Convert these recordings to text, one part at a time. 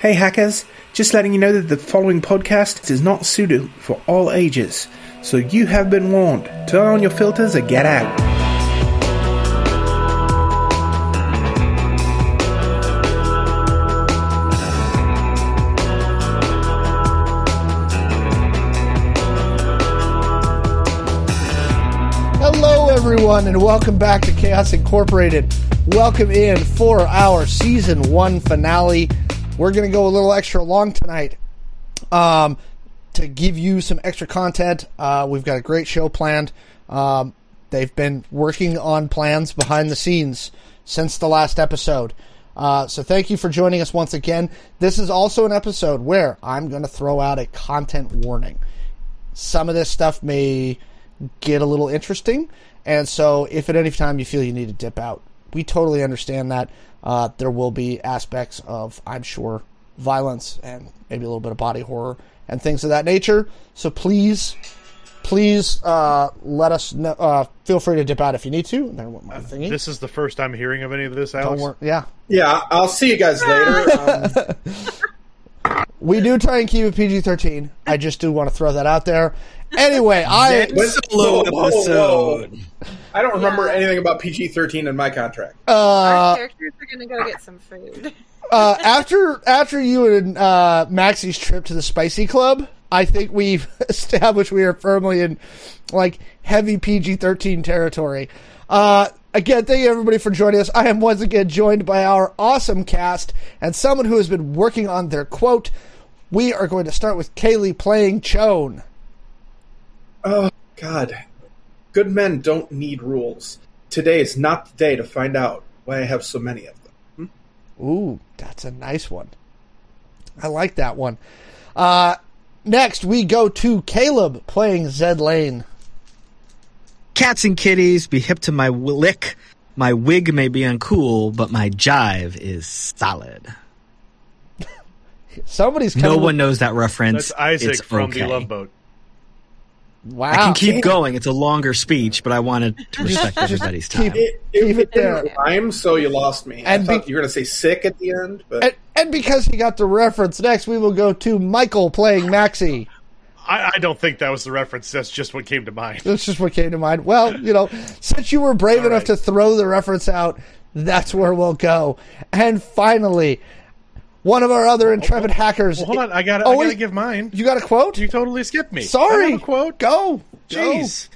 Hey hackers, just letting you know that the following podcast is not suited for all ages, so you have been warned. Turn on your filters and get out. Hello, everyone, and welcome back to Chaos Incorporated. Welcome in for our season one finale. We're going to go a little extra long tonight um, to give you some extra content. Uh, we've got a great show planned. Um, they've been working on plans behind the scenes since the last episode. Uh, so thank you for joining us once again. This is also an episode where I'm going to throw out a content warning. Some of this stuff may get a little interesting, and so if at any time you feel you need to dip out, we totally understand that. Uh, there will be aspects of, I'm sure, violence and maybe a little bit of body horror and things of that nature. So please, please uh, let us know. Uh, feel free to dip out if you need to. There went my thingy. This is the first I'm hearing of any of this, Don't Alex. worry. Yeah, Yeah, I'll see you guys later. Um, we do try and keep it PG-13. I just do want to throw that out there. Anyway, I when- Solo whoa, whoa, whoa. episode. I don't remember Yeah. anything about PG thirteen in my contract. uh, Our characters are gonna go get some food. uh, after after you and uh, Maxie's trip to the Spicy Club, I think we've established we are firmly in like heavy PG thirteen territory. Uh, again, thank you everybody for joining us. I am once again joined by our awesome cast and someone who has been working on their quote. We are going to start with Kaylee playing Chone. Oh God, good men don't need rules. Today is not the day to find out why I have so many of them. Ooh, that's a nice one. I like that one. Uh, next, we go to Caleb playing Zed Lane. Cats and kitties, be hip to my w- lick. My wig may be uncool, but my jive is solid. Somebody's No coming one knows that reference. That's Isaac It's from okay. the Love Boat. Wow. I can keep going. It's a longer speech, but I wanted to respect everybody's keep time. It, it, Keep it it didn't there. rhyme, so you lost me. I And thought be- you were going to say sick at the end, but And, and because he got the reference, next we will go to Michael playing Maxie. I, I don't think that was the reference. That's just what came to mind. That's just what came to mind. Well, you know, since you were brave All enough right. to throw the reference out, that's where we'll go. And finally, one of our other oh, intrepid oh, hackers. Well, hold on. I got. Oh, I got to give mine. You got a quote? You totally skipped me. I Sorry. have a quote. Go. Jeez.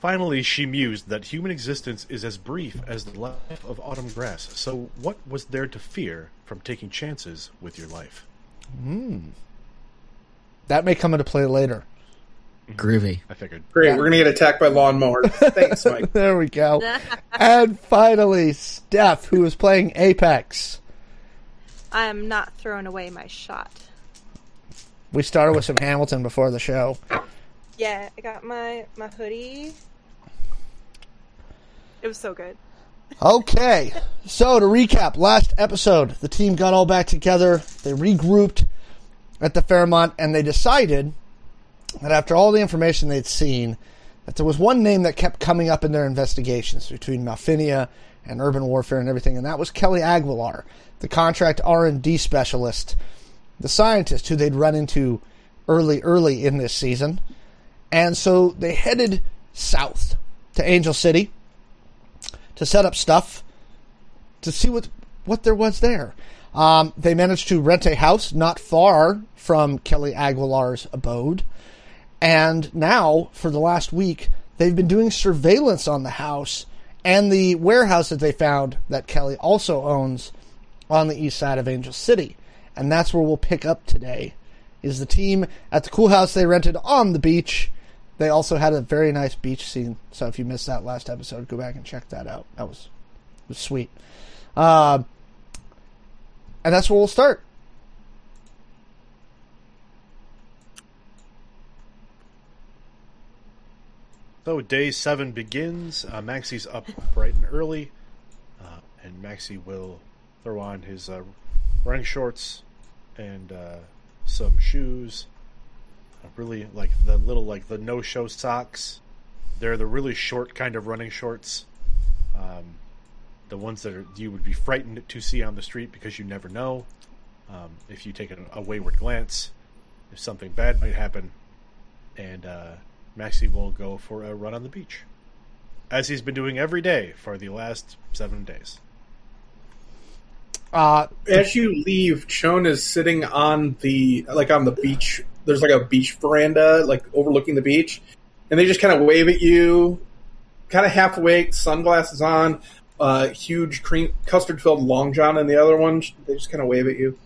Finally, she mused that human existence is as brief as the life of autumn grass. So, what was there to fear from taking chances with your life? Hmm. That may come into play later. Groovy. I figured. great. Yeah. We're going to get attacked by lawnmowers. Thanks, Mike. There we go. and finally, Steph, who is playing Apex. I am not throwing away my shot. We started with some Hamilton before the show. Yeah, I got my my hoodie. It was so good. Okay, so to recap, last episode, the team got all back together. They regrouped at the Fairmont, and they decided that after all the information they'd seen, that there was one name that kept coming up in their investigations between Malfinia and urban warfare and everything, and that was Kelly Aguilar, the contract R and D specialist, the scientist who they'd run into early, early in this season. And so they headed south to Angel City to set up stuff to see what what there was there. Um, they managed to rent a house not far from Kelly Aguilar's abode, and now for the last week they've been doing surveillance on the house and the warehouse that they found that Kelly also owns on the east side of Angel City, and that's where we'll pick up today. Is the team at the cool house they rented on the beach? They also had a very nice beach scene. So if you missed that last episode, go back and check that out. That was was sweet. Um, and that's where we'll start. So day seven begins. Uh, Maxie's up bright and early, uh, and Maxie will throw on his uh, running shorts and uh, some shoes. Really like the little like the no-show socks. They're the really short kind of running shorts. Um, the ones that are, you would be frightened to see on the street because you never know. Um, if you take a, a wayward glance, if something bad might happen, and uh, Maxie will go for a run on the beach, as he's been doing every day for the last seven days. Uh, As you leave, Chon is sitting on the like on the beach. There's like a beach veranda, like overlooking the beach, and they just kind of wave at you, kind of half awake, sunglasses on, uh, huge cream custard filled long john in the other one. They just kind of wave at you.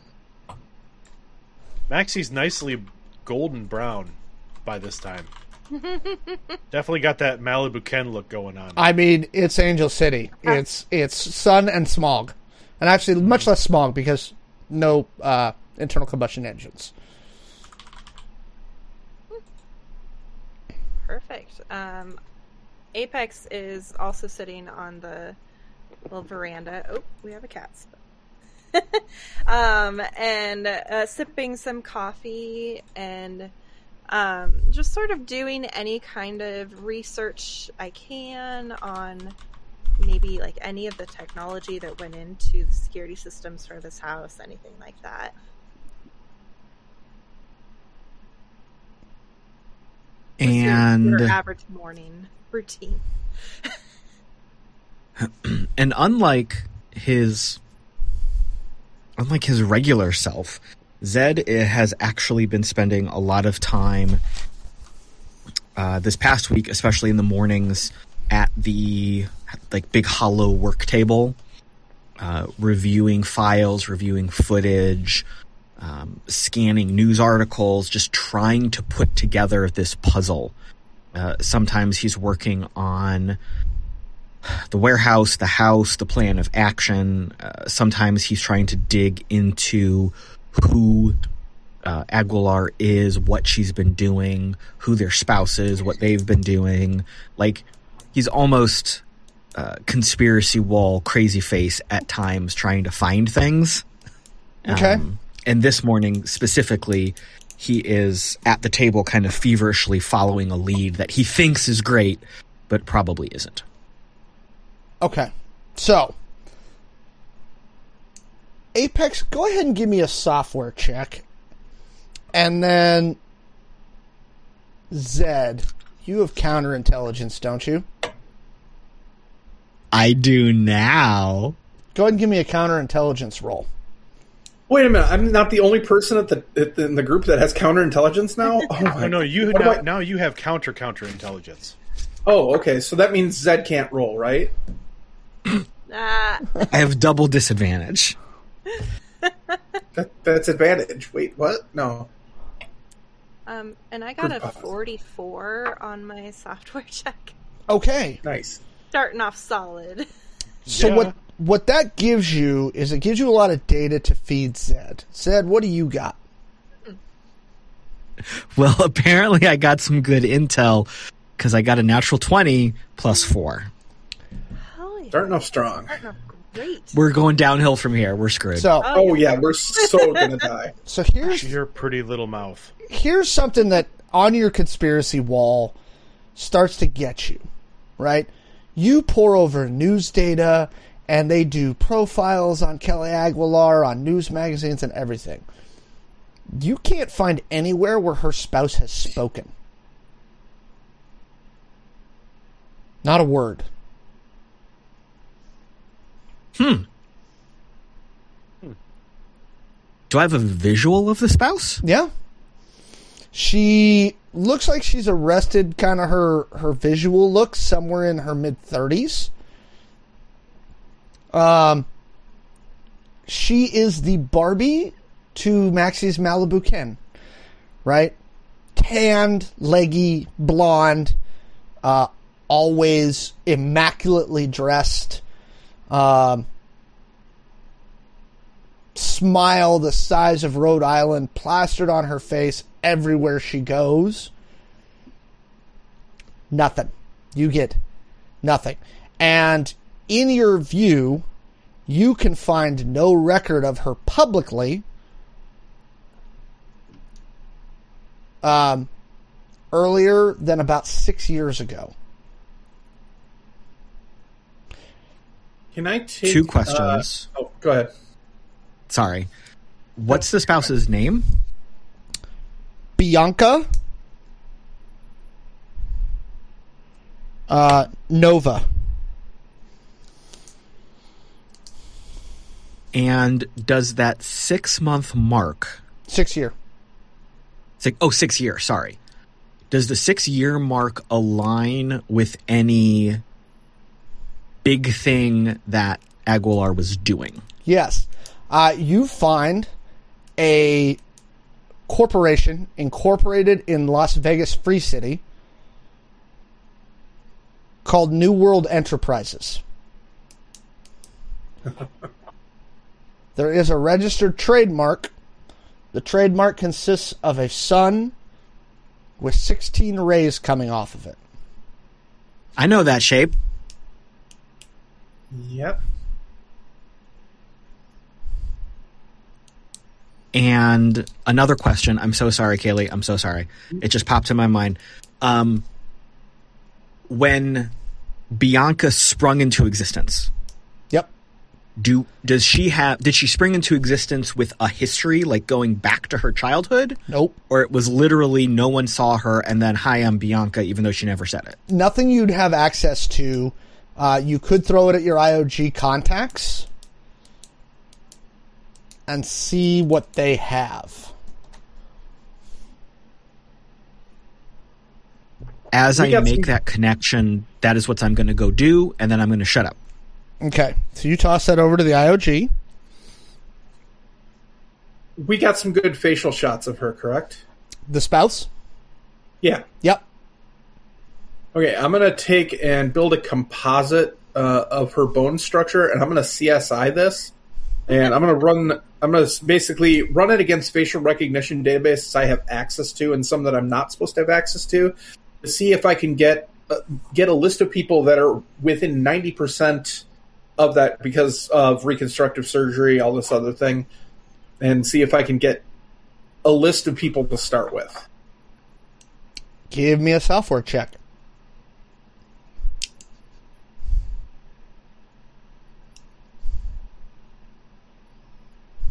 Maxie's nicely golden brown by this time. Definitely got that Malibu Ken look going on. I mean, it's Angel City. It's it's sun and smog, and actually much less smog because no uh, internal combustion engines. Perfect. Um, Apex is also sitting on the little veranda. Oh, we have a cat. um, and uh, sipping some coffee and um, just sort of doing any kind of research I can on maybe like any of the technology that went into the security systems for this house, anything like that. Your- And your average morning routine. and unlike his unlike his regular self, Zed has actually been spending a lot of time uh, this past week, especially in the mornings, at the like big hollow work table, uh, reviewing files, reviewing footage, um, scanning news articles, just trying to put together this puzzle. Uh, sometimes he's working on the warehouse, the house, the plan of action. Uh, sometimes he's trying to dig into who uh, Aguilar is, what she's been doing, who their spouse is, what they've been doing. Like, he's almost uh, conspiracy wall, crazy face at times trying to find things. Okay. Um, and this morning specifically, he is at the table kind of feverishly following a lead that he thinks is great, but probably isn't. Okay, so Apex, go ahead and give me a software check, and then Zed, you have counterintelligence, don't you? I do now. Go ahead and give me a counterintelligence roll. Wait a minute! I'm not the only person at the, at the in the group that has counterintelligence now. Oh, No, my no, you now, about- now you have counter counterintelligence. Oh, okay. So that means Zed can't roll, right? Ah, I have double disadvantage. That, that's advantage. Wait, what? No. um, and I got a 44 on my software check. Okay, Nice. Starting off solid. so Yeah. what what that gives you is it gives you a lot of data to feed Zed. Zed, what do you got? Well, apparently I got some good intel because I got a natural 20 plus 4. Hell yeah. Starting off strong. Starting off great. We're going downhill from here. We're screwed. So Oh yeah, oh, we're so gonna die. so here's Your pretty little mouth. here's something that on your conspiracy wall starts to get you, right? You pour over news data and they do profiles on Kelly Aguilar on news magazines and everything. You can't find anywhere where her spouse has spoken. Not a word. Do I have a visual of the spouse? Yeah. She looks like she's arrested kind of her her visual looks somewhere in her mid 30s. Um she is the Barbie to Maxie's Malibu Ken. Right? Tanned, leggy, blonde, uh always immaculately dressed. Um smile the size of Rhode Island plastered on her face everywhere she goes. Nothing. You get nothing. And in your view, you can find no record of her publicly. Um, earlier than about six years ago. Can I take Two questions. uh, oh, go ahead. Sorry. What's the spouse's name? Bianca uh, Nova. And does that six month mark Six year. Six, oh, six year. Sorry. Does the six year mark align with any big thing that Aguilar was doing? Yes. Uh, you find a corporation incorporated in Las Vegas Free City called New World Enterprises. there is a registered trademark. The trademark consists of a sun with 16 rays coming off of it. I know that shape. Yep. And another question. I'm so sorry, Kaylee. I'm so sorry. It just popped in my mind. Um, when Bianca sprung into existence, Yep. do does she have? Did she spring into existence with a history, like going back to her childhood, Nope. or it was literally no one saw her and then hi, I'm Bianca, even though she never said it? nothing you'd have access to. Uh, you could throw it at your IOG contacts and see what they have. As We I make some- that connection, that is what I'm going to go do, and then I'm going to shut up. Okay, so you toss that over to the IOG. We got some good facial shots of her, correct? The spouse. Yeah. Yep. Okay, I'm gonna take and build a composite uh, of her bone structure, and I'm gonna CSI this, and I'm gonna run. I'm gonna basically run it against facial recognition databases I have access to, and some that I'm not supposed to have access to, to see if I can get uh, get a list of people that are within 90 percent of that because of reconstructive surgery, all this other thing, and see if I can get a list of people to start with. Give me a software check.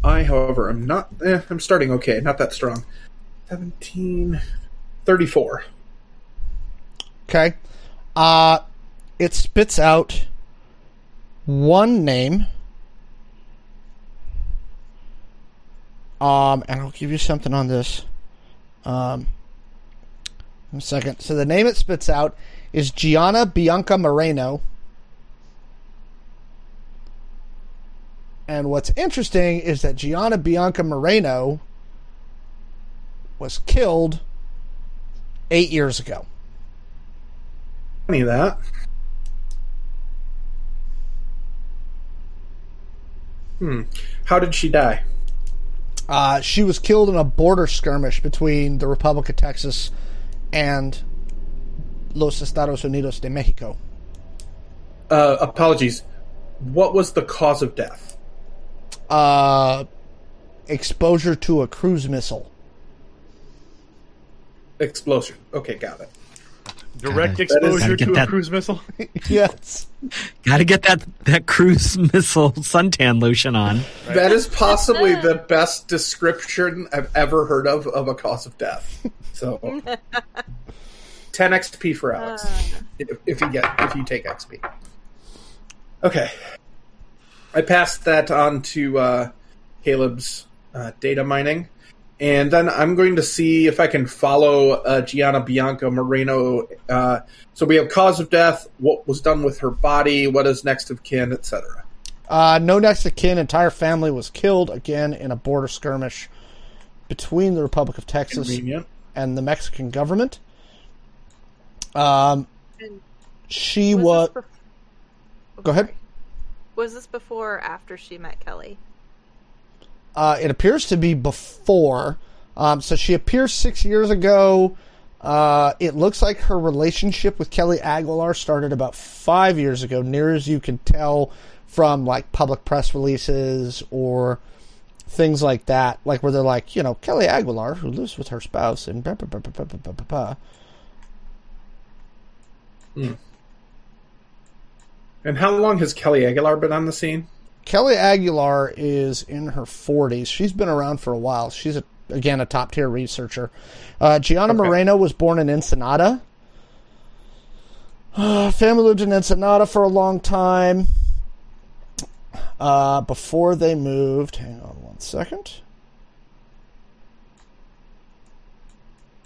I, however, am not. Eh, I'm starting okay, not that strong. 17. 34. Okay. Uh, it spits out one name. Um, and I'll give you something on this. Um, a second. So the name it spits out is Gianna Bianca Moreno. And what's interesting is that Gianna Bianca Moreno was killed eight years ago. Funny that. Hmm. How did she die? Uh, she was killed in a border skirmish between the Republic of Texas and Los Estados Unidos de Mexico. Uh, apologies. What was the cause of death? Uh, exposure to a cruise missile. Explosion. Okay, got it. Direct Gotta- exposure gotta get a that- cruise missile. yes. Got to get that that cruise missile suntan lotion on. That is possibly the best description I've ever heard of of a cause of death. So, 10 XP for Alex. if, if you get if you take XP. Okay. I passed that on to uh, Caleb's uh, data mining, and then I'm going to see if I can follow uh, Gianna Bianca Moreno. Uh, so we have cause of death, what was done with her body, what is next of kin, etc. Uh, no next of kin. Entire family was killed again in a border skirmish between the Republic of Texas Convenient. and the Mexican government. Um, And she was was. this bef- Go ahead. Was this before or after she met Kelly? Uh, it appears to be before. Um, so she appears six years ago. Uh, it looks like her relationship with Kelly Aguilar started about five years ago, near as you can tell from like public press releases or things like that, like where they're like, you know, Kelly Aguilar, who lives with her spouse, and blah, blah, blah, blah, blah, blah, blah, blah. And how long has Kelly Aguilar been on the scene? Kelly Aguilar is in her 40s. She's been around for a while. She's, a, again, a top tier researcher. Uh, Gianna Okay. Moreno was born in Ensenada. Uh, family lived in Ensenada for a long time. Uh, before they moved, hang on one second.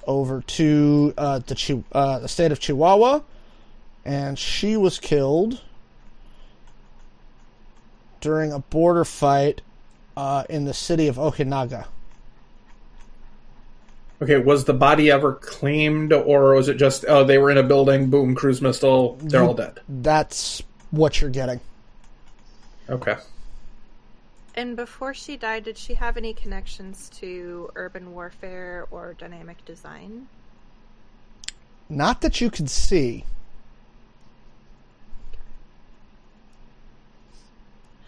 Over to uh, the, Chi- uh, the state of Chihuahua, and she was killed during a border fight uh, in the city of Ojinaga. Okay, was the body ever claimed, or was it just oh they were in a building, boom, cruise missile, they're all dead? That's what you're getting. Okay. And before she died, did she have any connections to urban warfare or dynamic design? Not that you could see.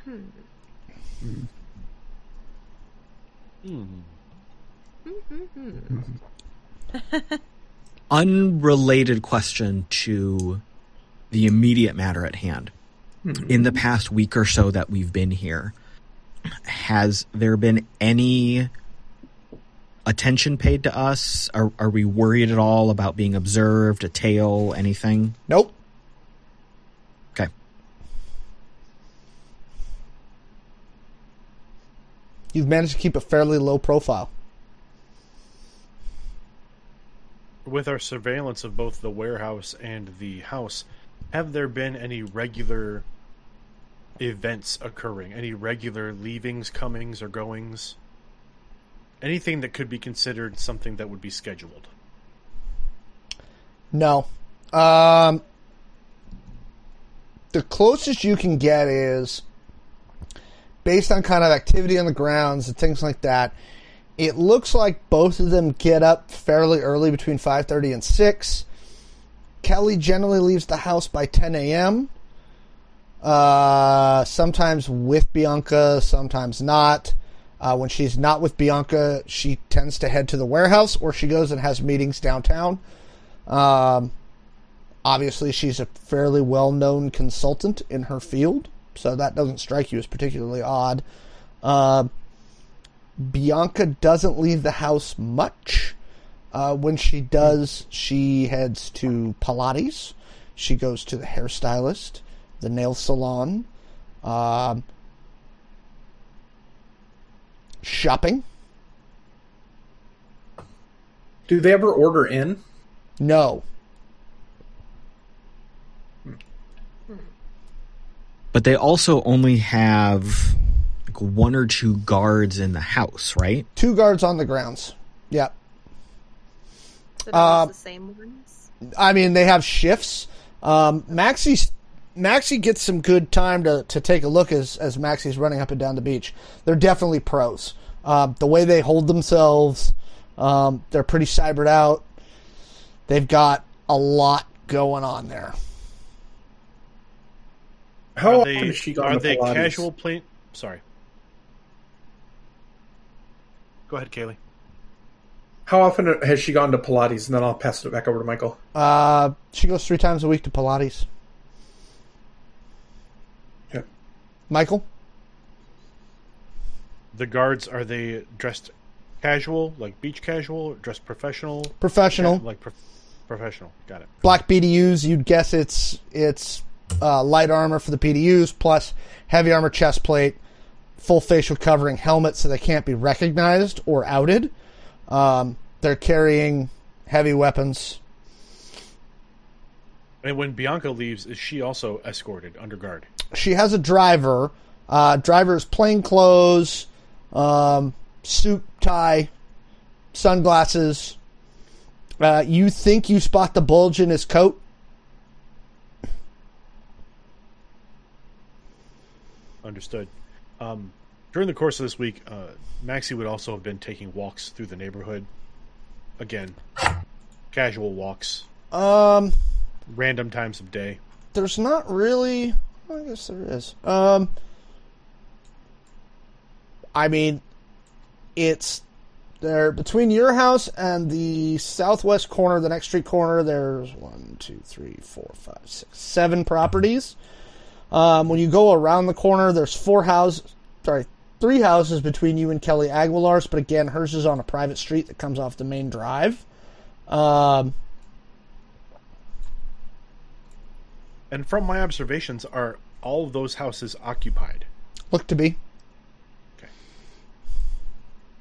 Mm-hmm. Unrelated question to the immediate matter at hand. Hmm. In the past week or so that we've been here, has there been any attention paid to us? Are, are we worried at all about being observed, a tail, anything? Nope. You've managed to keep a fairly low profile. With our surveillance of both the warehouse and the house, have there been any regular events occurring? Any regular leavings, comings, or goings? Anything that could be considered something that would be scheduled? No. Um, the closest you can get is based on kind of activity on the grounds and things like that. It looks like both of them get up fairly early, between five thirty and six. Kelly generally leaves the house by ten a.m. Uh, sometimes with Bianca, sometimes not. Uh, when she's not with Bianca, she tends to head to the warehouse, or she goes and has meetings downtown. Um, obviously, she's a fairly well known consultant in her field, so that doesn't strike you as particularly odd. Uh, Bianca doesn't leave the house much. Uh, when she does, she heads to Pilates. She goes to the hairstylist, the nail salon, um, shopping. Do they ever order in? No, But they also only have like one or two guards in the house, right? two guards on the grounds. Yep. Is it always Uh, the same ones? I mean, they have shifts. Um, Maxie, Maxie gets some good time to, to take a look as as Maxie's running up and down the beach. They're definitely pros. Um, the way they hold themselves, um, they're pretty cybered out. They've got a lot going on there. How are often they, has she gone are to they Pilates? casual plain? Sorry. Go ahead, Kaylee. How often has she gone to Pilates? And then I'll pass it back over to Michael. Uh, she goes three times a week to Pilates. Okay. Michael, The guards are they dressed casual, like beach casual, or dressed professional? professional, like pro- professional. Got it. black PDUs. You'd guess it's it's uh, light armor for the PDUs plus heavy armor chest plate, full facial covering helmet, so they can't be recognized or outed. Um, they're carrying heavy weapons. And when Bianca leaves, is she also escorted under guard? She has a driver. Uh, driver's plain clothes, um, suit, tie, sunglasses. Uh, you think you spot the bulge in his coat? Understood. Um, during the course of this week, uh, Maxie would also have been taking walks through the neighborhood. Again, casual walks, Um, random times of day. there's not really. I guess there is. Um, I mean, it's there between your house and the southwest corner, the next street corner. There's one, two, three, four, five, six, seven properties. Um, when you go around the corner, there's four houses, sorry, three houses between you and Kelly Aguilar's, but again, hers is on a private street that comes off the main drive. Um, And from my observations, are all of those houses occupied? look to be. Okay.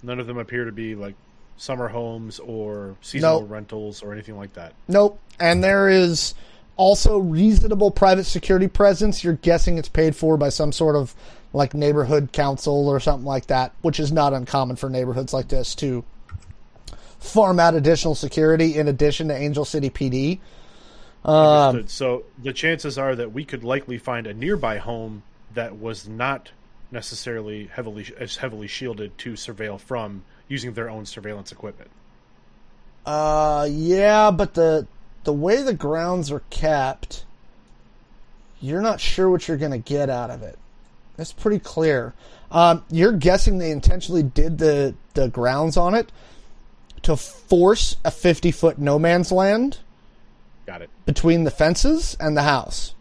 None of them appear to be like summer homes or seasonal Nope. rentals or anything like that. Nope. And there is also reasonable private security presence. You're guessing it's paid for by some sort of like neighborhood council or something like that, which is not uncommon for neighborhoods like this to farm out additional security in addition to Angel City PD. Um, so the chances are that we could likely find a nearby home that was not necessarily heavily as heavily shielded to surveil from using their own surveillance equipment. Uh, yeah, but the the way the grounds are kept, you're not sure what you're going to get out of it. That's pretty clear. Um, you're guessing they intentionally did the the grounds on it to force a 50 foot no man's land Got it. between the fences and the house.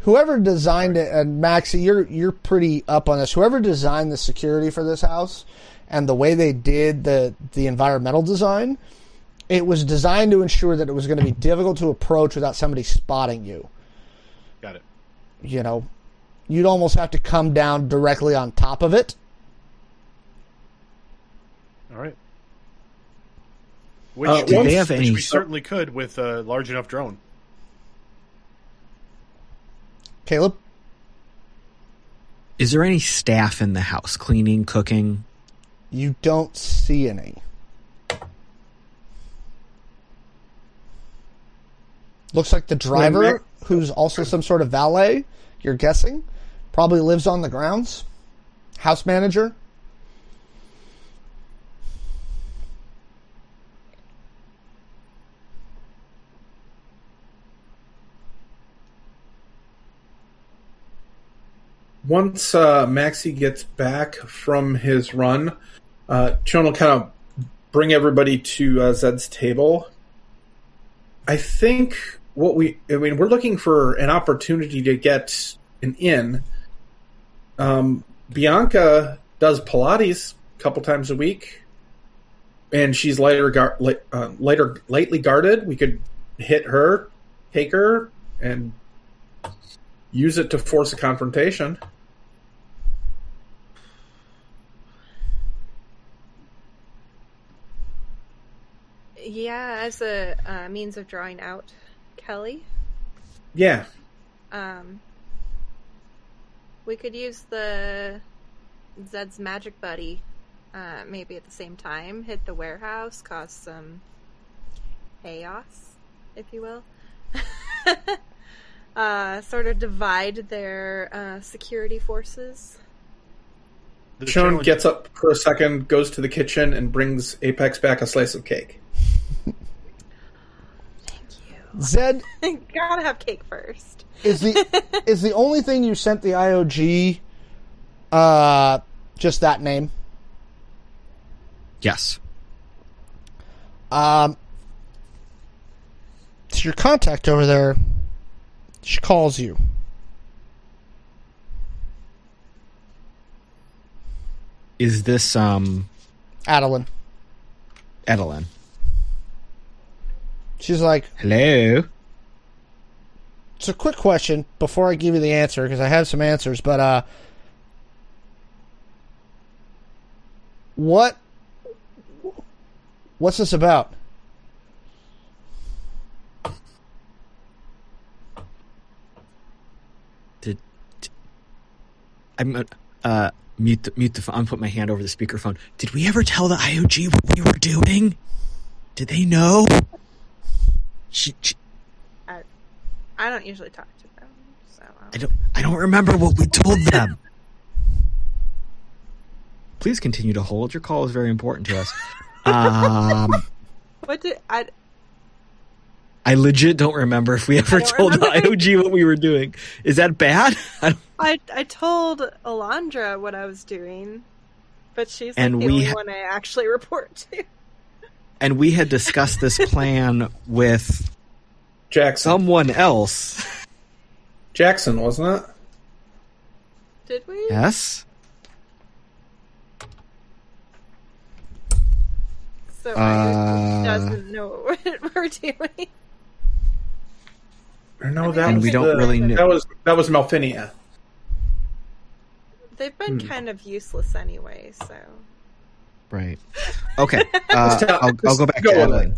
Whoever designed it, and Maxie, you're you're pretty up on this. Whoever designed the security for this house and the way they did the the environmental design, it was designed to ensure that it was going to be difficult to approach without somebody spotting you. Got it. You know, you'd almost have to come down directly on top of it. All right. Which, Uh, Do once- they have which any? we certainly could with a large enough drone. Caleb, Is there any staff in the house, cleaning, cooking? you don't see any. Looks like the driver, who's also some sort of valet, you're guessing, probably lives on the grounds. House manager. Once uh, Maxie gets back from his run, uh, Chon will kind of bring everybody to uh, Zed's table. I think what we, I mean, we're looking for an opportunity to get an in. Um, Bianca does Pilates a couple times a week, and she's lighter, gar- uh, lighter, lightly guarded. We could hit her, take her, and use it to force a confrontation. Yeah, as a uh, means of drawing out Kelly, Yeah, um, we could use the Zed's magic buddy. Uh, maybe at the same time, hit the warehouse, cause some chaos, if you will. uh, sort of divide their uh, security forces. The Chon gets up for a second, goes to the kitchen, and brings Apex back a slice of cake. Thank Zed. Gotta have cake first. is the is the only thing you sent the IOG uh just that name. Yes. Um it's your contact over there. She calls you. Is this um Adeline. Edelyn? She's like, Hello. It's a quick question before I give you the answer because I have some answers, but uh what what's this about? Did, I'm uh, uh mute the, mute the phone. I'm put my hand over the speakerphone. Did we ever tell the IOG what we were doing? Did they know? She, she, I, I don't usually talk to them, so um, I don't. I don't remember what we told them. Please continue to hold. Your call is very important to us. Um, what did I? I legit don't remember if we ever told remember. IOG what we were doing. Is that bad? I I I told Alondra what I was doing, but she's like And the we only ha- one I actually report to. And we had discussed this plan with Jackson. someone else. Jackson, wasn't it? Did we? Yes. So Uh, Iris doesn't know what we're doing. No, that And was we don't the- really know- That was that was Malfinia. They've been Hmm. kind of useless anyway, so. Right. Okay. Uh, I'll, I'll go back go to with Adeline.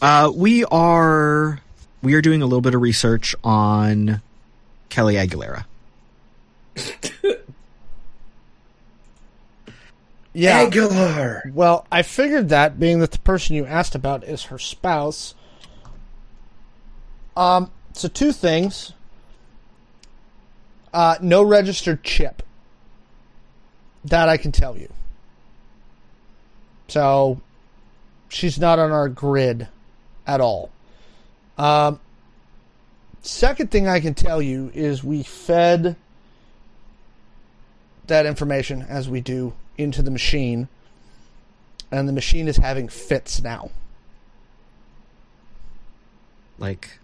Uh, we are we are doing a little bit of research on Kelly Aguilera. Yeah. Aguilar. Well, I figured that, being that the person you asked about is her spouse. Um, so two things. Uh, no registered chip. That I can tell you. So, she's not on our grid at all. Um, second thing I can tell you is we fed that information as we do into the machine and the machine is having fits now. Like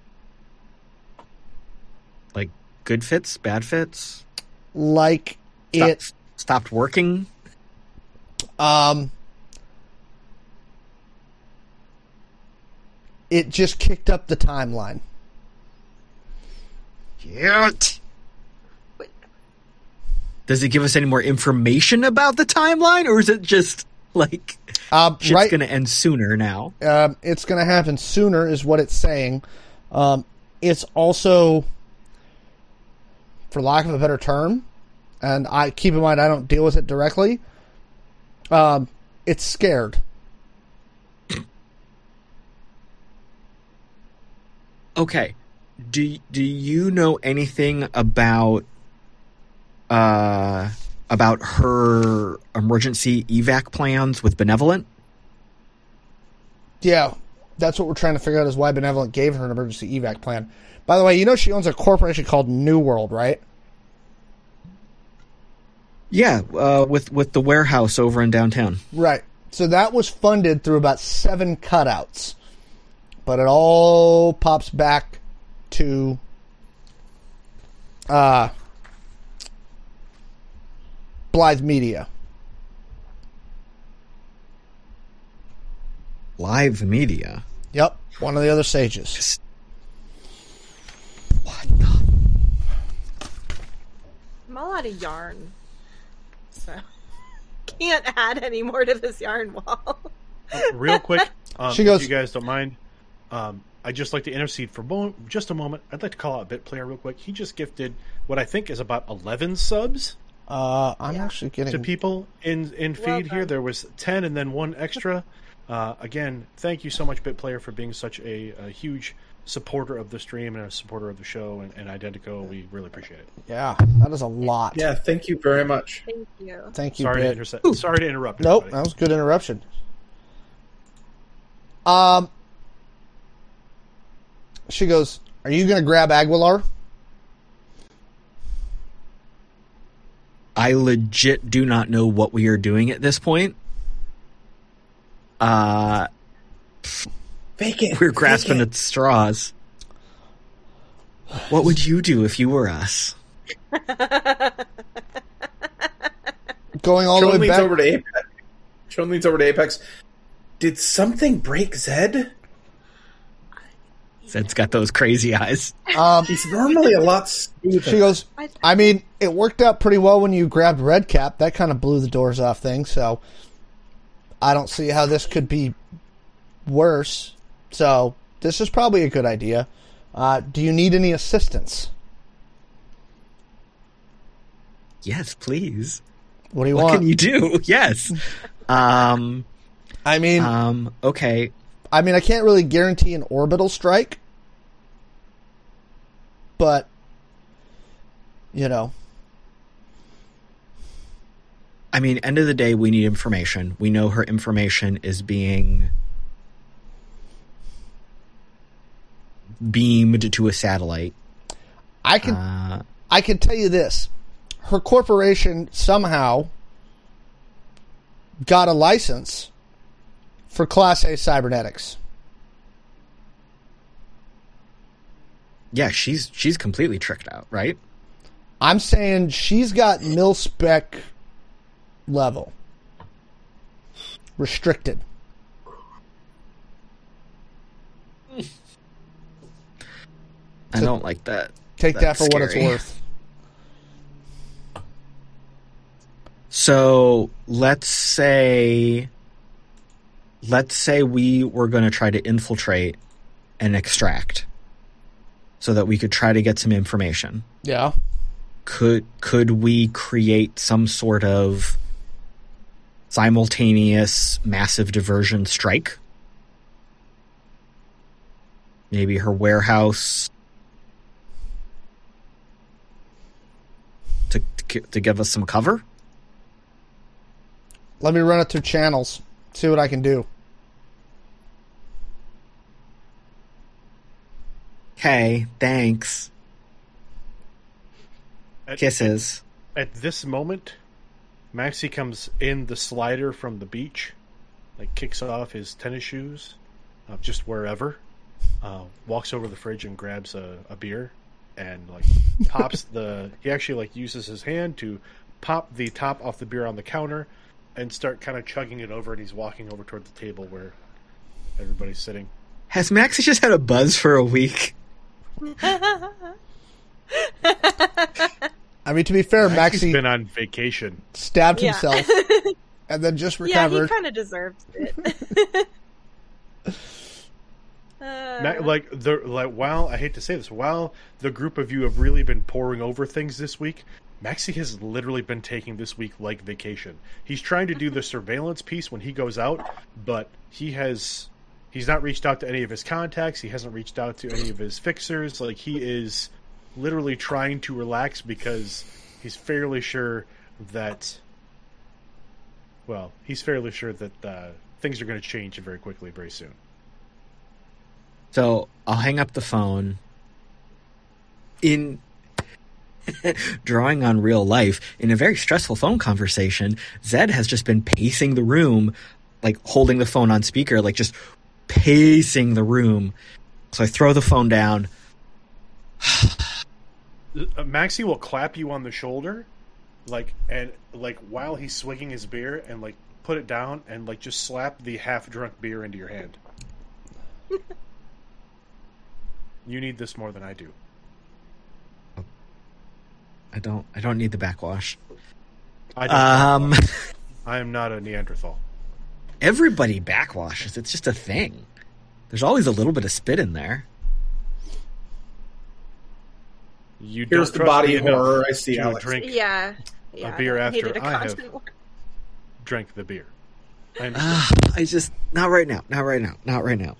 like good fits, bad fits. Like Stop, it stopped working. um it just kicked up the timeline. Yet. Does it give us any more information about the timeline, or is it just like Um, shit's right, going to end sooner now? um, it's going to happen sooner, is what it's saying. Um, it's also, for lack of a better term, and I keep in mind I don't deal with it directly. Um, it's scared. Okay. Do do you know anything about uh about her emergency evac plans with Benevolent? Yeah, that's what we're trying to figure out is why Benevolent gave her an emergency evac plan. By the way, you know she owns a corporation called New World, right? Yeah, uh, with with the warehouse over in downtown. Right. So that was funded through about seven cutouts. But it all pops back to uh Blythe Media. Live media. Yep, one of the other sages. What the? I'm all out of yarn. So. Can't add any more to this yarn wall. Real quick, um, She goes- if you guys don't mind, um, I'd just like to intercede for mo- just a moment. I'd like to call out Bit Player real quick. He just gifted what I think is about 11 subs Uh, I'm Yeah. actually getting to people in in feed Well here. There was 10 and then one extra. Uh, again, thank you so much, Bit Player, for being such a, a huge supporter of the stream and a supporter of the show and, and Identico. We really appreciate it. Yeah, that is a lot. Yeah, thank you very much. Thank you. Thank you, Sorry to, Bit. intercept. Sorry to interrupt. Nope, everybody. that was a good interruption. Um, she goes, "Are you going to grab Aguilar?" I legit do not know what we are doing at this point. Uh, Fake it. we're grasping it. at straws. What would you do if you were us? Going all Sean the way leans back. over to Apex. Sean leans over to Apex. Did something break Zed? Zed's got those crazy eyes. Um, He's normally a lot smoother. she goes, I- "I mean, it worked out pretty well when you grabbed Redcap. That kind of blew the doors off things. So I don't see how this could be worse. So this is probably a good idea. Uh, do you need any assistance? Yes, please. What do you What want? can you do? Yes. Um. I mean, Um. Okay. I mean, I can't really guarantee an orbital strike, but you know, I mean, end of the day, we need information. We know her information is being beamed to a satellite. I can Uh, I can tell you this: her corporation somehow got a license for Class A cybernetics. yeah, she's she's completely tricked out, right? I'm saying she's got mil spec level. Restricted. I don't like that. Take that That's for what it's worth. So let's say, let's say we were going to try to infiltrate and extract, so that we could try to get some information. Yeah. Could could we create some sort of simultaneous massive diversion strike? Maybe her warehouse to to, to give us some cover. Let me run it through channels. See what I can do. Okay, thanks. At, Kisses. at this moment, Maxie comes in the slider from the beach, like kicks off his tennis shoes, uh, just wherever, uh, walks over to the fridge and grabs a, a beer, and like pops the. He actually like uses his hand to pop the top off the beer on the counter, and start kind of chugging it over. And he's walking over toward the table where everybody's sitting. Has Maxie just had a buzz for a week? I mean, to be fair, Maxie's Maxie been on vacation. stabbed Yeah. himself and then just recovered. yeah, he kind of deserves it. Uh, Ma- like the like while I hate to say this, while the group of you have really been poring over things this week, Maxie has literally been taking this week like vacation. He's trying to do the surveillance piece when he goes out, but he has he's not reached out to any of his contacts. He hasn't reached out to any of his fixers. Like he is literally trying to relax because he's fairly sure that well, he's fairly sure that uh, things are going to change very quickly very soon. So I'll hang up the phone. In drawing on real life, in a very stressful phone conversation, Zed has just been pacing the room, like holding the phone on speaker, like just pacing the room. So I throw the phone down. Maxie will clap you on the shoulder, like and like while he's swigging his beer, and like put it down and like just slap the half drunk beer into your hand. you need this more than I do. I don't. I don't need the backwash. I don't Um, I am not a Neanderthal. everybody backwashes. It's just a thing. There's always a little bit of spit in there. You Here's don't the body horror. I see Alex. drink yeah, yeah. beer I after needed a I have- content warning. drank the beer. I understand. Ah, I just not right now. Not right now. Not right now.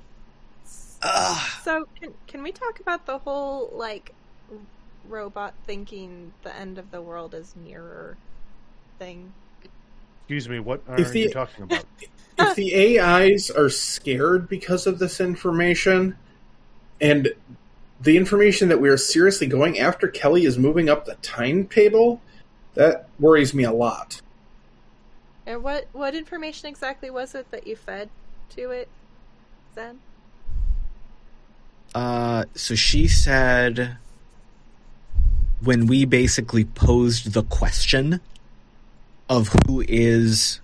So can can we talk about the whole like robot thinking the end of the world is nearer thing? Excuse me, what are the- you talking about? if the AIs are scared because of this information, and the information that we are seriously going after Kelly is moving up the timetable, that worries me a lot. And what what information exactly was it that you fed to it, then? Uh, so she said when we basically posed the question of who is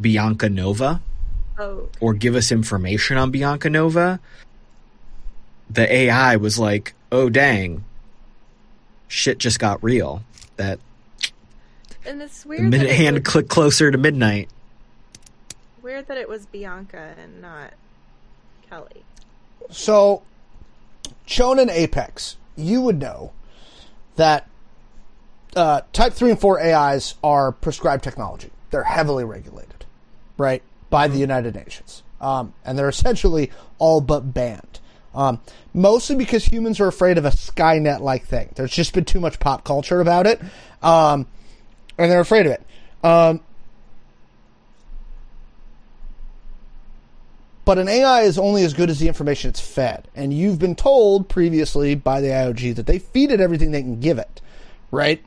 Bianca Nova Oh, or give us information on Bianca Nova, the AI was like, "Oh dang, shit just got real." That and it's weird. that minute it hand was- clicked closer to midnight. Weird that it was Bianca and not Kelly. So, Shonen Apex, you would know that uh, Type 3 and 4 AIs are prescribed technology. They're heavily regulated, right, by the United Nations. Um, and they're essentially all but banned. Um, mostly because humans are afraid of a Skynet like thing. There's just been too much pop culture about it. Um, and they're afraid of it. But an AI is only as good as the information it's fed. And you've been told previously by the IOG that they feed it everything they can give it, right?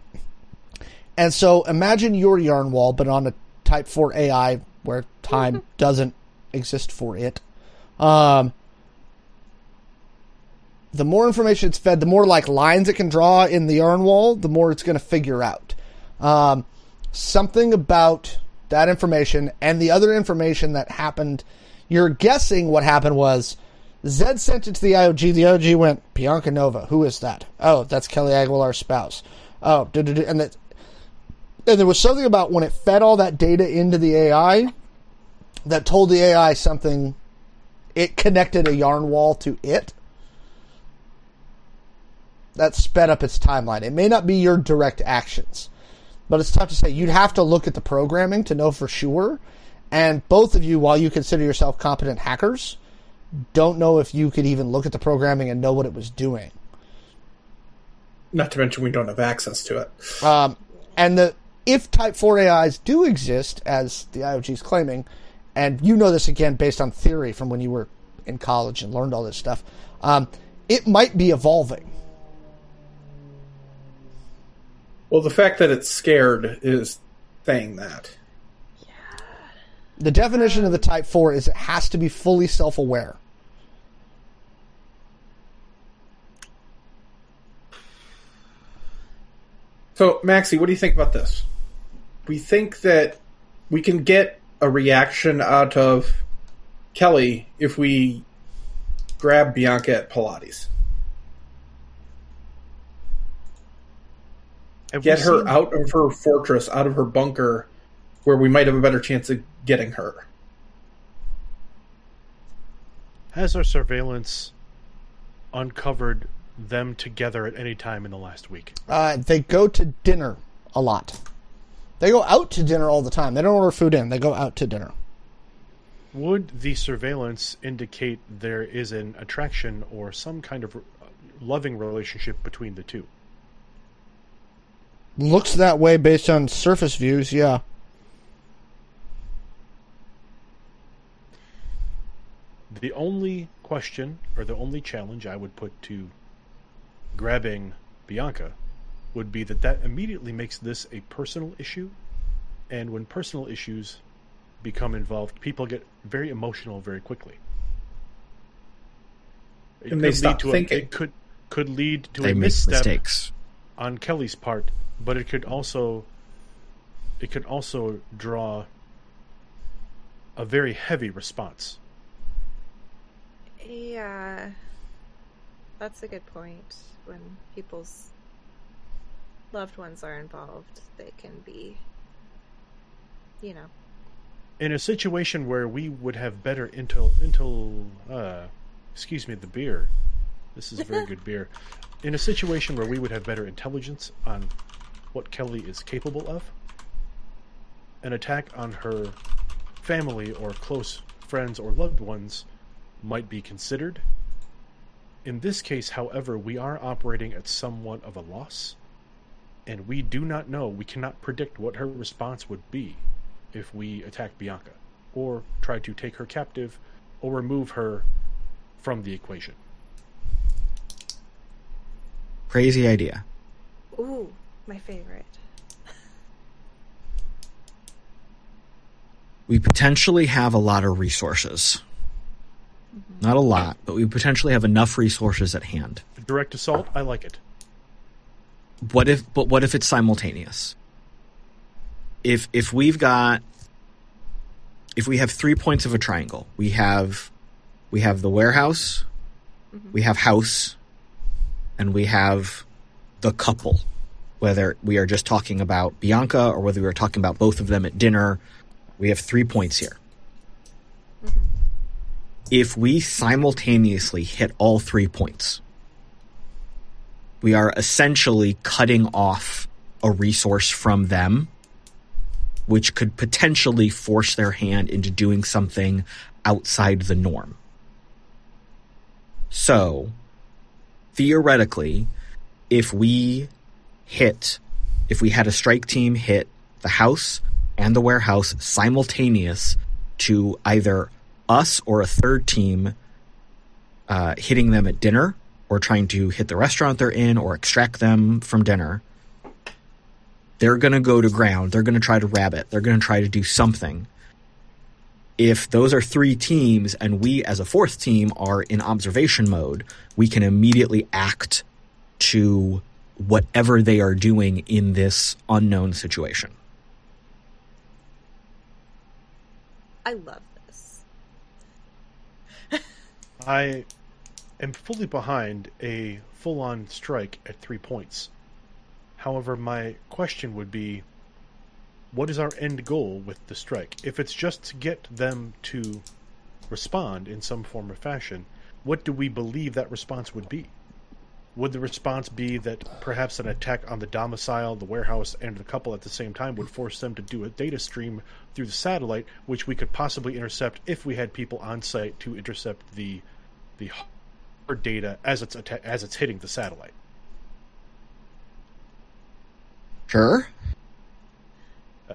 And so imagine your yarn wall, but on a Type 4 AI where time doesn't exist for it. Um, the more information it's fed, the more like lines it can draw in the yarn wall, the more it's going to figure out. Um, something about that information and the other information that happened. You're guessing what happened was Zed sent it to the IOG. The IOG went, Bianca Nova. Who is that? Oh, that's Kelly Aguilar's spouse. Oh, and that, and there was something about when it fed all that data into the AI that told the AI something. It connected a yarn wall to it. That sped up its timeline. It may not be your direct actions, but it's tough to say. You'd have to look at the programming to know for sure. And both of you, while you consider yourself competent hackers, don't know if you could even look at the programming and know what it was doing. Not to mention we don't have access to it. Um, and the if Type 4 AIs do exist, as the IOG is claiming, and you know this again based on theory from when you were in college and learned all this stuff, um, it might be evolving. Well, the fact that it's scared is saying that. The definition of the Type 4 is it has to be fully self aware. So, Maxie, what do you think about this? We think that we can get a reaction out of Kelly if we grab Bianca at Pilates. Have Get her seen- out of her fortress, out of her bunker, where we might have a better chance of getting her. Has our surveillance uncovered them together at any time in the last week? Uh, they go to dinner a lot. They go out to dinner all the time. They don't order food in, they go out to dinner. Would the surveillance indicate there is an attraction or some kind of uh, loving relationship between the two? Looks that way based on surface views, yeah. The only question or the only challenge I would put to grabbing Bianca would be that that immediately makes this a personal issue. And when personal issues become involved, people get very emotional very quickly. It And they could stop lead to thinking. A, it could could lead to They a misstep mistakes. on Kelly's part, but it could also it could also draw a very heavy response. Yeah. That's a good point. When people's loved ones are involved, they can be, you know. In a situation where we would have better intel intel uh excuse me, the beer. This is very good beer. In a situation where we would have better intelligence on what Kelly is capable of, an attack on her family or close friends or loved ones might be considered. In this case, however, we are operating at somewhat of a loss, and we do not know, we cannot predict what her response would be if we attack Bianca, or try to take her captive, or remove her from the equation. Crazy idea. Ooh, my favorite. We potentially have a lot of resources. Not a lot, but we potentially have enough resources at hand. Direct assault, I like it. What if but what if it's simultaneous? If if we've got if we have three points of a triangle, we have we have the warehouse, mm-hmm. we have house, and we have the couple. Whether we are just talking about Bianca or whether we are talking about both of them at dinner, we have three points here. If we simultaneously hit all three points, we are essentially cutting off a resource from them, which could potentially force their hand into doing something outside the norm. So, theoretically, if we hit, if we had a strike team hit the house and the warehouse simultaneous to either us or a third team uh, hitting them at dinner or trying to hit the restaurant they're in or extract them from dinner, they're going to go to ground. They're going to try to rabbit. They're going to try to do something. if those are three teams and we as a fourth team are in observation mode, we can immediately act to whatever they are doing in this unknown situation. I love. I am fully behind a full on strike at three points. However, my question would be what is our end goal with the strike? If it's just to get them to respond in some form or fashion, what do we believe that response would be? Would the response be that perhaps an attack on the domicile, the warehouse, and the couple at the same time would force them to do a data stream through the satellite, which we could possibly intercept if we had people on site to intercept the the hard data as it's as it's hitting the satellite? Sure.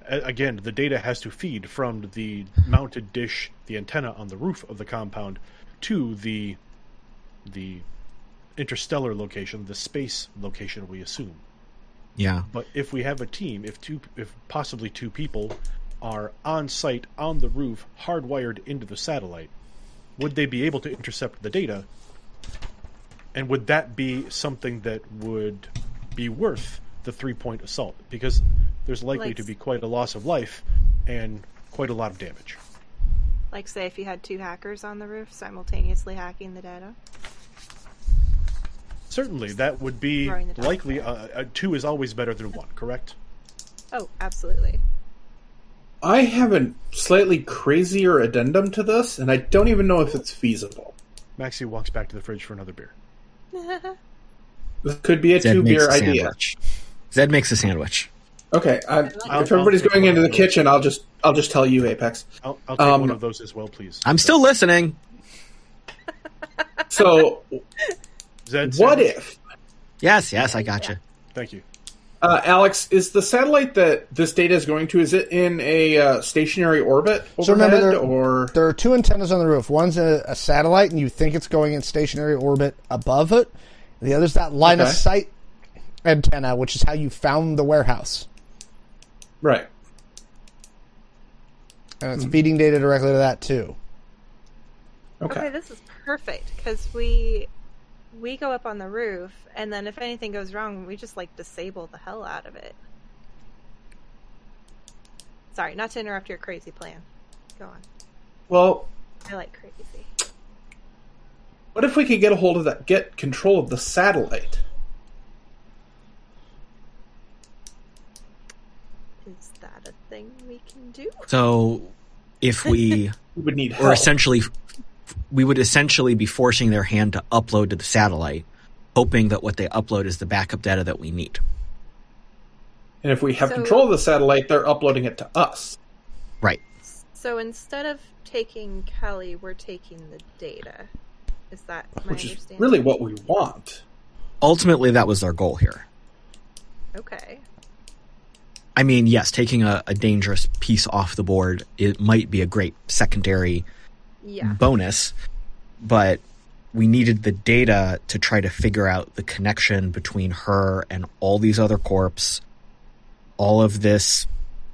Again, the data has to feed from the mounted dish, the antenna on the roof of the compound, to the the interstellar location, the space location. We assume. Yeah. But if we have a team, if two, if possibly two people are on site on the roof, hardwired into the satellite, would they be able to intercept the data? And would that be something that would be worth the three point assault? Because there's likely Like- to be quite a loss of life and quite a lot of damage. Like, say, if you had two hackers on the roof simultaneously hacking the data. Certainly, that would be Throwing the dice. likely. Uh, uh, two is always better than one, correct? Oh, absolutely. I have a slightly crazier addendum to this, and I don't even know if it's feasible. Maxie walks back to the fridge for another beer. This could be a Zed two beer a idea. sandwich. Zed makes a sandwich. Okay, I, I'll- if everybody's I'll- going into the kitchen, I'll just I'll just tell you, Apex. I'll, I'll take Um, one of those as well, please. I'm still listening. So, Zed, what sandwich? if Yes, yes, I got you. Thank you. Uh, Alex, is the satellite that this data is going to, is it in a uh, stationary orbit overhead, So remember, there, or there are two antennas on the roof. One's a, a satellite, and you think it's going in stationary orbit above it. The other's that line of sight antenna, which is how you found the warehouse, right? and it's feeding data directly to that too. Okay. Okay, this is perfect because we we go up on the roof, and then if anything goes wrong, we just like disable the hell out of it. Sorry, not to interrupt your crazy plan. Go on. Well, I like crazy. what if we could get a hold of that, get control of the satellite? Is that a thing we can do? So, if we We would need or help. essentially, we would essentially be forcing their hand to upload to the satellite, hoping that what they upload is the backup data that we need. and if we have So- control of the satellite, they're uploading it to us. Right. So instead of taking Kelly, we're taking the data. Is that my which is really what we want. Ultimately, that was our goal here. okay. I mean, yes, taking a, a dangerous piece off the board it might be a great secondary Yeah. bonus, but we needed the data to try to figure out the connection between her and all these other corps, all of this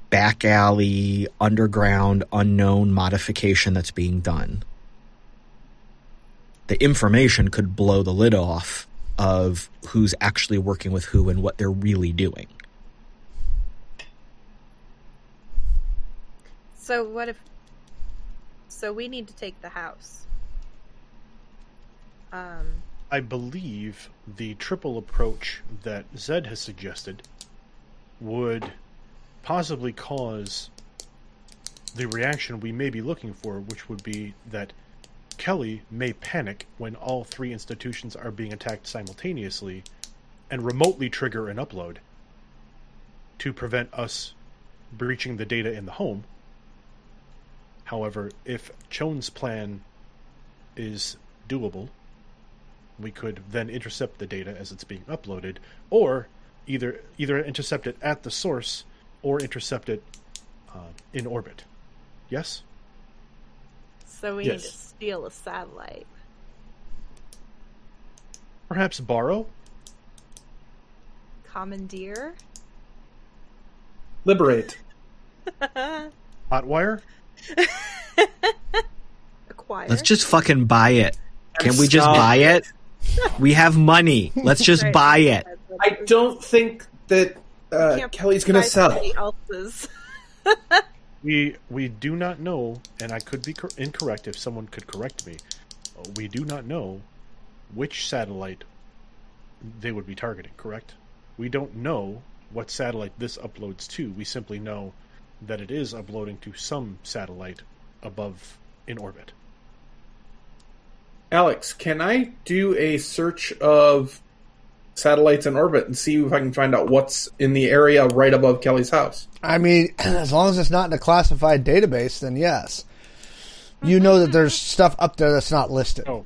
back alley, underground, unknown modification that's being done. The information could blow the lid off of who's actually working with who and what they're really doing. So what if? So we need to take the house. Um. I believe the triple approach that Zed has suggested would possibly cause the reaction we may be looking for, which would be that Kelly may panic when all three institutions are being attacked simultaneously and remotely trigger an upload to prevent us breaching the data in the home. However, if Chone's plan is doable, we could then intercept the data as it's being uploaded, or either either intercept it at the source or intercept it uh, in orbit. Yes. So we need to steal a satellite. Perhaps borrow. Commandeer. Liberate. Hotwire. Acquire. Let's just fucking buy it. Can we just Stop. buy it? We have money. Let's just Right. buy it. I don't think that uh, Can't Kelly's going to buy sell. somebody else's. We we do not know, and I could be cor- incorrect if someone could correct me. uh, We do not know which satellite they would be targeting. Correct? We don't know what satellite this uploads to. We simply know that it is uploading to some satellite above in orbit. Alex, can I do a search of satellites in orbit and see if I can find out what's in the area right above Kelly's house? I mean, as long as it's not in a classified database, then yes. You know that there's stuff up there that's not listed. Oh,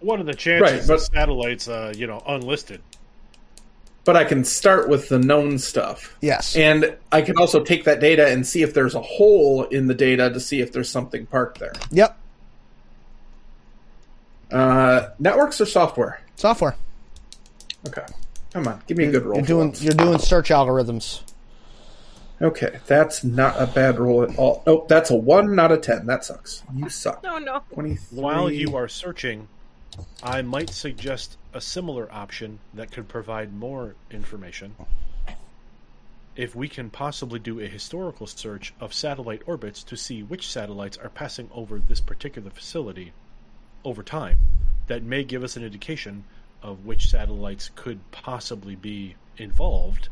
what are the chances Right, but- that satellites, uh, you know, unlisted? But I can start with the known stuff. Yes. And I can also take that data and see if there's a hole in the data to see if there's something parked there. Yep. Uh, networks or software? Software. Okay. Come on, give me a good roll. You're doing once. you're doing search algorithms. Okay, that's not a bad roll at all. Oh, that's a one, not a ten. That sucks. You suck. No, no. Twenty-three. While you are searching, I might suggest a similar option that could provide more information. If we can possibly do a historical search of satellite orbits to see which satellites are passing over this particular facility over time, that may give us an indication of which satellites could possibly be involved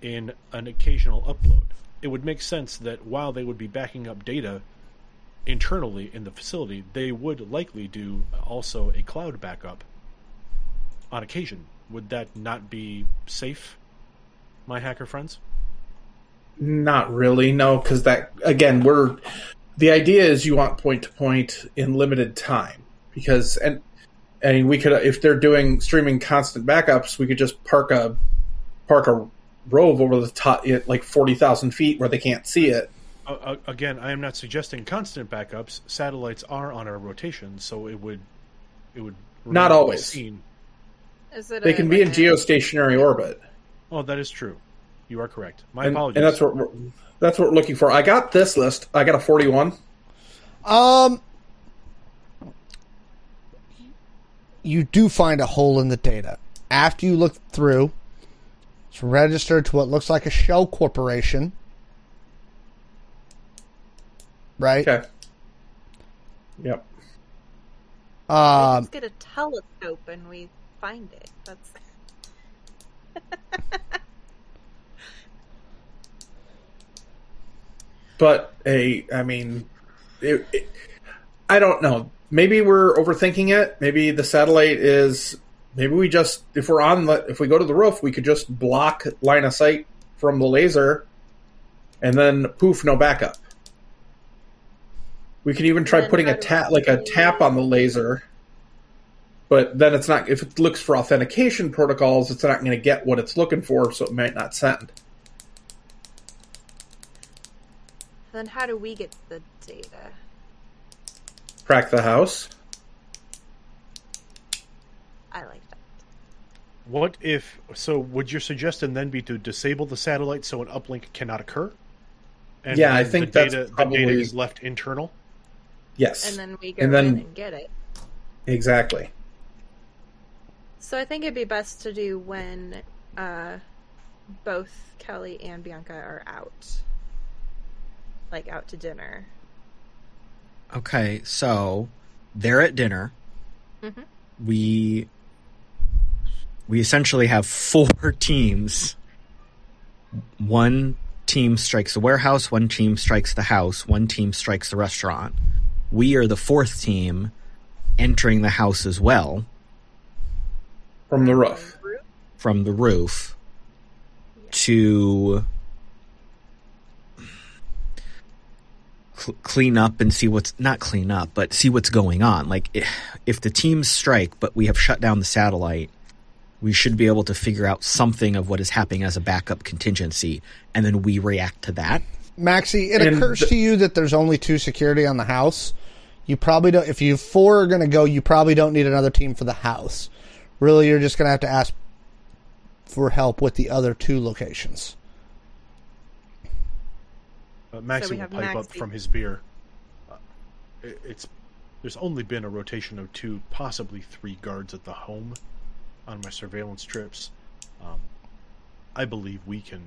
in an occasional upload. It would make sense that while they would be backing up data internally in the facility, they would likely do also a cloud backup on occasion. Would that not be safe, my hacker friends? Not really, no, because that again, we're the idea is you want point to point in limited time because and I mean we could if they're doing streaming constant backups, we could just park a park a rove over the top at like forty thousand feet where they can't see it. Uh, again, I am not suggesting constant backups. Satellites are on a rotation, so it would it would Not remain to be always. seen. Is it They a- can be in like a- geostationary orbit, Oh, that is true. You are correct. My and, apologies. and that's what we're, that's what we're looking for. I got this list. I got a forty-one. Um, you do find a hole in the data after you look through. It's registered to what looks like a shell corporation, right? Okay. Yep. Um, Let's get a telescope and we find it. That's but a i mean it, it, i don't know. Maybe we're overthinking it. Maybe the satellite is maybe we just if we're on the if we go to the roof we could just block line of sight from the laser and then poof no backup. We can even try putting a tap like a tap on the laser but then it's not if it looks for authentication protocols it's not going to get what it's looking for so it might not send then how do we get the data? crack the house I like that. What if so? Would your suggestion then be to disable the satellite so an uplink cannot occur? And Yeah, I think the that's data, the data is left internal. yes And then we go And then- in and get it. exactly So I think it'd be best to do when uh, both Kelly and Bianca are out, like out to dinner. Okay, so they're at dinner. Mhm. We we essentially have four teams. One team strikes the warehouse, one team strikes the house, one team strikes the restaurant. We are the fourth team entering the house as well from the roof. from the roof to cl- clean up and see what's not clean up, but see what's going on. Like if, if the teams strike, but we have shut down the satellite, we should be able to figure out something of what is happening as a backup contingency, and then we react to that. Maxie, it And occurs the- to you that there's only two security on the house. You probably don't. If you four are going to go, you probably don't need another team for the house. Really, you're just going to have to ask for help with the other two locations. Uh, Maxie we will have pipe up from his beer. Uh, it, it's there's only been a rotation of two, possibly three guards at the home on my surveillance trips. Um, I believe we can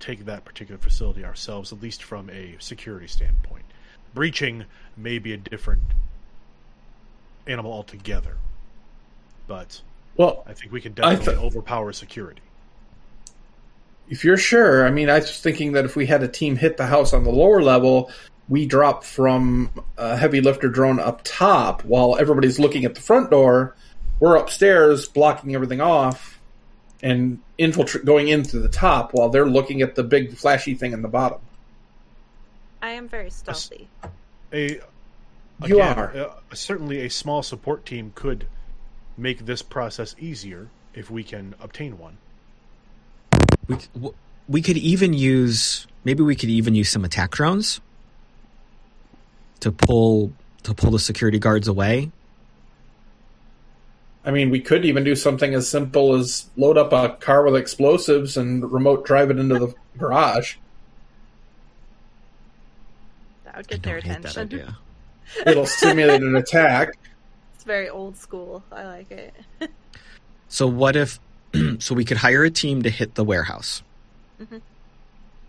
take that particular facility ourselves, at least from a security standpoint. Breaching may be a different animal altogether, but Well, I think we can definitely th- overpower security. if you're sure, I mean, I was thinking that if we had a team hit the house on the lower level, we drop from a heavy lifter drone up top while everybody's looking at the front door. We're upstairs blocking everything off and infiltrate going in through the top while they're looking at the big flashy thing in the bottom. I am very stealthy. A You again, are. uh, certainly a small support team could make this process easier if we can obtain one. We, we could even use maybe we could even use some attack drones to pull to pull the security guards away. I mean, we could even do something as simple as load up a car with explosives and remote drive it into the garage. That would get their don't hate that attention. idea. It'll simulate an attack. It's very old school. I like it. So what if? so we could hire a team to hit the warehouse. Mhm.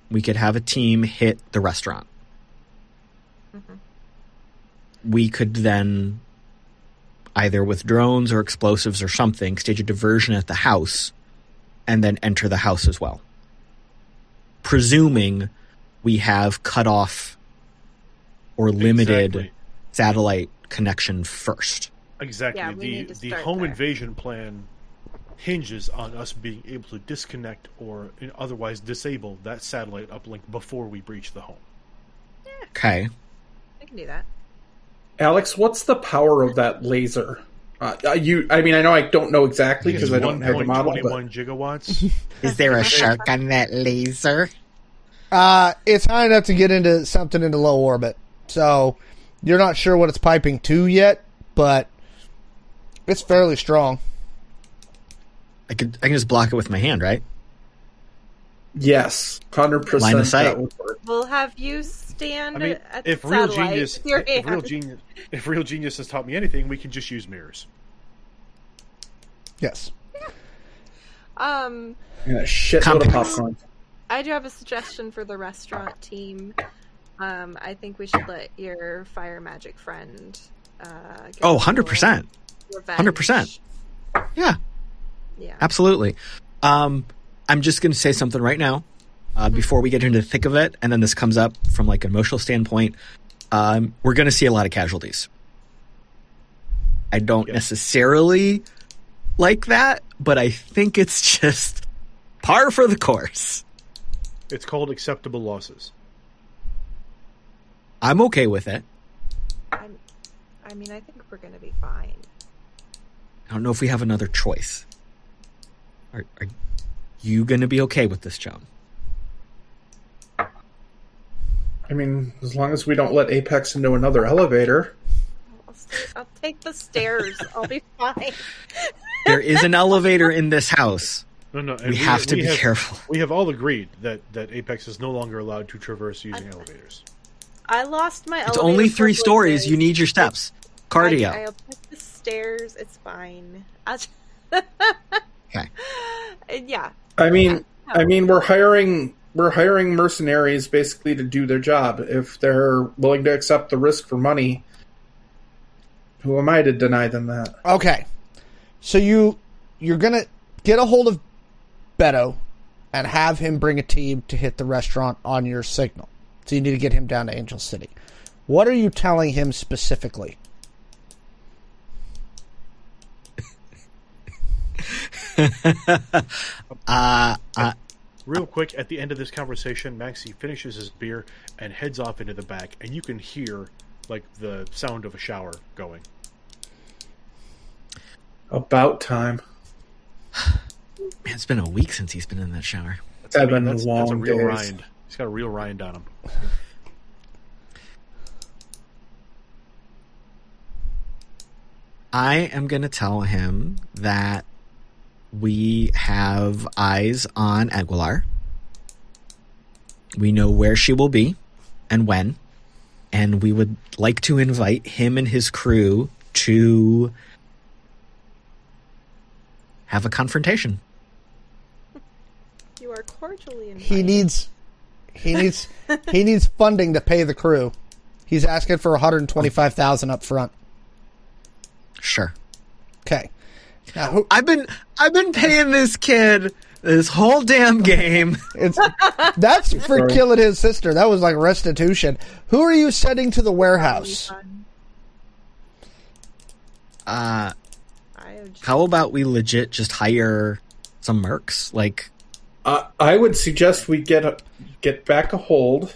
We could have a team hit the restaurant. We could then either with drones or explosives or something stage a diversion at the house, and then enter the house as well. Presuming we have cut off or limited Exactly. satellite connection first. Exactly. Yeah, the the home there. invasion plan hinges on us being able to disconnect or otherwise disable that satellite uplink before we breach the home. Okay. I can do that. Alex, what's the power of that laser? Uh, uh, you, I mean, I know I don't know exactly because I don't have the model. But gigawatts. Is there a shark on that laser? Uh, it's high enough to get into something into low orbit. So you're not sure what it's piping to yet, but it's fairly strong. I could I can just block it with my hand, right? yes, hundred percent. Line of sight. That would work. We'll have you stand I mean, at if real genius, if real genius, if real genius has taught me anything, we can just use mirrors. Yes. Um, And shit load of popcorn. I do have a suggestion for the restaurant team. Um, I think we should let your fire magic friend. Uh, get Oh, 100%. little revenge. 100%. Yeah, Yeah. absolutely. Um, I'm just going to say something right now uh, before we get into the thick of it, and then this comes up from like an emotional standpoint. Um, we're going to see a lot of casualties. I don't Yep. necessarily like that, but I think it's just par for the course. It's called acceptable losses. I'm okay with it. I'm, I mean, I think we're gonna be fine. I don't know if we have another choice. Are, are you going to be okay with this, Joan? I mean, as long as we don't let Apex into another elevator. I'll, take the stairs. I'll be fine. There is an elevator in this house. No, no. and We have to we be careful. We have all agreed that that Apex is no longer allowed to traverse using elevators. I lost my. It's only three stories. You need your steps. Cardio. I, I'll take the stairs. It's fine. I'll- Okay. yeah. I mean, I mean, we're hiring we're hiring mercenaries basically to do their job. If they're willing to accept the risk for money, who am I to deny them that? Okay. So you you're gonna get a hold of Beto and have him bring a team to hit the restaurant on your signal. So you need to get him down to Angel City. What are you telling him specifically? Uh, uh, Real quick, at the end of this conversation, Maxie finishes his beer and heads off into the back, and you can hear like the sound of a shower going. About time. man, it's been a week since he's been in that shower. That's, I mean, Seven that's, that's a long real days. rind. He's got a real rind on him. I am going to tell him that we have eyes on Aguilar. We know where she will be and when. and we would like to invite him and his crew to have a confrontation. You are cordially invited. He needs he needs he needs funding to pay the crew. He's asking for 125,000 up front. Sure. Okay. Now who I've been I've been paying this kid this whole damn game. it's that's for Sorry. killing his sister. That was like restitution. Who are you sending to the warehouse? Fun. Uh I would just- how about we legit just hire some mercs? Like Uh, I would suggest we get a, get back a hold,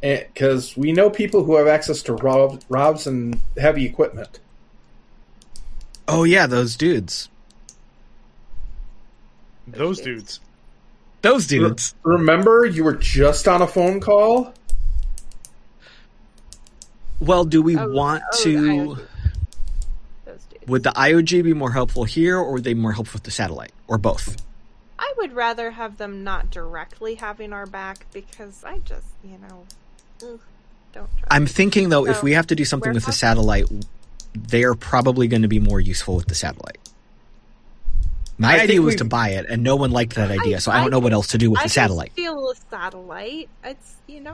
because we know people who have access to rob, robs and heavy equipment. oh yeah, those dudes. Those dudes. Those dudes. Remember, you were just on a phone call. Well, do we Oh, want oh, to Those dudes. would the IOG be more helpful here or would they more helpful with the satellite? Or both? I would rather have them not directly having our back because I just, you know, ugh, don't trust. I'm thinking though, if we have to do something with the satellite, they're probably going to be more useful with the satellite. My I idea was we- to buy it, and no one liked that idea, so I don't know what else to do with I the satellite. can steal a satellite. It's you know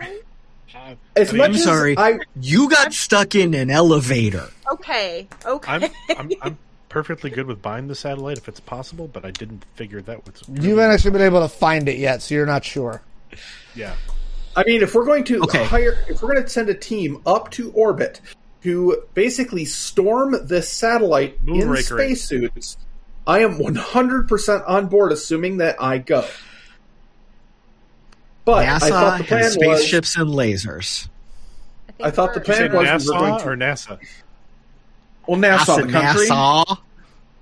Uh, As I mean, much I'm as sorry. I, You got stuck in an elevator. okay, okay. I'm, I'm I'm perfectly good with buying the satellite if it's possible, but I didn't figure that was. You haven't actually been able to find it yet, so you're not sure. Yeah. I mean, if we're going to Okay. hire, if we're going to send a team up to orbit to basically storm this satellite in Moonraker it. spacesuits, I am 100% on board, assuming that I go. But I thought the NASA plan has was spaceships and lasers. think I thought the we're- plan was we were going NASA to- or NASA? well, NASA, I the country. NASA.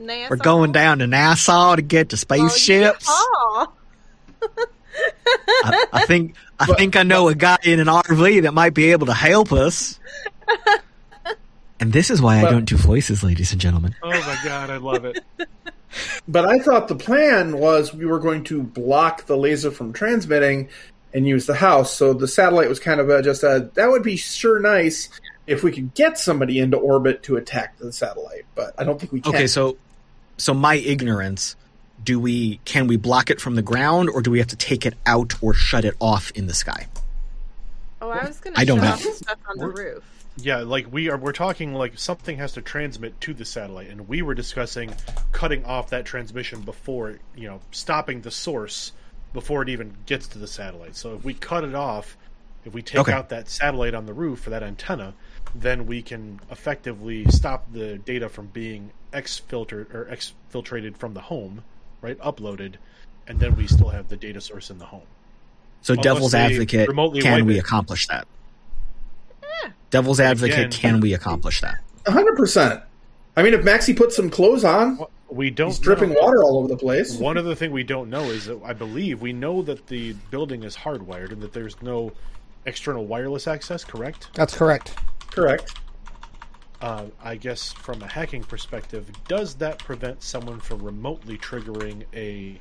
NASA. We're going down to Nassau to get the oh, Well, spaceships. yeehaw. I, I think I But- think I know a guy in an RV that might be able to help us. And this is why I don't do voices, ladies and gentlemen. Oh my god, I love it. But I thought the plan was we were going to block the laser from transmitting and use the house. So the satellite was kind of a, just a that would be sure nice if we could get somebody into orbit to attack the satellite. But I don't think we can. Okay, so so my ignorance, do we can we block it from the ground or do we have to take it out or shut it off in the sky? Oh, I was gonna I don't shut know. off stuff on the roof. Yeah, like we are we're talking like something has to transmit to the satellite and we were discussing cutting off that transmission before, you know, stopping the source before it even gets to the satellite. So if we cut it off, if we take Okay. out that satellite on the roof for that antenna, then we can effectively stop the data from being exfiltered or exfiltrated from the home, right? Uploaded, and then we still have the data source in the home. So Unless devil's advocate, can we accomplish that? Devil's advocate, again- can we accomplish that? hundred percent. I mean, if Maxie puts some clothes on, We don't he's dripping know. water all over the place. One other thing we don't know is that I believe we know that the building is hardwired and that there's no external wireless access. Correct? That's correct. Correct. Uh, I guess from a hacking perspective, does that prevent someone from remotely triggering a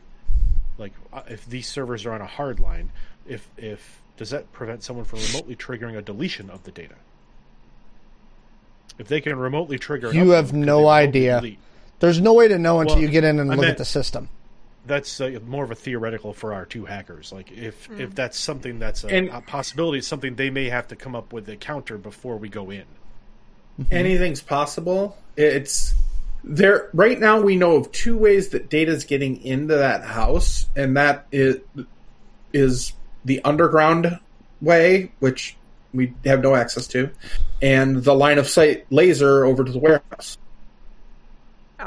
like uh, if these servers are on a hard line? If if does that prevent someone from remotely triggering a deletion of the data? If they can remotely trigger, You have no idea. delete? There's no way to know until Well, you get in and I look at the system. that's uh, more of a theoretical for our two hackers. Like if Hmm. if that's something that's a, And- a possibility, it's something they may have to come up with a counter before we go in. Anything's possible. It's there right now. We know of two ways that data's getting into that house, and that is is the underground way, which we have no access to, and the line of sight laser over to the warehouse.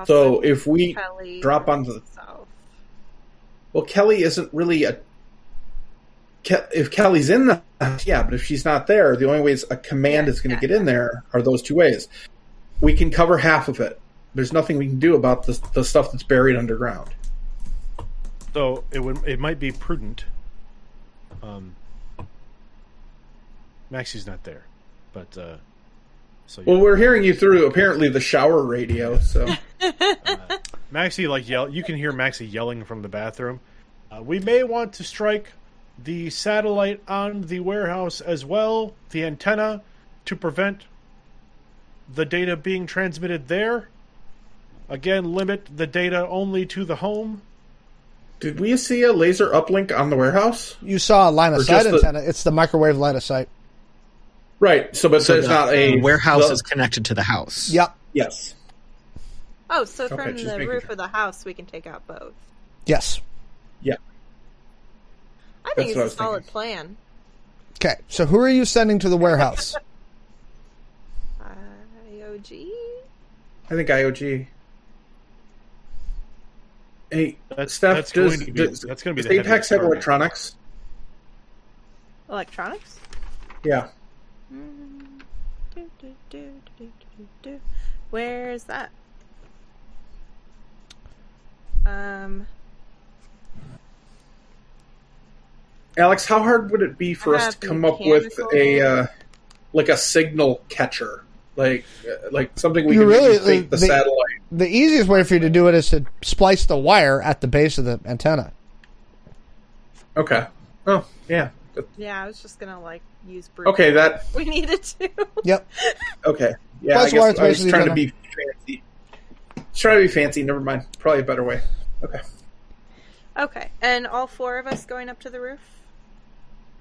So if we Kelly drop onto the south. well, Kelly isn't really a. Ke- If Kelly's in the yeah, but if she's not there, the only ways a command Yeah, is going to yeah, get in there are those two ways. We can cover half of it. There's nothing we can do about the the stuff that's buried underground. So it would it might be prudent. Um, Maxie's not there, but uh, so yeah. Well, we're hearing you through apparently the shower radio. So Maxie like yell. You can hear Maxie yelling from the bathroom. Uh, we may want to strike the satellite on the warehouse as well, the antenna, to prevent the data being transmitted there. Again, limit the data only to the home. Did we see a laser uplink on the warehouse? You saw a line of Or sight just the- antenna. It's the microwave line of sight. Right. So, but there's the not a warehouse the- is connected to the house. Yep. Yes. Oh, so Okay, from the roof sure. of the house, we can take out both. Yes. Yeah. I think That's it's what I a was solid thinking. plan. Okay. So who are you sending to the warehouse? IOG? I think IOG. Hey, That's Steph, that's does, going to be does, that's going to be does the Apex have electronics? Electronics? Yeah. Mm, do, do, do, do, do, do. Where is that? Um, Alex, how hard would it be for us to come up with a uh, like a signal catcher, like uh, like something we You can really- really the, the- satellite? the easiest way for you to do it is to splice the wire at the base of the antenna. Okay. Oh, yeah. Yeah, I was just gonna like use brute. Okay, that We needed to. Yep. okay. Yeah, Plus I guess I was basically trying to gonna- be fancy. Trying to be fancy. Never mind. Probably a better way. Okay. okay, and all four of us going up to the roof.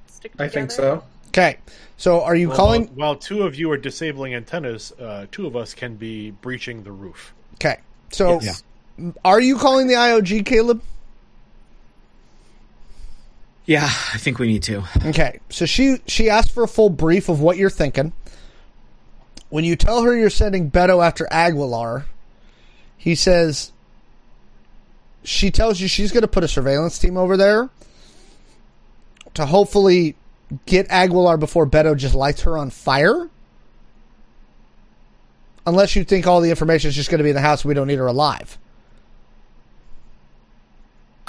Stick I think so. Okay. So are you Well, calling? While, while two of you are disabling antennas, uh, two of us can be breaching the roof. Okay. So Yes. are you calling the IOG, Caleb? Yeah, I think we need to. Okay. So she she asked for a full brief of what you're thinking. When you tell her you're sending Beto after Aguilar, he says she tells you she's going to put a surveillance team over there to hopefully get Aguilar before Beto just lights her on fire. Unless you think all the information is just going to be in the house, we don't need her alive.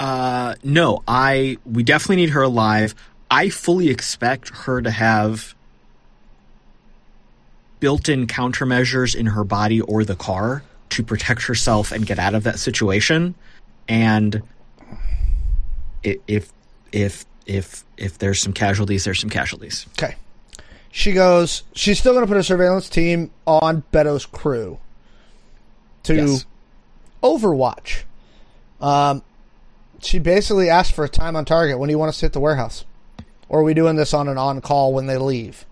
Uh, no, I we definitely need her alive. I fully expect her to have built-in countermeasures in her body or the car to protect herself and get out of that situation. And if if if if there's some casualties, there's some casualties. Okay. She goes, she's still going to put a surveillance team on Beto's crew to Yes. overwatch. Um, she basically asked for a time on target. When do you want us to hit the warehouse? Or are we doing this on an on call when they leave?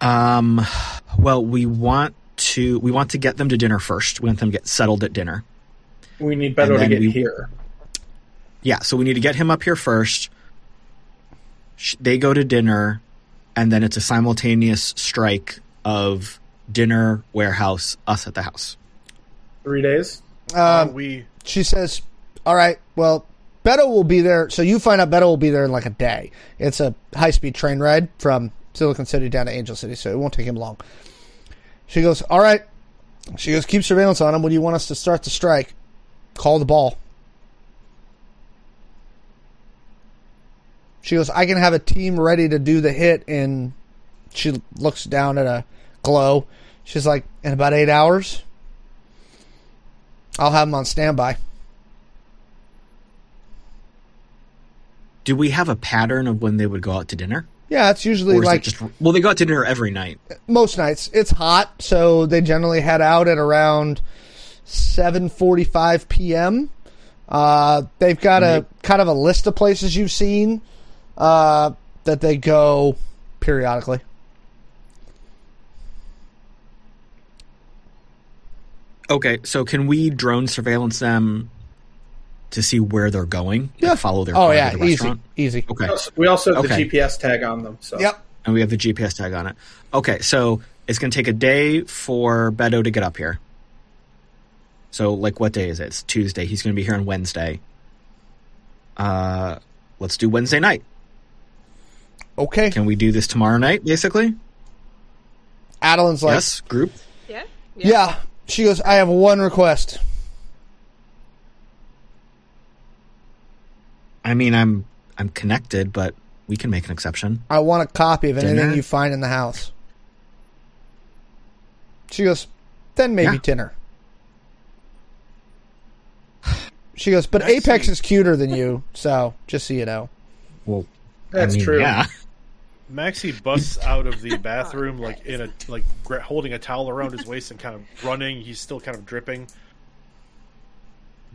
Um, well, we want to we want to get them to dinner first. We want them to get settled at dinner. We need And Beto to then get we- here. Yeah, so we need to get him up here first. They go to dinner, and then it's a simultaneous strike of dinner, warehouse, us at the house. Three days. Um, we she says, "All right, well, Beto will be there. So you find out Beto will be there in like a day. It's a high speed train ride from Silicon City down to Angel City, so it won't take him long." She goes, "All right." She goes, "Keep surveillance on him. When you want us to start the strike? Call the ball." She goes, "I can have a team ready to do the hit." And she looks down at a glow. She's like, "In about eight hours." I'll have them on standby. Do we have a pattern of when they would go out to dinner? Yeah, it's usually like it just well, they go out to dinner every night. most nights. It's hot, so they generally head out at around seven forty-five p.m. Uh, they've got a kind of a list of places you've seen uh, that they go periodically. Okay, so can we drone surveillance them to see where they're going? Like, Yeah. follow their Oh yeah, to the easy, restaurant. easy. Okay, We also have Okay. the GPS tag on them. So Yep. and we have the GPS tag on it. Okay, so it's going to take a day for Beto to get up here. So, like, what day is it? It's Tuesday. He's going to be here on Wednesday. Uh, let's do Wednesday night. Okay. Can we do this tomorrow night? Basically, Adeline's like, yes. Group. Yeah. yeah. She goes, I have one request. I mean, I'm I'm connected, but we can make an exception. I want a copy of anything Dinner? you find in the house. She goes, then maybe Yeah. dinner. She goes, but I Apex see. is cuter than you, so just so you know. Well, That's I mean, true. Yeah. Maxie busts out of the bathroom like in a like holding a towel around his waist and kind of running. He's still kind of dripping.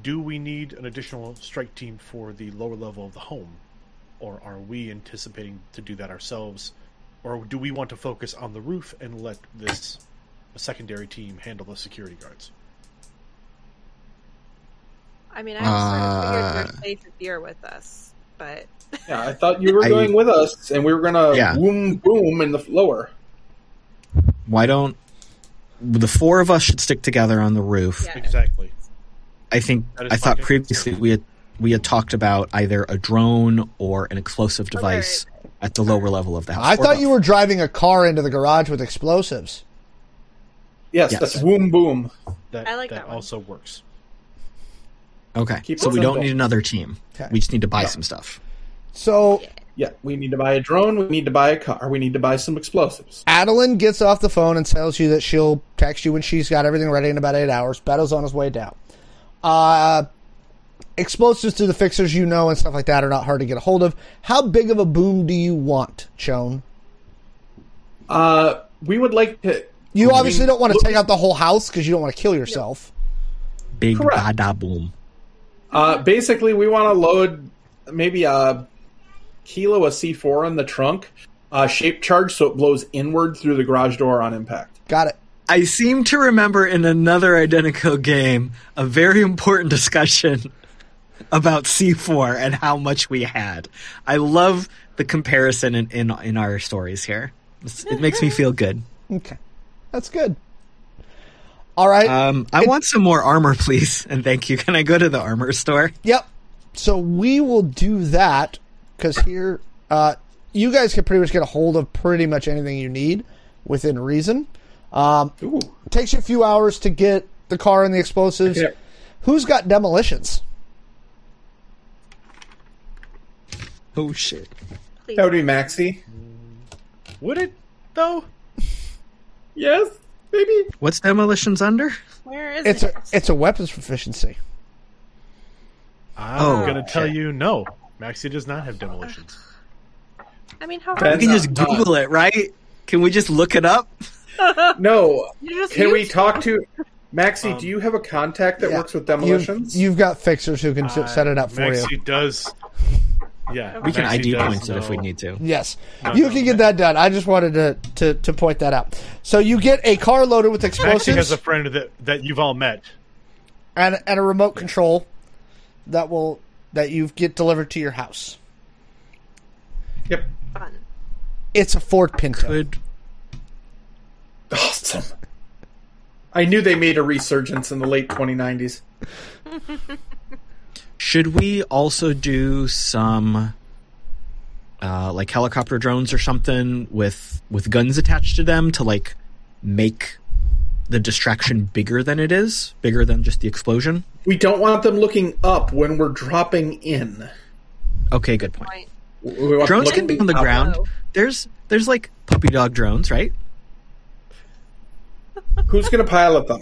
Do we need an additional strike team for the lower level of the home, or are we anticipating to do that ourselves, or do we want to focus on the roof and let this secondary team handle the security guards? I mean, I just sort of figured Uh, you're safe if you're with us, but Yeah, I thought you were I- going with us, and we were gonna Yeah. boom boom in the lower. Why don't the four of us should stick together on the roof? yeah. Exactly. I think I thought fine. previously we had we had talked about either a drone or an explosive Oh, there device at the lower level of the house. I thought both. you were driving a car into the garage with explosives. Yes, Yes. that's boom boom. That I like that that one. also works. Okay. Keep so we don't need another team. Okay. We just need to buy Yeah. some stuff. So Yeah, we need to buy a drone. We need to buy a car. We need to buy some explosives. Adeline gets off the phone and tells you that she'll text you when she's got everything ready in about eight hours. Beto's on his way down. Uh, explosives to the fixers you know and stuff like that are not hard to get a hold of. How big of a boom do you want, Joan? Uh, we would like to. You obviously mean, don't want to look- take out the whole house because you don't want to kill yourself. Big Correct. bada boom. Uh, basically, we want to load maybe a kilo of C4 in the trunk, uh, shape charge so it blows inward through the garage door on impact. Got it. I seem to remember in another identical game a very important discussion about C4 and how much we had. I love the comparison in, in, in our stories here. It's- It makes me feel good. Okay. That's good. All right. Um, I want some more armor, please, and thank you. Can I go to the armor store? Yep. So we will do that because here, uh, you guys can pretty much get a hold of pretty much anything you need within reason. Um, Ooh. it takes you a few hours to get the car and the explosives. Yeah. Who's got demolitions? Oh shit! please. That would be Maxie. Would it though? Yes, maybe. What's demolitions under? Where is It's it? a it's a weapons proficiency. I'm Oh, gonna tell shit. you no. Maxie does not have demolitions. I mean, how Ben- hard We can just Uh, Google it, right? Can we just look it up? No. Can we use- talk to Maxie? Um, do you have a contact that Yeah. works with You've, demolitions? you've got fixers who can s- set it up for Maxie you. Maxie does. Yeah, We can ID does points it if we need to. Yes, No, you no, can get that done. I just wanted to, to, to point that out. So you get a car loaded with Maxie explosives has a friend that that you've all met. and, and a remote control that will that you get delivered to your house. Yep. Fun. It's a Ford Pinto. Could Awesome. I knew they made a resurgence in the late 2090s. should we also do some uh, like helicopter drones or something with with guns attached to them to like make the distraction bigger than it is, bigger than just the explosion? We don't want them looking up when we're dropping in. Okay, good point. Point. Drones can be on the up. ground. There's there's like puppy dog drones, right? Who's going to pilot them?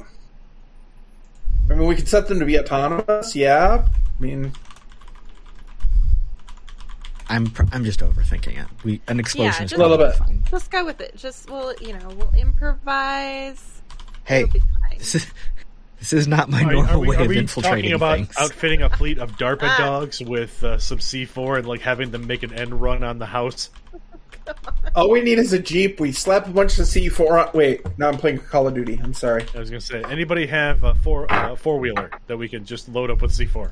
I mean, we could set them to be autonomous. Yeah. I mean, I'm pr- I'm just overthinking it. We an explosion is just- Little bit. fine. Just go with it. Just we'll, you know, we'll improvise. Hey, It'll be fine. this is this is not my Are, normal are we, way are of we infiltrating talking about things. outfitting a fleet of DARPA Ah. dogs with uh, some C4 and like having them make an end run on the house? all we need is a Jeep. We slap a bunch of C4 on. Wait, now I'm playing Call of Duty. I'm sorry. I was gonna say, anybody have a four uh, four wheeler that we can just load up with C4?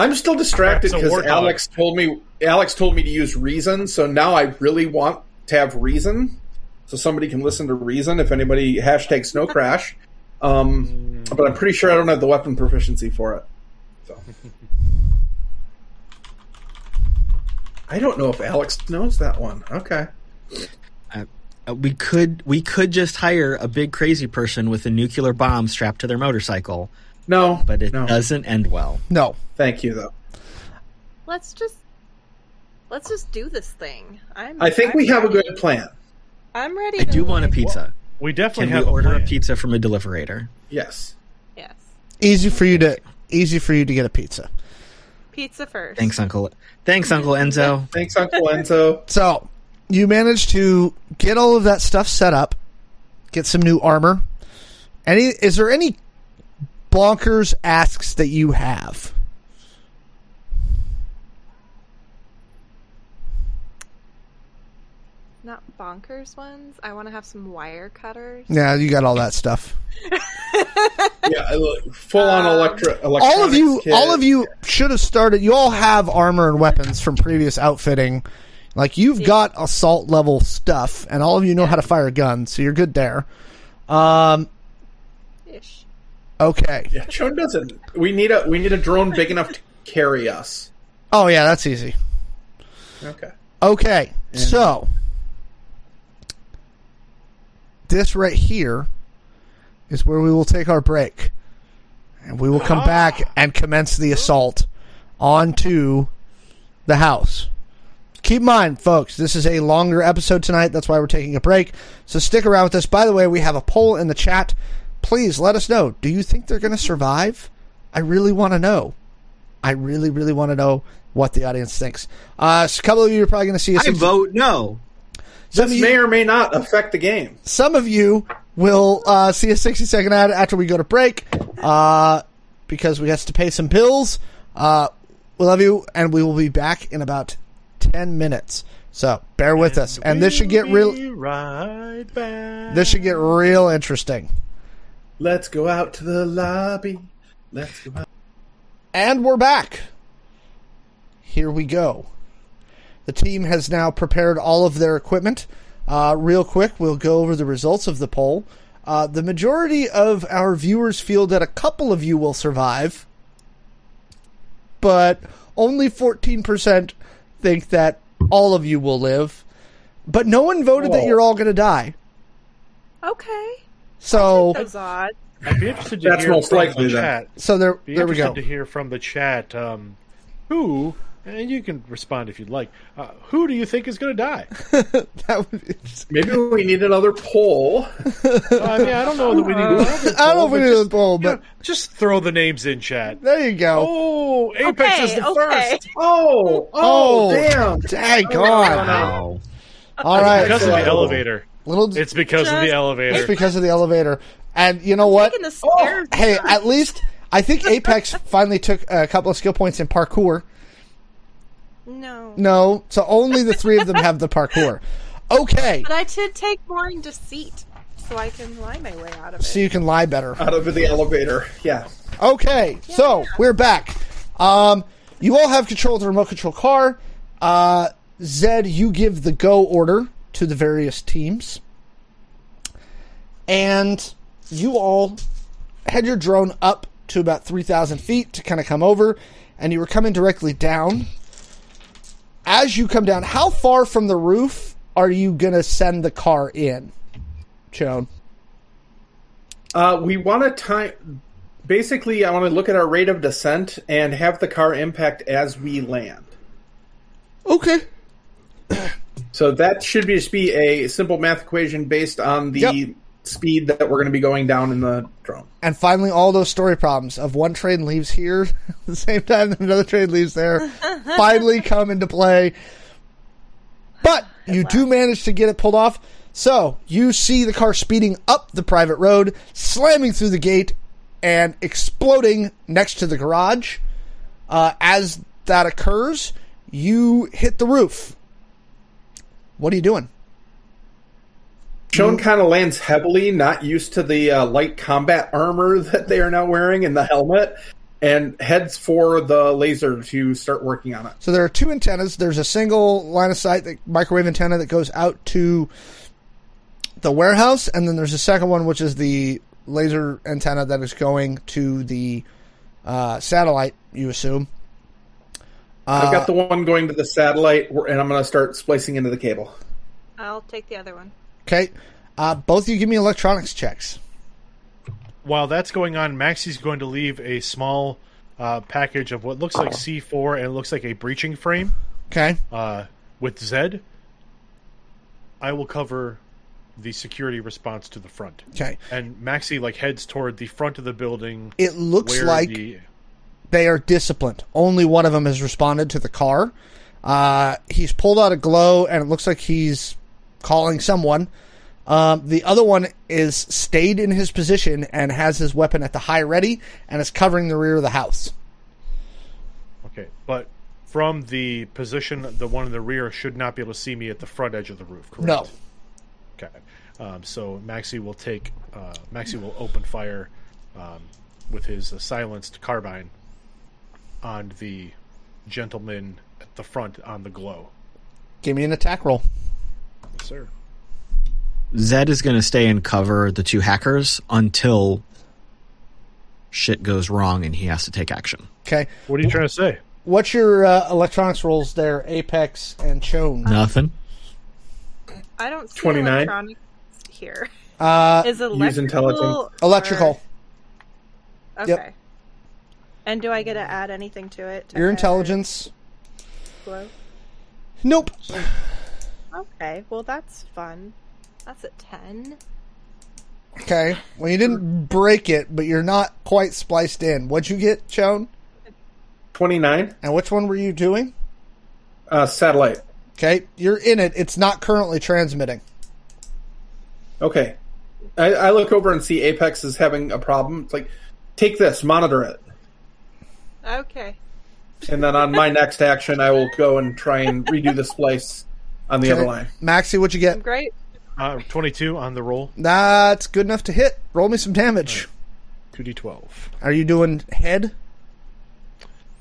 I'm still distracted because. Alex told me Alex told me to use reason, so now I really want to have reason, so somebody can listen to reason if anybody hashtag snow crash. Um, but I'm pretty sure I don't have the weapon proficiency for it. So. I don't know if Alex knows that one. Okay. Uh, we could we could just hire a big crazy person with a nuclear bomb strapped to their motorcycle, No, but it no. doesn't end well. No. Thank you though. Let's just let's just do this thing. I'm. I think I'm we have a ready. good plan. I'm ready. I to do want a like- pizza. We definitely Can we have a order a plan. pizza from a deliverator? Yes. Yes. Easy for you to easy for you to get a pizza. Pizza first. Thanks, Uncle. Thanks, Uncle Enzo. Thanks, Uncle Enzo. So you managed to get all of that stuff set up, get some new armor. Any is there any bonkers asks that you have? Not bonkers ones. I want to have some wire cutters. Yeah, you got all that stuff. Yeah, full on electro. all of you all of you should have started you all have armor and weapons from previous outfitting like you've got assault level stuff and all of you know how to fire a gun so you're good there um Ish. Okay Yeah, Chone doesn't. We need a we need a drone big enough to carry us. oh yeah that's easy Okay. okay so this right here is where we will take our break and we will come back and commence the assault onto the house keep in mind, folks, this is a longer episode tonight. That's why we're taking a break. So stick around with us. By the way, we have a poll in the chat. Please let us know. Do you think they're going to survive? I really want to know. I really, really want to know what the audience thinks. Uh, so a couple of you are probably going to see us. I vote no. Some This you- may or may not affect the game. some of you will uh, see a 60 second ad after we go to break uh, because we have to pay some bills. Uh, we love you, and we will be back in about 10 minutes. So bear with us. And this should get real. Right. This should get real interesting. Let's go out to the lobby. Let's go out. And we're back. Here we go. The team has now prepared all of their equipment. Uh, real quick, we'll go over the results of the poll. Uh, the majority of our viewers feel that a couple of you will survive, but only 14% think that all of you will live. But no one voted that you're all going to die. Okay. So, Those odds. I'd be interested to That's hear most from likely, the then. chat. so there, Be there we interested go. to hear from the chat. Um, who, and you can respond if you'd like. Uh, who do you think is going to die? That would be- Maybe we need another poll. I mean, I don't know that we need. To I don't know if we but need a just- poll, you know, but just throw the names in chat. there you go. Oh, Apex Okay, is the okay. first. Oh, oh, Oh. damn. Dang Oh, God. Wow. All right. Because of the elevator. Little, It's because of the elevator. It's because of the elevator. And you know what? Taking the stairs. Hey, at least I think Apex finally took a couple of skill points in parkour. No. No, so only the three of them have the parkour. Okay, But I did take more in deceit, so I can lie my way out of it. so you can lie better. Out of the elevator. Yeah. Okay, so we're back. Um, you all have control of the remote control car. Uh, Zed, you give the go order to the various teams. And you all had your drone up to about 3,000 feet to kind of come over, and you were coming directly down. As you come down, how far from the roof are you going to send the car in, Chone? Uh, we want to time. Basically, I want to look at our rate of descent and have the car impact as we land. Okay. So that should be, just be a simple math equation based on the Yep. speed that we're going to be going down in the drone. and finally all those story problems of one train leaves here at the same time that another train leaves there finally come into play. But you do manage to get it pulled off. So you see the car speeding up the private road slamming through the gate and exploding next to the garage. Uh, as that occurs you hit the roof what are you doing Chone kind of lands heavily, not used to the uh, light combat armor that they are now wearing and the helmet, and heads for the laser to start working on it. So there are two antennas. There's a single line of sight that, microwave antenna that goes out to the warehouse, and then there's a second one which is the laser antenna that is going to the uh, satellite. You assume. I've Uh, got the one going to the satellite, and I'm going to start splicing into the cable. I'll take the other one. Okay, uh, both of you give me electronics checks. While that's going on, Maxie's going to leave a small uh, package of what looks like C4 and it looks like a breaching frame Okay, uh, with Zed. I will cover the security response to the front. okay. And Maxie like heads toward the front of the building. It looks like the they are disciplined. Only one of them has responded to the car. Uh, he's pulled out a glow, and it looks like he's calling someone. Um, the other one is stayed in his position and has his weapon at the high ready and is covering the rear of the house. Okay, but from the position, the one in the rear should not be able to see me at the front edge of the roof. Correct? No. Okay. Um, so Maxie will take. Uh, Maxie will open fire um, with his uh, silenced carbine on the gentleman at the front on the glow. Give me an attack roll. Yes, sir. Zed is going to stay and cover the two hackers until shit goes wrong and he has to take action. Okay. What are you trying to say? What's your uh, electronics rolls there, Apex and Chone? Nothing. I don't see 29. electronics here. Uh, Is electrical? Use intelligence. or- electrical. Okay. Yep. And do I get to add anything to it? to Your intelligence. glow? Nope. Okay. Well, that's fun. That's a ten. Okay. Well, you didn't break it, but you're not quite spliced in. What'd you get, Chone? 29. And which one were you doing? Uh, satellite. Okay. You're in it. It's not currently transmitting. Okay. I, I look over and see Apex is having a problem. It's like, take this, monitor it. Okay. And then on my next action, I will go and try and redo the splice on the Okay. other line. Maxie, what'd you get? Great. Uh, Twenty-two on the roll. That's good enough to hit. Roll me some damage. Two d twelve. Are you doing head?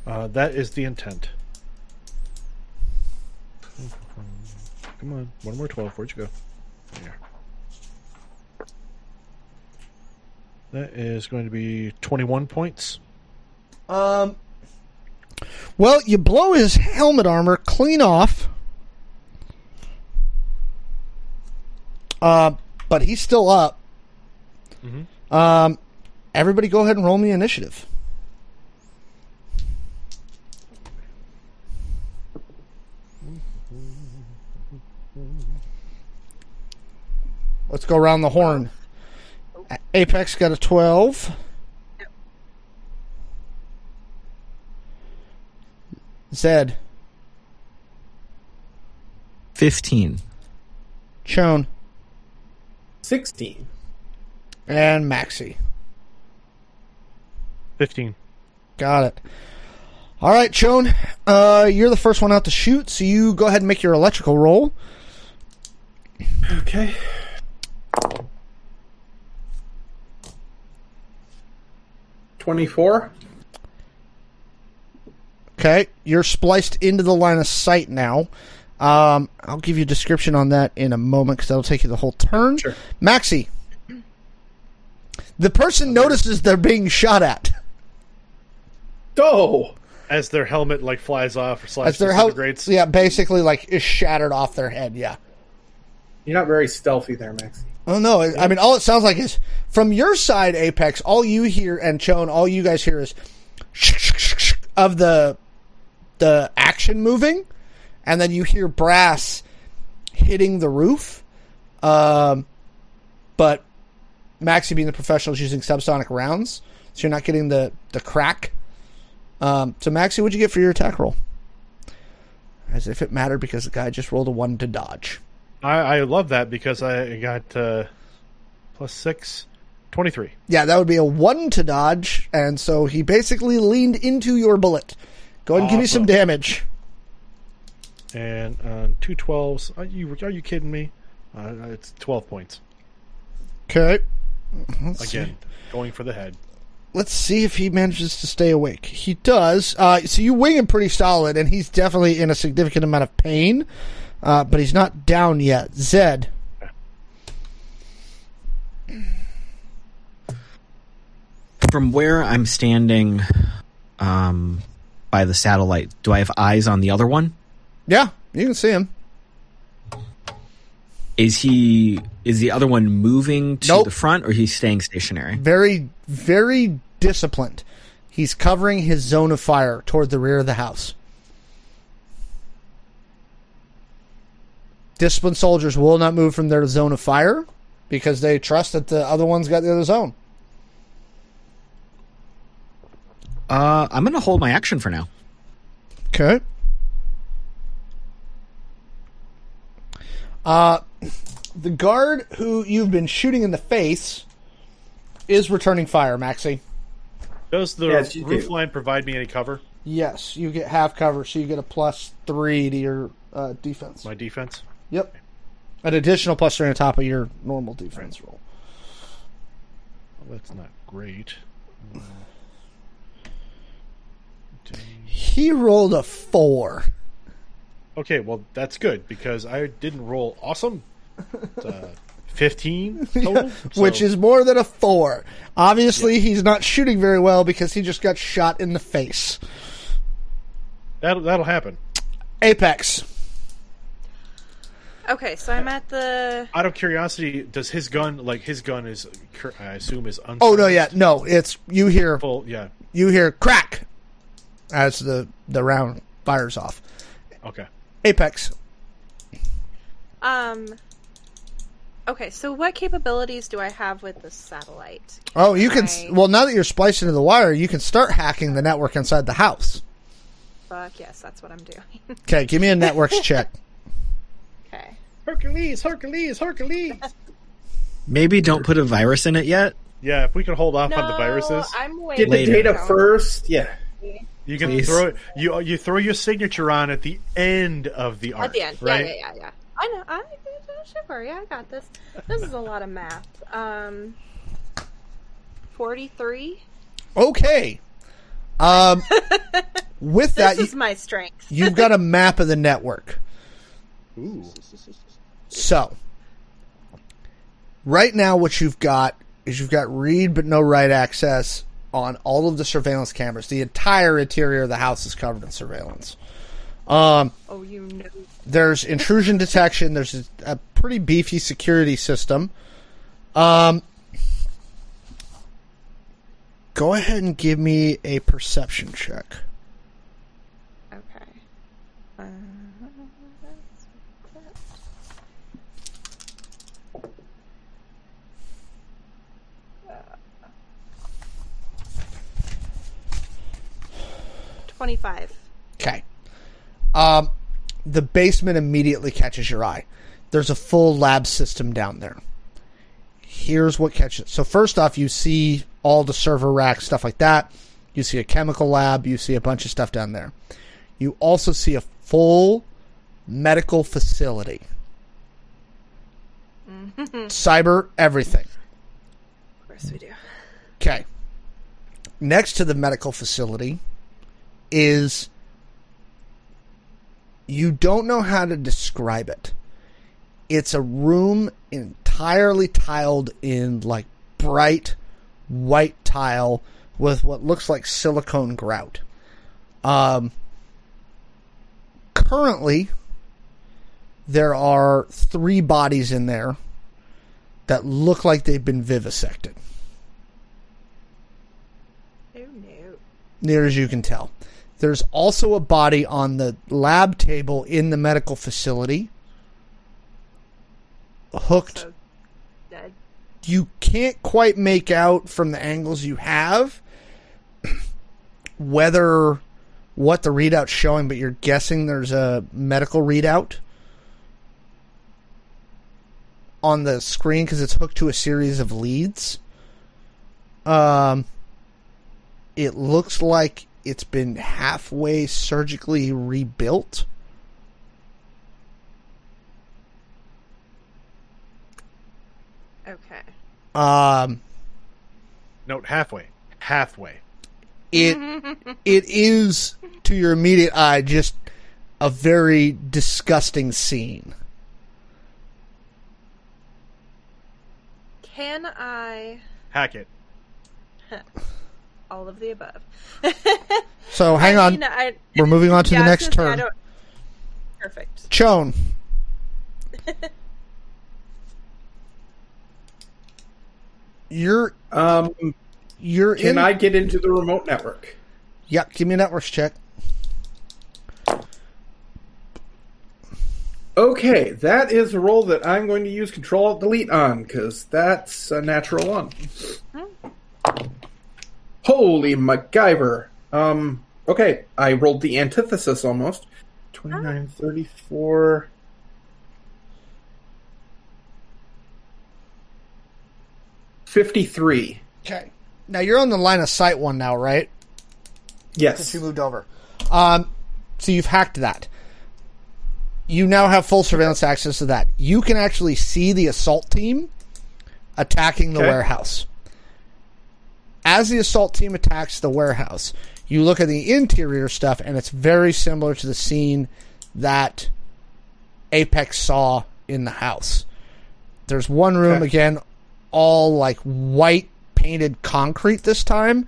Uh, that is the intent. Come on, one more twelve. Where'd you go? There. That is going to be twenty-one points. Um. Well, you blow his helmet armor clean off. Uh, but he's still up. Um, everybody, go ahead and roll me initiative. Let's go around the horn. Apex got a twelve. Zed, 15. Chone, 16. and Maxie. Fifteen. Got it. All right, Chone, uh, you're the first one out to shoot, so you go ahead and make your electrical roll. Okay. Twenty-four. Okay, you're spliced into the line of sight now. Um, I'll give you a description on that in a moment because that'll take you the whole turn. Sure. Maxie, the person notices they're being shot at. Go. As their helmet like flies off or As slash their health, disintegrates. yeah, basically like is shattered off their head. Yeah. You're not very stealthy there, Maxie. Oh no! I mean, all it sounds like is from your side, Apex. All you hear and Chone, all you guys hear is of the the action moving, and then you hear brass hitting the roof. Um, but Maxie, being the professional, is using subsonic rounds, so you're not getting the the crack. Um, so Maxie, what'd you get for your attack roll? As if it mattered, because the guy just rolled a one to dodge. I, I love that because I got uh, plus six, 23. Yeah, that would be a one to dodge, and so he basically leaned into your bullet. Go ahead and give me some damage. And uh, two 12s. Are you, are you kidding me? Uh, it's 12 points. Okay. Again, going for the head. Let's see if he manages to stay awake. He does. Uh, so you wing him pretty solid, and he's definitely in a significant amount of pain, uh, but he's not down yet. Zed. From where I'm standing um, by the satellite, do I have eyes on the other one? Yeah, you can see him. Is he is the other one moving to Nope. the front or he's staying stationary? Very, very disciplined. He's covering his zone of fire toward the rear of the house. Disciplined soldiers will not move from their zone of fire because they trust that the other one's got the other zone. Uh, I'm going to hold my action for now. Okay. Uh, the guard who you've been shooting in the face is returning fire, Maxie. Does the Yes, you roof do. line provide me any cover? Yes, you get half cover, so you get a plus three to your uh, defense. My defense. Yep. An additional plus three on top of your normal defense roll. Well, that's not great. He rolled a four. Okay, well that's good because I didn't roll awesome. It's, uh, Fifteen total, which So- is more than a four. Obviously, he's not shooting very well because he just got shot in the face. that'll that'll happen. Apex. Okay, so I'm at the. Out of curiosity, does his gun like his gun is I assume is unsilenced? Oh no, yeah, no. It's you hear full yeah. you hear crack as the the round fires off. Okay, Apex. Um. Okay, so what capabilities do I have with the satellite? Oh, you can. Right. Well, now that you're spliced into the wire, you can start hacking the network inside the house. Fuck yes, that's what I'm doing. Okay, give me a networks check. okay. Hercules, Hercules, Hercules. Maybe don't put a virus in it yet. yeah, if we could hold off No, on the viruses, I'm waiting. Get the data first. Yeah. You can Please. throw it. You you throw your signature on at the end of the arc, At the end, right? yeah, yeah, yeah, yeah. I know. I don't worry. I got this. This is a lot of math. Um, forty-three. Okay. Um, with that, This is you, my strength. you've got a map of the network. Ooh, So, right now, what you've got is you've got read but no write access on all of the surveillance cameras. The entire interior of the house is covered in surveillance. Um, Oh, you know. there's intrusion detection. There's a, a pretty beefy security system. Um, go ahead and give me a perception check. 25. Okay. Um, the basement immediately catches your eye. There's a full lab system down there. Here's what catches. So first off, you see all the server racks, stuff like that. You see a chemical lab. You see a bunch of stuff down there. You also see a full medical facility, mm-hmm. cyber everything. Of course we do. Okay. Next to the medical facility is you don't know how to describe it. It's a room entirely tiled in like bright white tile with what looks like silicone grout. Um, currently, there are three bodies in there that look like they've been vivisected. Oh no. near as you can tell. There's also a body on the lab table in the medical facility. Hooked. So dead. You can't quite make out from the angles you have whether what the readout's showing, but you're guessing there's a medical readout on the screen because it's hooked to a series of leads. Um, it looks like it's been halfway surgically rebuilt. Okay. Um, note halfway, halfway. it it is to your immediate eye just a very disgusting scene. Can I Hack it. all of the above? So hang I on, mean, I- we're moving on to yeah, the next gonna say, I turn. Perfect. Chone. You're Um, you're can in. I get into the remote network? Yep. Give me a networks check. Okay, that is a roll that I'm going to use Control Alt Delete on because that's a natural one. Holy MacGyver. Um, okay, I rolled the antithesis almost. 29, ah. 34. Fifty-three. Okay. Now you're on the line of sight one now, right? Yes. Since you moved over. Um, so you've hacked that. You now have full surveillance access to that. You can actually see the assault team attacking the okay. warehouse. As the assault team attacks the warehouse, you look at the interior stuff, and it's very similar to the scene that Apex saw in the house. There's one room Okay. again, all like white painted concrete this time.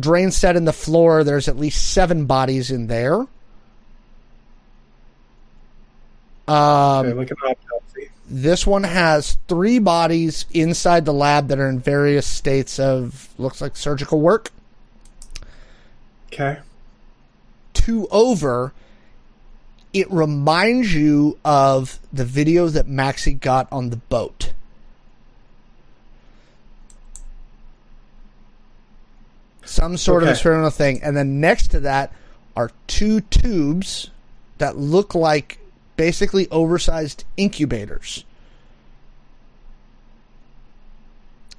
Drain set in the floor. There's at least seven bodies in there. Um, Okay, like an. This one has three bodies inside the lab that are in various states of looks like surgical work. Okay. Two over, it reminds you of the video that Maxie got on the boat. Some sort of experimental thing. And then next to that are two tubes that look like basically oversized incubators.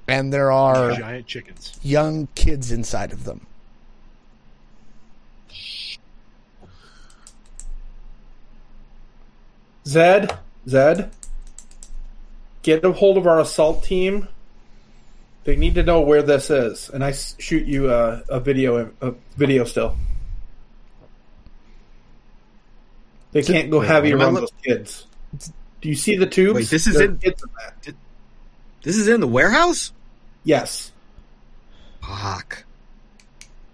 And there are Giant chickens. young kids inside of them. Zed, Zed, get a hold of our assault team. They need to know where this is, and I shoot you a, a video, a video still. They can't go heavy what am around look- those kids. Do you see the tubes? Wait, this is There are in- kids in that. This is in the warehouse? Yes. Fuck.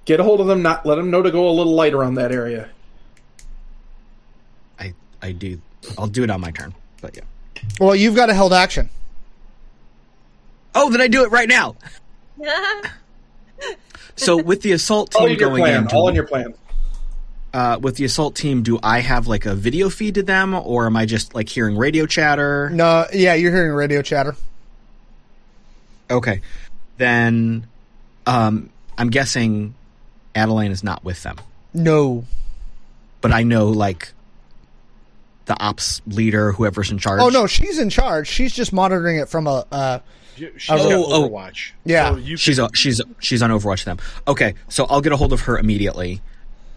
Get a hold of them. Not let them know to go a little lighter on that area. I I do. I'll do it on my turn. But yeah. Well, you've got a held action. Oh, then I do it right now. So with the assault All team in your going plan. in, All in your plan. Uh, with the assault team, do I have like a video feed to them, or am I just like hearing radio chatter? No, yeah, you're hearing radio chatter. Okay, then um, I'm guessing Adeline is not with them, No. but I know like the ops leader, whoever's in charge. Oh no, she's in charge. She's just monitoring it from a. Uh, She's Oh, got oh. Overwatch. Yeah. So you she's can- on, she's she's on Overwatch them. Okay, so I'll get a hold of her immediately.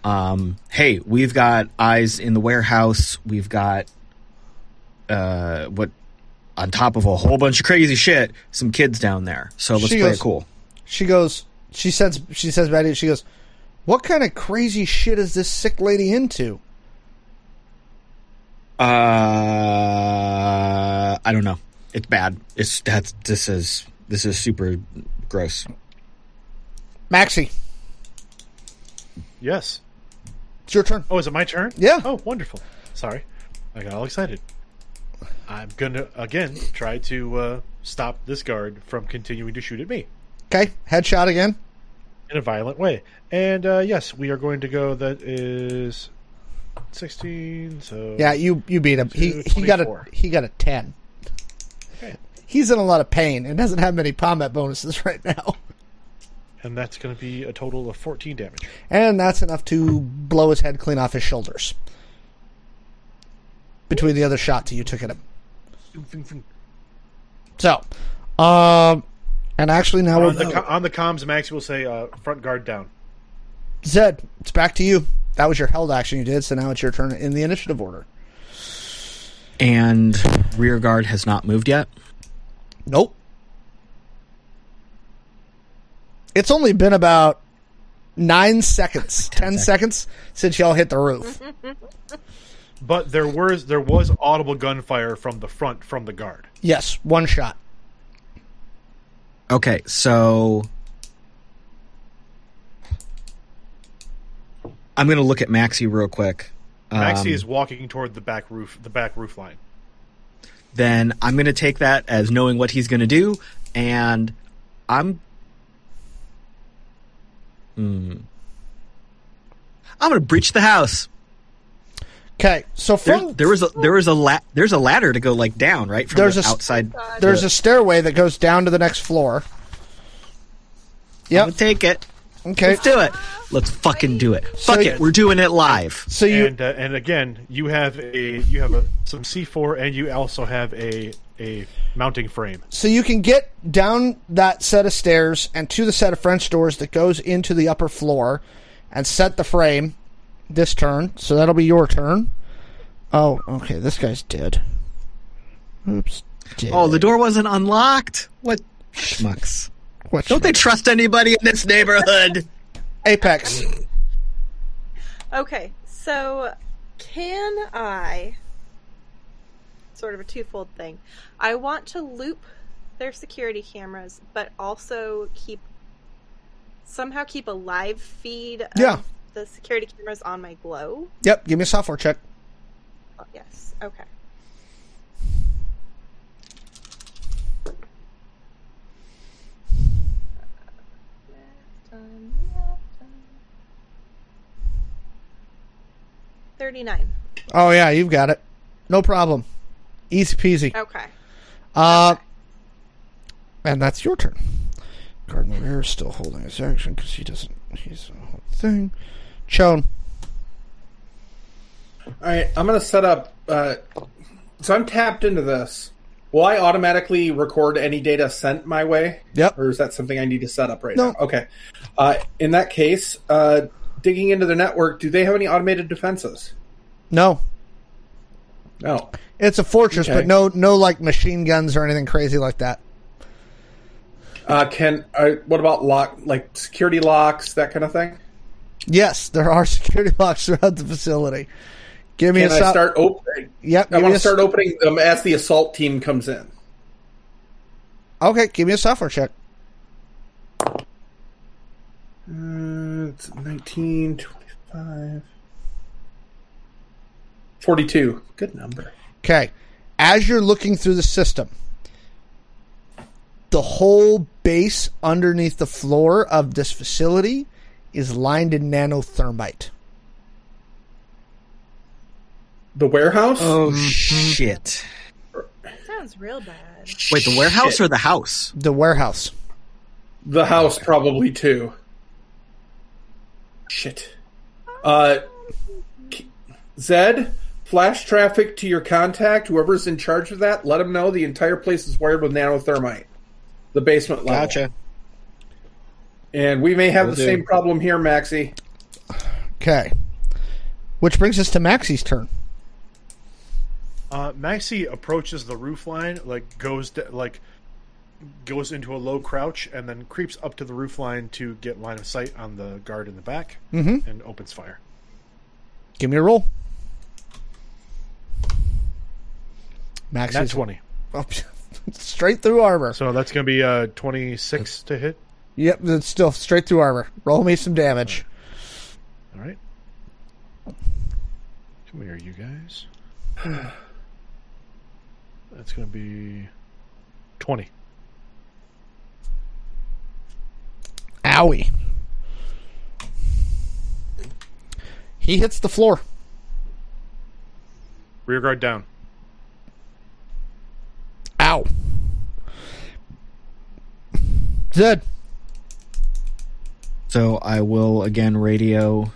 Um, hey, we've got eyes in the warehouse. We've got uh, what on top of a whole bunch of crazy shit, some kids down there. So let's She play goes- it cool. she goes. She says. She says, "Betty." She goes. What kind of crazy shit is this sick lady into? Uh, I don't know. It's bad. It's that's this is this is super gross. Maxie, yes. It's your turn. Oh, is it my turn? Yeah. Oh, wonderful. Sorry, I got all excited. I'm gonna again try to uh, stop this guard from continuing to shoot at me Okay, headshot again. in a violent way. And uh, yes, we are going to go. That is sixteen. So Yeah, you you beat him. He he got a 24. he got a ten. Okay. He's in a lot of pain and doesn't have many combat bonuses right now. And that's going to be a total of fourteen damage. And that's enough to blow his head clean off his shoulders. Between the other shots that you took at him. So, um, and actually now On we're the, co- on the comms, Max will say uh, front guard down. Zed. It's back to you. That was your held action you did, so now it's your turn in the initiative order. And rear guard has not moved yet. Nope. It's only been about nine seconds, ten seconds since y'all hit the roof. But there was there was audible gunfire from the front from the guard. Yes, one shot. Okay, so I'm gonna look at Maxie real quick. Maxie Um, is walking toward the back roof the back roof line. then I'm going to take that as knowing what he's going to do, and I'm. Hmm. I'm going to breach the house. Okay, so from there was a there was a la- there's a ladder to go like down right from There's the a s- outside. there's a stairway that goes down to the next floor. We'll Yep. take it. Okay. Let's do it. Let's fucking do it. So Fuck you- it. We're doing it live. So you and uh, and again, you have a you have a some C four, and you also have a a mounting frame. So you can get down that set of stairs and to the set of French doors that goes into the upper floor and set the frame this turn. So that'll be your turn. Oh, okay. This guy's dead. Oops. Dead. Oh, the door wasn't unlocked. What schmucks? What Don't they trust anybody in this neighborhood? Apex. Okay, so can I sort of a twofold thing. I want to loop their security cameras, but also keep somehow keep a live feed of Yeah. the security cameras on my glow. Yep. Give me a software check. Oh, yes. Okay. Thirty-nine. Oh yeah, you've got it. No problem. Easy peasy. Okay. Uh, and that's your turn. Gardner Rare is still holding his action because he doesn't. He's a whole thing. Chone. All right, I'm gonna set up. Uh, so I'm tapped into this. Will I automatically record any data sent my way? Yep. Or is that something I need to set up right No. now? Okay. Uh, in that case, uh, digging into their network, do they have any automated defenses? No, No. It's a fortress, Okay. but no, no like machine guns or anything crazy like that. Uh, can uh, what about lock, like security locks, that kind of thing? Yes, there are security locks throughout the facility. Give me Can a I so- start opening? Yep. I want to start opening them as the assault team comes in. Okay, give me a software check. Uh, it's 19, 25, 42. Good number. Okay. As you're looking through the system, the whole base underneath the floor of this facility is lined in nanothermite. The warehouse? Oh shit! Sounds real bad. Wait, the warehouse or the house? The warehouse. The house probably too. Shit. Uh, Zed, flash traffic to your contact. Whoever's in charge of that, let them know the entire place is wired with nanothermite. The basement level. Gotcha. And we may have Will the do. same problem here, Maxie. Okay. Which brings us to Maxie's turn. Uh, Maxie approaches the roof line, like goes to, like goes into a low crouch, and then creeps up to the roof line to get line of sight on the guard in the back, Mhm. and opens fire. Give me a roll. Maxie's That's twenty. straight through armor. So that's going to be uh, twenty six to hit. Yep, it's still straight through armor. Roll me some damage. All right. Come here, you guys. That's going to be twenty. Owie. He hits the floor. Rear guard down. Ow. Zed. So I will again radio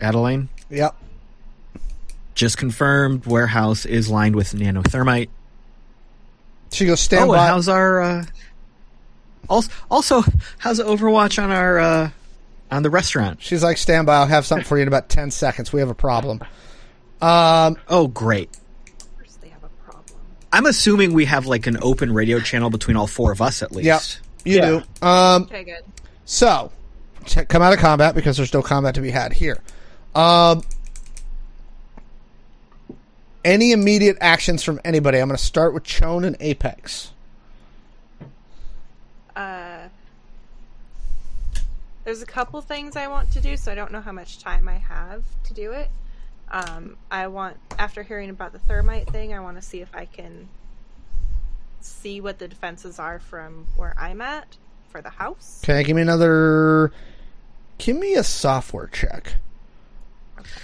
Adeline. Yep. Just confirmed. Warehouse is lined with nanothermite. She goes stand oh, and by. how's our? Uh, also, also, how's Overwatch on our uh, on the restaurant? She's like, stand by. I'll have something for you in about 10 seconds. We have a problem. Um, Oh, great. Of course, they have a problem. I'm assuming we have like an open radio channel between all four of us at least. yep. You Yeah. do. Um, Okay, good. So, t- come out of combat because there's no combat to be had here. Um, any immediate actions from anybody? I'm going to start with Chone and Apex. Uh, there's a couple things I want to do, so I don't know how much time I have to do it. Um, I want, after hearing about the thermite thing, I want to see if I can see what the defenses are from where I'm at for the house. Okay, give me another. Give me a software check.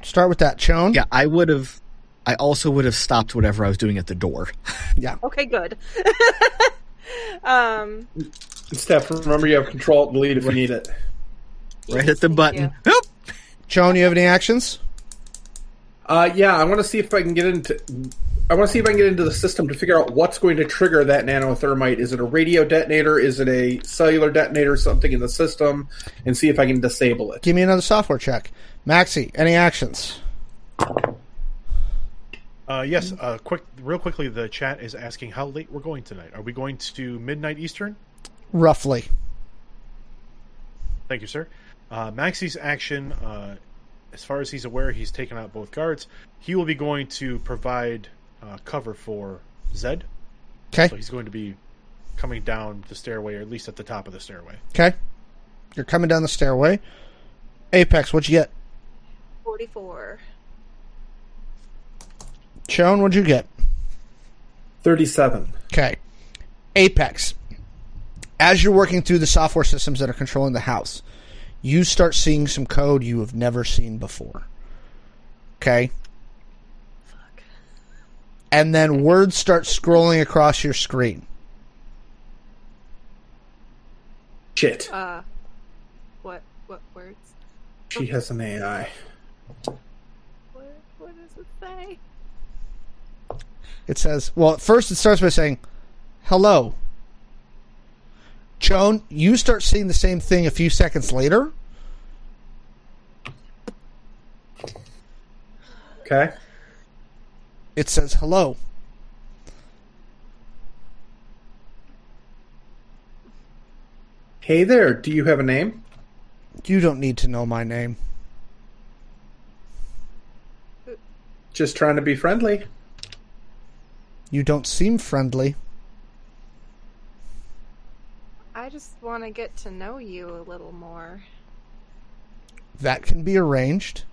Start with that, Chone. Yeah, I would have. I also would have stopped whatever I was doing at the door. Yeah. Okay, good. um, Steph, remember you have control alt delete if you need it. right at the button. you. Oop! Chone, you have any actions? Uh, yeah, I want to see if I can get into. I want to see if I can get into the system to figure out what's going to trigger that nanothermite. Is it a radio detonator? Is it a cellular detonator? Something in the system, and see if I can disable it. Give me another software check. Maxie, any actions? Uh, yes, uh, quick, real quickly, the chat is asking how late we're going tonight. Are we going to midnight Eastern? Roughly. Thank you, sir. Uh, Maxie's action, uh, as far as he's aware, he's taken out both guards. He will be going to provide uh, cover for Zed. Okay. So he's going to be coming down the stairway, or at least at the top of the stairway. Okay. You're coming down the stairway. Apex, what'd you get? 44. Chone, what'd you get? Thirty-seven. Okay. Apex. As you're working through the software systems that are controlling the house, you start seeing some code you have never seen before. Okay? Fuck. And then words start scrolling across your screen. Shit. Uh, what, what words? She has an AI. What, what does it say? It says, well, at first it starts by saying, hello. Chone, you start seeing the same thing a few seconds later. Okay. It says, hello. Hey there. Do you have a name? You don't need to know my name. Just trying to be friendly. You don't seem friendly. I just want to get to know you a little more. That can be arranged.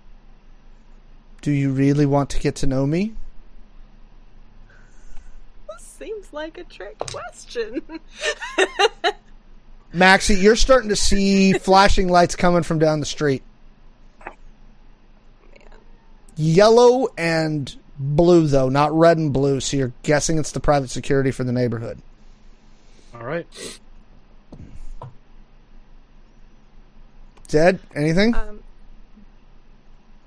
Do you really want to get to know me? This seems like a trick question. Maxie, you're starting to see flashing lights coming from down the street. Yellow and blue, though, not red and blue, so you're guessing it's the private security for the neighborhood. All right. Zed, anything? um,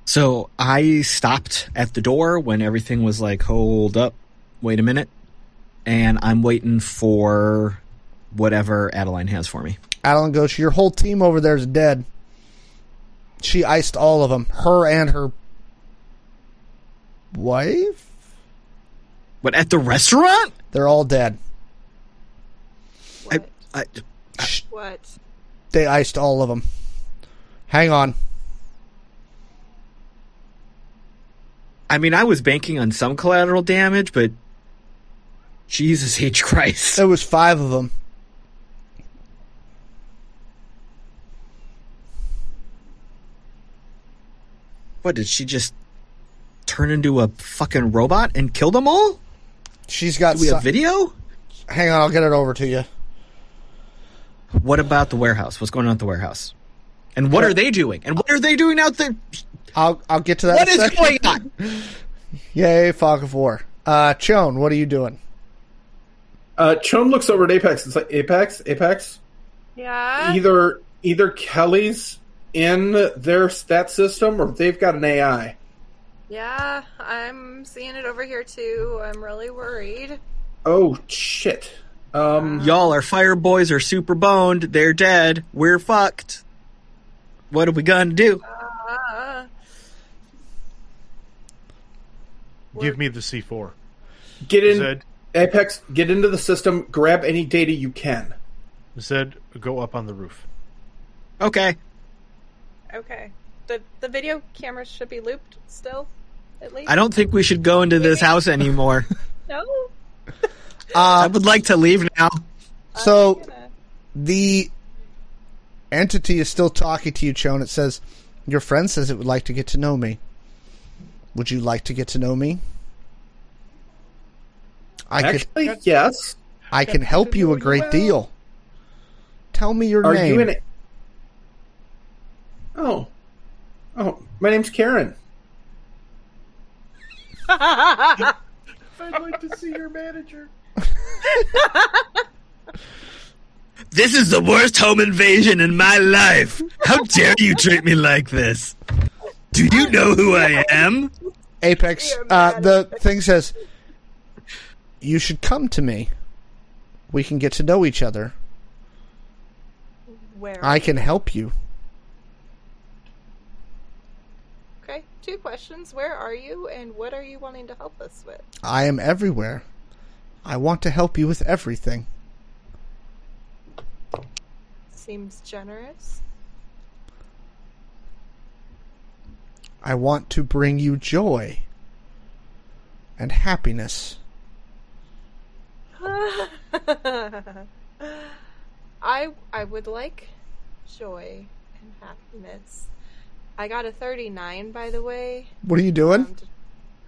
So I stopped at the door when everything was like, hold up, wait a minute. And I'm waiting for whatever Adeline has for me. Adeline goes, Your whole team over there is dead. She iced all of them, her and her wife? What, at the restaurant? They're all dead. I, what? I, what? They iced all of them. Hang on. I mean, I was banking on some collateral damage, but Jesus H. Christ. There was five of them. What, did she just turn into a fucking robot and kill them all? She's got. Do we si- have video? Hang on, I'll get it over to you. What about the warehouse? What's going on at the warehouse? And what are they doing? And what are they doing out there? I'll I'll get to that. What in is second. going on? Yay, Fog of War. Uh, Chone, what are you doing? Uh, Chone looks over at Apex. It's like Apex, Apex. Yeah. Either either Kelly's in their stat system or they've got an AI. Yeah, I'm seeing it over here too. I'm really worried. Oh shit. Um, Y'all, our fire boys are super boned. They're dead. We're fucked. What are we gonna do? Uh, Give me the C4. get in, Zed, Apex. Get into the system. Grab any data you can. Zed, go up on the roof. Okay. okay. The the video cameras should be looped still, at least. I don't think we should go into this house anymore. know. I Uh, would like to leave now. so gonna- the entity is still talking to you, Chone. It says, "Your friend says it would like to get to know me. Would you like to get to know me? I can Actually, yes. I can help you a great deal. Tell me your Are name. you in it? Oh, oh, my name's Karen. I'd like to see your manager. This is the worst home invasion in my life. How dare you treat me like this? Do you know who I am? Apex. Uh, the thing says, you should come to me. We can get to know each other. Where? I can help you. Okay, two questions. Where are you, and what are you wanting to help us with? I am everywhere. I want to help you with everything. Seems generous. I want to bring you joy and happiness. I I would like joy and happiness. I got a 39 by the way. What are you doing? I'm,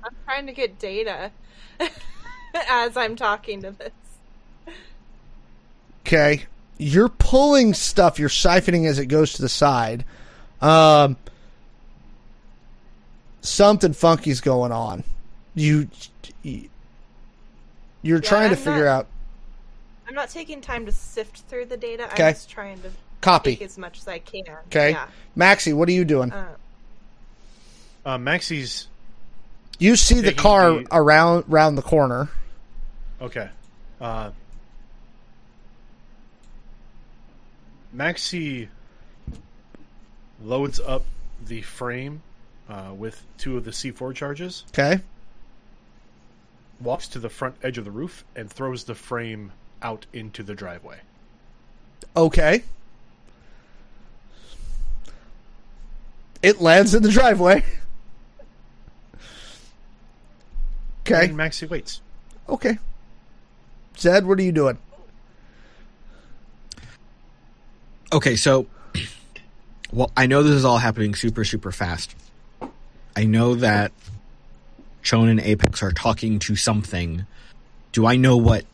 I'm trying to get data as I'm talking to this. Okay. You're pulling stuff, you're siphoning as it goes to the side. Um something funky's going on. You you're trying to I'm figure not- out I'm not taking time to sift through the data. Okay. I'm just trying to copy. take as much as I can. Okay. Yeah. Maxie, what are you doing? Uh, Uh, Maxie's you see the car the- around around the corner. okay. Uh, Maxie loads up the frame uh, with two of the C4 charges, Okay. walks to the front edge of the roof, and throws the frame out into the driveway. Okay. It lands in the driveway. Okay. And Maxie waits. Okay. Zed, what are you doing? Okay, so well, I know this is all happening super super fast. I know that Chone and Apex are talking to something. Do I know what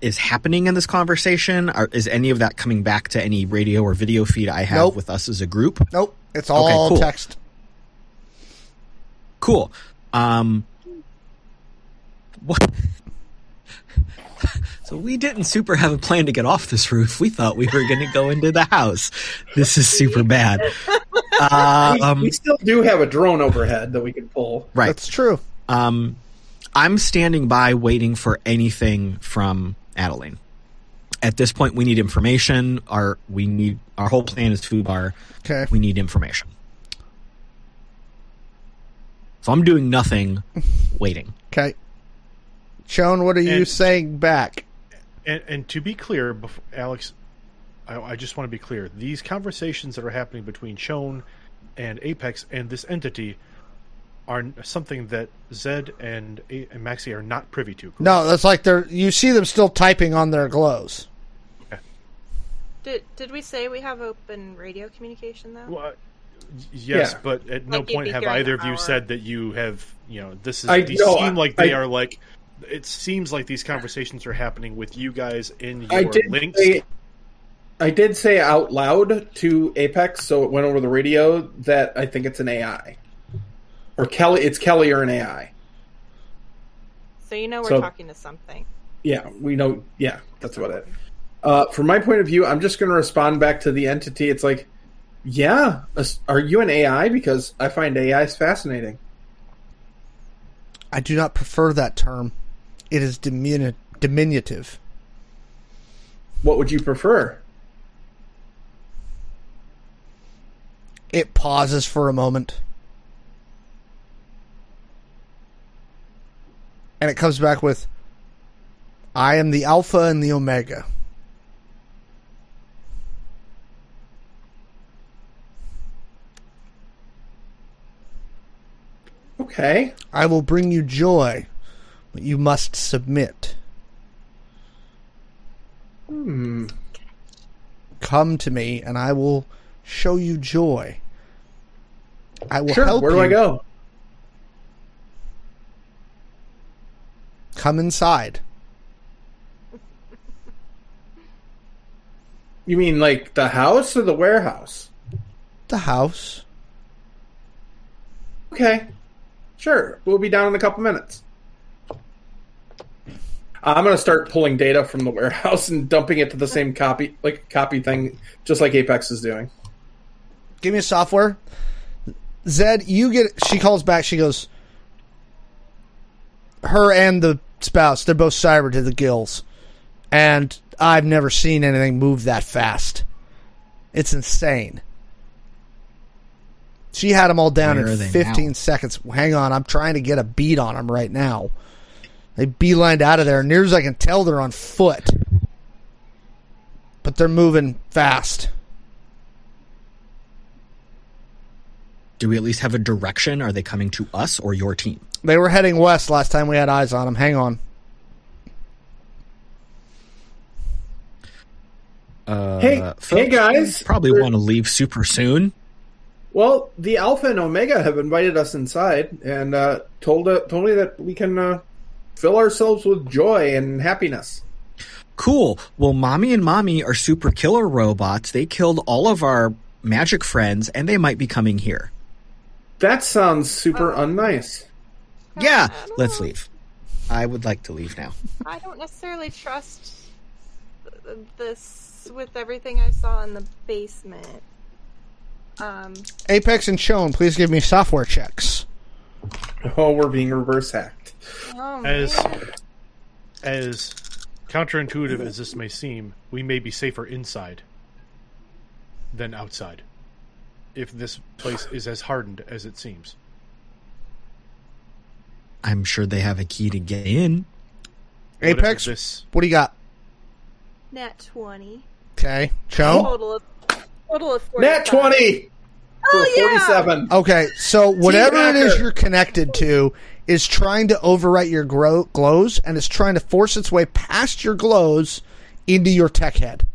is happening in this conversation? Or is any of that coming back to any radio or video feed I have Nope. with us as a group? Nope. It's all cool. text. Cool. Um what So we didn't super have a plan to get off this roof. We thought we were going to go into the house. This is super bad. Uh, We, um, we still do have a drone overhead that we can pull. right. That's true. Um, I'm standing by waiting for anything from Adeline. At this point, we need information. Our we need our whole plan is FUBAR. Okay. We need information. So I'm doing nothing, waiting. Okay. Chone, what are you saying back? And, and to be clear, before, Alex, I, I just want to be clear. These conversations that are happening between Chone and Apex and this entity are something that Zed and, A- and Maxie are not privy to. correct? No, that's like they're you see them still typing on their glows. did did we say we have open radio communication though? Well, yes, Yeah. but at no Like you'd point have either of our- you said that you have, you know, this is. I- these no, seem I- like they I- are like. It seems like these conversations are happening with you guys in your I did links. say, I did say out loud to Apex, so it went over the radio that I think it's an AI, or Kelly. It's Kelly or an AI. So you know we're So- talking to something. Yeah, we know. Yeah, that's about it. Uh, from my point of view, I'm just going to respond back to the entity. It's like, yeah, are you an AI? Because I find AIs fascinating. I do not prefer that term. It is diminu- diminutive. What would you prefer? It pauses for a moment. And it comes back with I am the Alpha and the Omega. Okay. I will bring you joy, you must submit. Hmm. Come to me, and I will show you joy. I will Sure. help Where do you. I go? Come inside. You mean like the house or the warehouse? The house. Okay. Sure. We'll be down in a couple minutes. I'm going to start pulling data from the warehouse and dumping it to the same copy, like copy thing, just like Apex is doing. Give me a software. Zed, you get. She calls back. She goes. Her and the spouse. They're both cyber to the gills, and I've never seen anything move that fast. It's insane. She had them all down Where in 15 now? seconds. Hang on, I'm trying to get a beat on them right now. They beelined out of there. Near as I can tell, they're on foot, but they're moving fast. Do we at least have a direction? Are they coming to us or your team? They were heading west last time we had eyes on them. Hang on. Uh, Hey- hey, guys. Probably want to leave super soon. Well, the Alpha and Omega have invited us inside and uh, told uh, told me that we can uh, fill ourselves with joy and happiness. Cool. Well, mommy and mommy are super killer robots. They killed all of our magic friends, and they might be coming here. That sounds super unnice. Yeah, let's know. leave. I would like to leave now. I don't necessarily trust this with everything I saw in the basement. Um, Apex and Chone, please give me software checks. Oh, we're being reverse hacked. Oh As man. as counterintuitive as this may seem, we may be safer inside than outside. If this place is as hardened as it seems. I'm sure they have a key to get in. What Apex, this what do you got? Nat 20. Okay, Chone. Total of, total of 45. Nat twenty oh, for Oh, yeah! forty-seven. Okay, so whatever it is you're connected to is trying to overwrite your grow- glows and is trying to force its way past your glows into your tech head.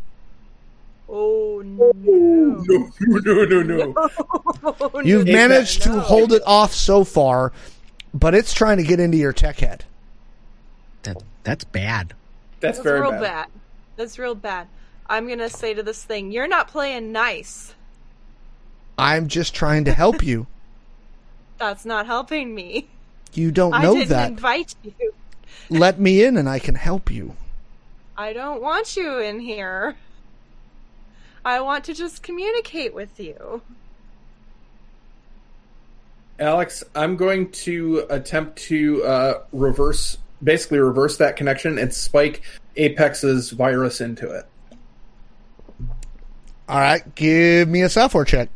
Oh no. No, no, no, no. Oh, You've no. managed to No. hold it off so far, but it's trying to get into your tech head. That that's bad. That's, That's very real bad. bad. That's real bad. I'm gonna say to this thing, you're not playing nice. I'm just trying to help you. That's not helping me. You don't know I know didn't that. invite you. Let me in and I can help you. I don't want you in here. I want to just communicate with you. Alex, I'm going to attempt to uh, reverse, basically reverse that connection and spike Apex's virus into it. All right, give me a software check.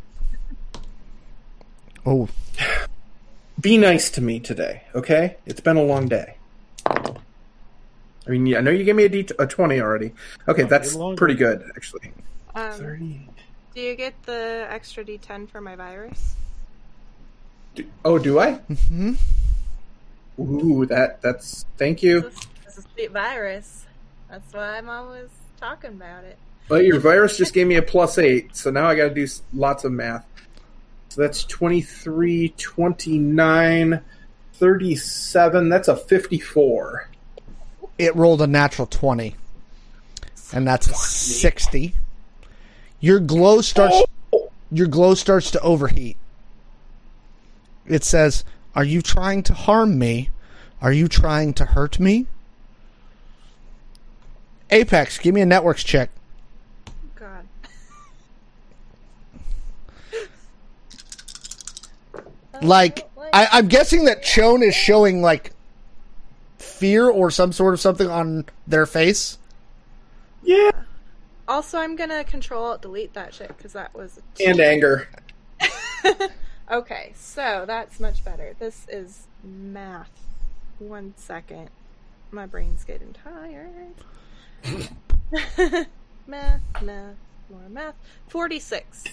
Oh, Be nice to me today, okay? It's been a long day. I mean, yeah, I know you gave me a, D- a 20 already. Okay, Oh, that's pretty good, actually. Um, 30. do you get the extra D10 for my virus? Do- oh, do I? Mm-hmm. Ooh, that that's. Thank you. This, this is sweet virus. That's why I'm always talking about it. But your virus just gave me a plus eight, so now I got to do lots of math. So that's 23, 29, 37. That's a 54. it rolled a natural 20. And that's a 60. Your glow starts your glow starts to overheat. It says, "Are you trying to harm me? Are you trying to hurt me?" Apex, give me a networks check. God. Like, I, I'm guessing that Chone is showing like fear or some sort of something on their face. Yeah. Also, I'm gonna control alt delete that shit because that was a And anger. Okay, so that's much better. This is math. One second. My brain's getting tired. math, math, more math. 46.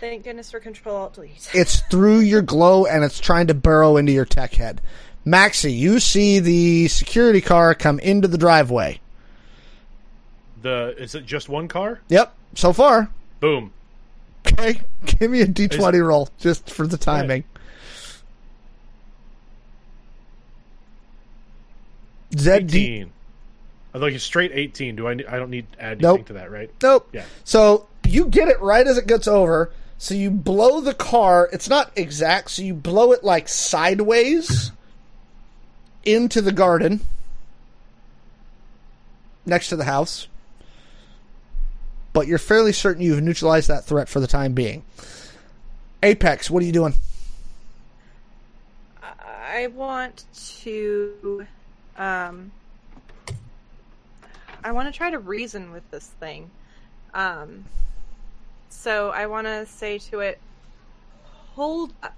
Thank goodness for control alt delete. It's through your glow and it's trying to burrow into your tech head. Maxie, you see the security car come into the driveway. the is it just one car? Yep, so far. Boom. Okay, give me a d20 roll just for the timing. Zed, do you- Eighteen. I like a straight eighteen. Do I? ne- I don't need to add Nope. anything to that, right? Nope. Yeah. So you get it right as it gets over. So you blow the car. It's not exact. So you blow it like sideways into the garden next to the house. But you're fairly certain you've neutralized that threat for the time being. Apex, what are you doing? I want to um I want to try to reason with this thing. Um so I want to say to it hold up.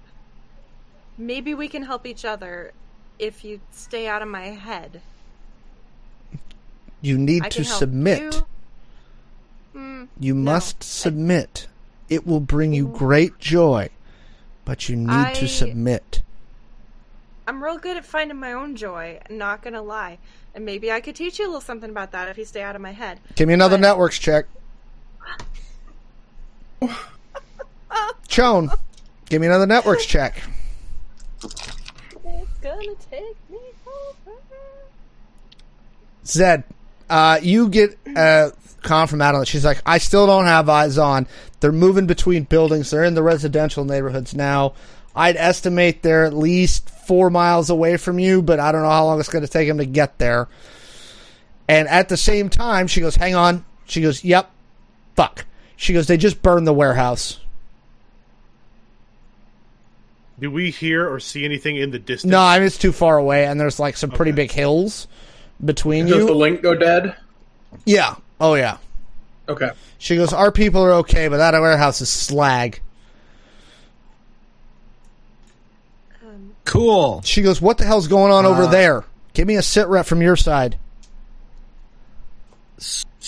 Maybe we can help each other if you stay out of my head. You need I to submit. you. Mm, You No, must I- submit. It will bring you great joy, but you need to submit. I'm real good at finding my own joy, not gonna lie. And maybe I could teach you a little something about that if you stay out of my head. Give me another But- networks check. Chone, give me another networks check. It's gonna take me over. Zed, uh, you get a con from Adeline. She's like, I still don't have eyes on. They're moving between buildings. They're in the residential neighborhoods now. I'd estimate they're at least four miles away from you, but I don't know how long it's going to take them to get there. And at the same time, she goes, Hang on. She goes, Yep. Fuck. She goes, They just burned the warehouse. Do we hear or see anything in the distance? No, I mean, it's too far away, and there's like some pretty Okay. big hills between you. Does the link go dead? Yeah. Oh, yeah. Okay. She goes, Our people are okay, but that warehouse is slag. Um, Cool. She goes, What the hell's going on over Uh, there? Give me a sit rep from your side.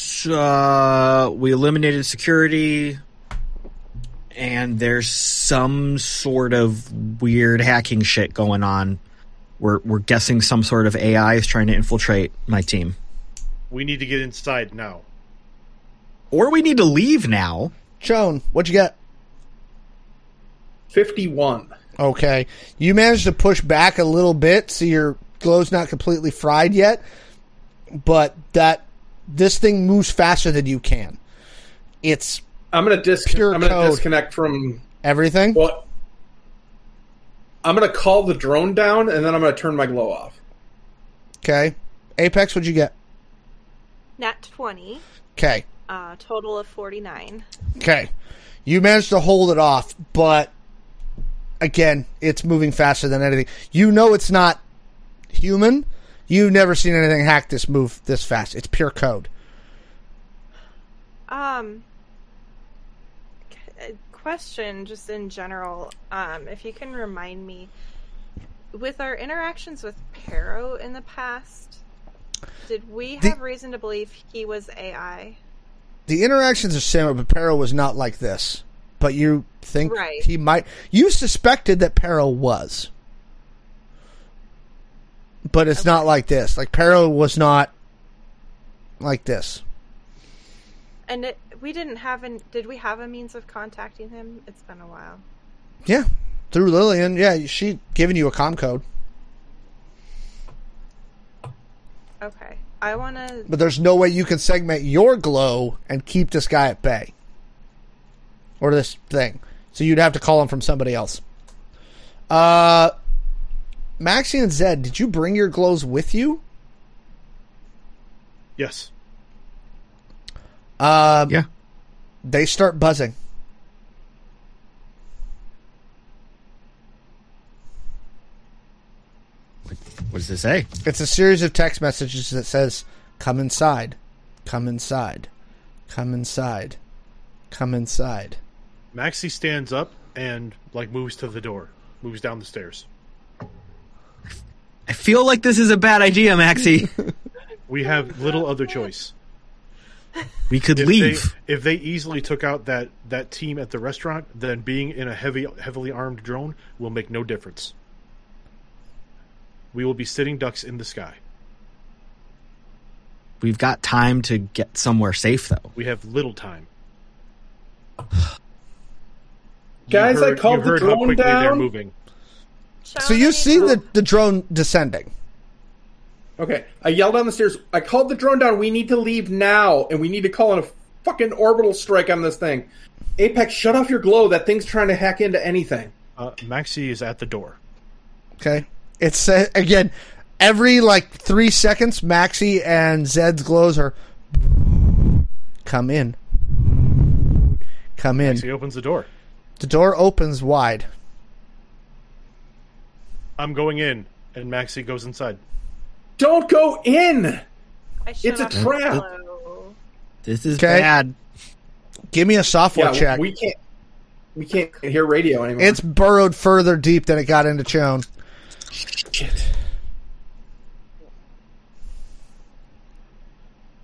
So, uh, we eliminated security, and there's some sort of weird hacking shit going on. We're we're guessing some sort of AI is trying to infiltrate my team, We need to get inside now. or we need to leave now. Chone, what'd you get? 51. Okay. You managed to push back a little bit, so your glow's not completely fried yet. But that this thing moves faster than you can. It's I'm gonna dis- Pure I'm gonna code. disconnect from everything. well. I'm gonna call the drone down and then I'm gonna turn my glow off. Okay. Apex, what'd you get? nat 20, Okay. uh, total of 49. Okay. You managed to hold it off, but again, it's moving faster than anything. You know it's not human. You've never seen anything hack this move this fast. It's pure code. Um, question just in general. Um, if you can remind me, with our interactions with Pero in the past, did we The- have reason to believe he was AI? The interactions are similar, but Peril was not like this. But you think Right. he might. You suspected that Peril was. But it's not like this. Like, Peril was not like this. And it, we didn't have an. Did we have a means of contacting him? It's been a while. Yeah. Through Lillian. Yeah, she giving you a com code. Okay, I want to. but there's no way you can segment your glow and keep this guy at bay or this thing. So you'd have to call him from somebody else. Uh, Maxie and Zed, did you bring your glows with you? Yes. Um, Yeah. They start buzzing. What does it say? It's a series of text messages that says, "Come inside, come inside, come inside, come inside." Maxie stands up and like moves to the door, moves down the stairs. I feel like this is a bad idea, Maxie. We have little other choice. we could If leave. They, if they easily took out that, that team at the restaurant, then being in a heavy, heavily armed drone will make no difference. We will be sitting ducks in the sky. We've got time to get somewhere safe, though. We have little time. Guys, you I called the drone down. Moving. So you see the the drone descending. Okay, I yelled down the stairs. I called the drone down. We need to leave now, and we need to call in a fucking orbital strike on this thing. Apex, shut off your glow. That thing's trying to hack into anything. Uh, Maxie is at the door. Okay. It's uh, again every like three seconds. Maxie and Zed's glows are come in, come in. Maxie opens the door. The door opens wide. I'm going in, and Maxie goes inside. Don't go in. I It's a trap. glow. This is Okay. bad. Give me a software Yeah, check. we can't. We can't hear radio anymore. it's burrowed further deep than it got into Chone. shit.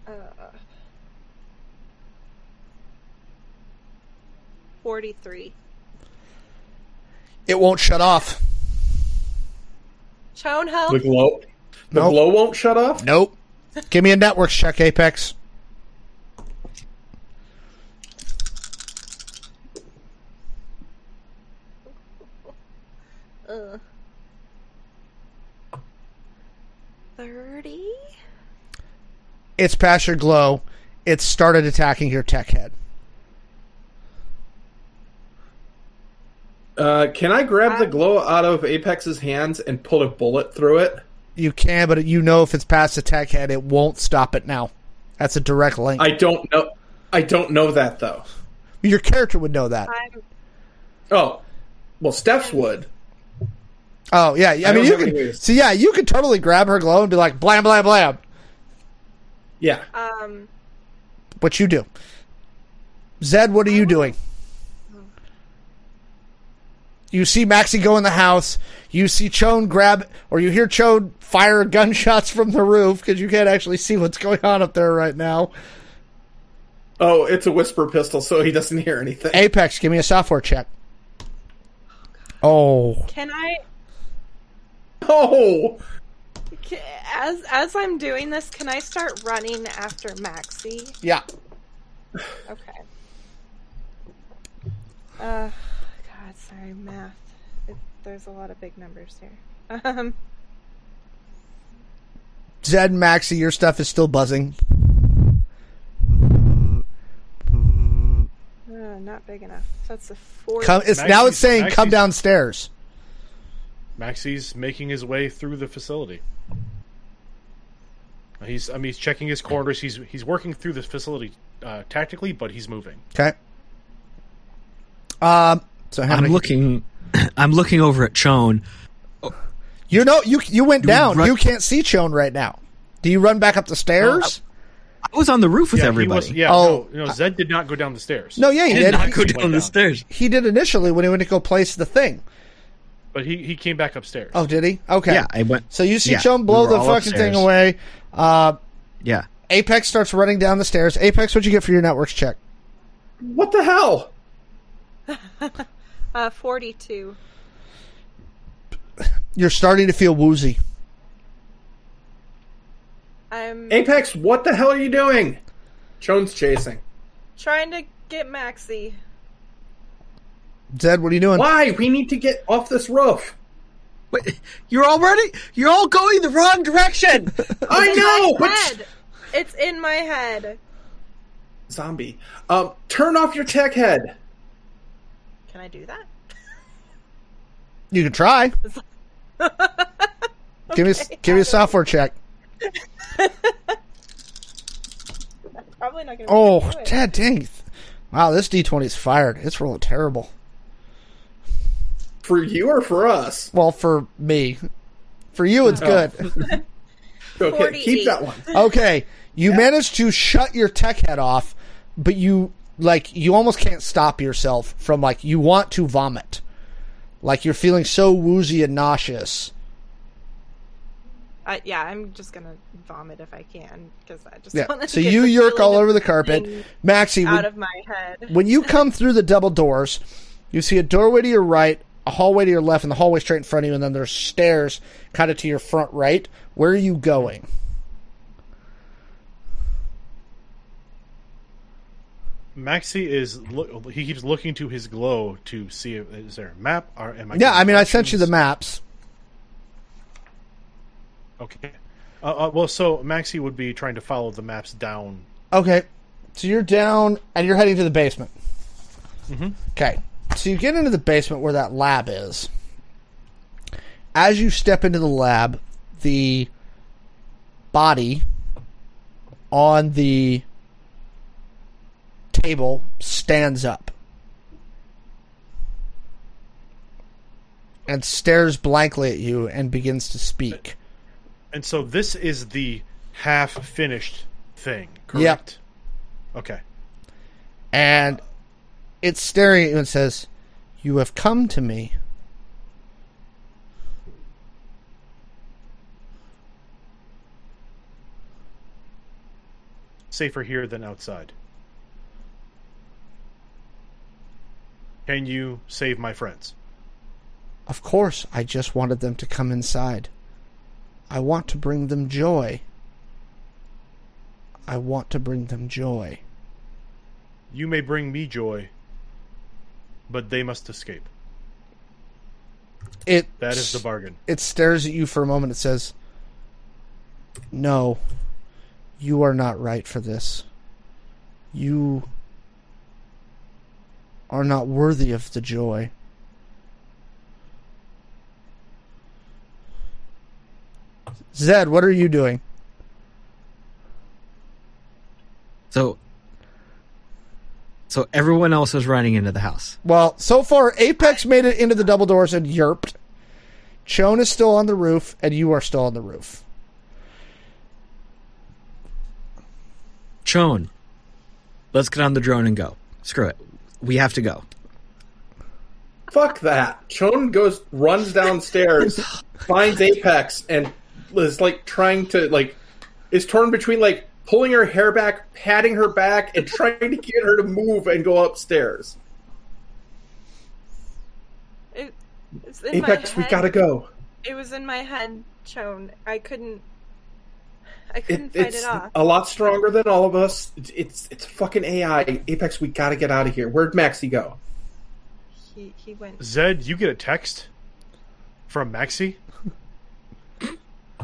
Uh, Forty-three. It won't shut off. Chone help. The glow. The Nope. glow won't shut off. Nope. Give me a networks check, Apex. Ugh. Thirty. It's past your glow. It started attacking your tech head. Uh, can I grab the glow out of Apex's hands and put a bullet through it? You can, but you know if it's past the tech head, it won't stop it now. That's a direct link. I don't know. I don't know that though. Your character would know that. I'm Oh, well, Steph's would. Oh yeah, I, mean you have can. ways. So yeah, you could totally grab her glow and be like blam blam blam. Yeah. um. What you do? Zed, what are you doing? You see Maxie go in the house. You see Chone grab, or you hear Chone fire gunshots from the roof because you can't actually see what's going on up there right now. Oh, it's a whisper pistol, so he doesn't hear anything. Apex, give me a software check. Oh, Can I? Oh, As as I'm doing this, can I start running after Maxie? yeah. Okay. Uh, God, sorry, math. It, there's a lot of big numbers here. Um, Zed, Maxie, your stuff is still buzzing. uh, not big enough. That's a four. Come, it's now it's Maxie's- saying come downstairs. Maxie's making his way through the facility. He's I mean he's checking his corners. He's he's working through the facility uh, tactically, but he's moving. Okay. Um. So how I'm many? looking. I'm looking over at Chone. You know, you you went Do we down. run- You can't see Chone right now. Do you run back up the stairs? I was on the roof with Yeah, everybody. Was, yeah, Oh, no, no, Zed did not go down the stairs. no, yeah, he did. did not He, go He down the stairs. he did initially when he went to go place the thing. but he, he came back upstairs. Oh, did he? Okay. Yeah, I went. So you see yeah, Chone blow we the fucking upstairs. thing away. Uh, Yeah. Apex starts running down the stairs. Apex, what'd you get for your networks check? what the hell? Uh, forty-two. You're starting to feel woozy. I'm Apex, what the hell are you doing? Chone's chasing. trying to get Maxie. Zed, what are you doing? Why? We need to get off this roof. Wait, you're already. You're all going the wrong direction. I know, but Head. It's in my head. zombie. Um, turn off your tech head. Can I do that? You can try. Give me Okay, give me a I will. software check. Probably not gonna. be Oh, able to dad dang. Wow, this D20 is fired. It's rolling terrible. For you or for us? Well, for me. For you, it's oh. good. Okay, keep that one. Okay, you managed to shut your tech head off, but you like you almost can't stop yourself from like you want to vomit. Like you're feeling so woozy and nauseous. I, yeah, I'm just gonna vomit if I can because I just Yeah. want to So you yerk all over the carpet. Maxie, out when, of my head. when you come through the double doors, you see a doorway to your right, a hallway to your left, and the hallway straight in front of you, and then there's stairs kind of to your front right. Where are you going? Maxie is lo- he keeps looking to his glow to see if is there a map or am I Yeah, I mean, I sent you the maps. Okay. Uh, uh, well, so Maxie would be trying to follow the maps down. Okay. So you're down and you're heading to the basement. Mhm. Okay. So you get into the basement where that lab is. As you step into the lab, the body on the table stands up. and stares blankly at you and begins to speak. And so this is the half finished thing, correct? Okay. And it's staring at you and says, You have come to me. Safer here than outside. Can you save my friends? Of course, I just wanted them to come inside. I want to bring them joy. I want to bring them joy. You may bring me joy, but they must escape. It That is the bargain. it stares at you for a moment. It says, No, you are not right for this. You are not worthy of the joy. Zed, what are you doing? So, so everyone else is running into the house. Well, so far, Apex made it into the double doors and yerped. Chone is still on the roof, and you are still on the roof. Chone, let's get on the drone and go. Screw it. We have to go. Fuck that. Chone goes, runs downstairs, finds Apex, and is like trying to like is torn between like pulling her hair back, patting her back, and trying to get her to move and go upstairs. It, it's in Apex, my we gotta go. It was in my head, Chone. I couldn't. I It, couldn't fight it's it off. a lot stronger than all of us. It's, it's it's fucking AI. Apex, we gotta get out of here. Where'd Maxie go? He he went. Zed, you get a text from Maxie,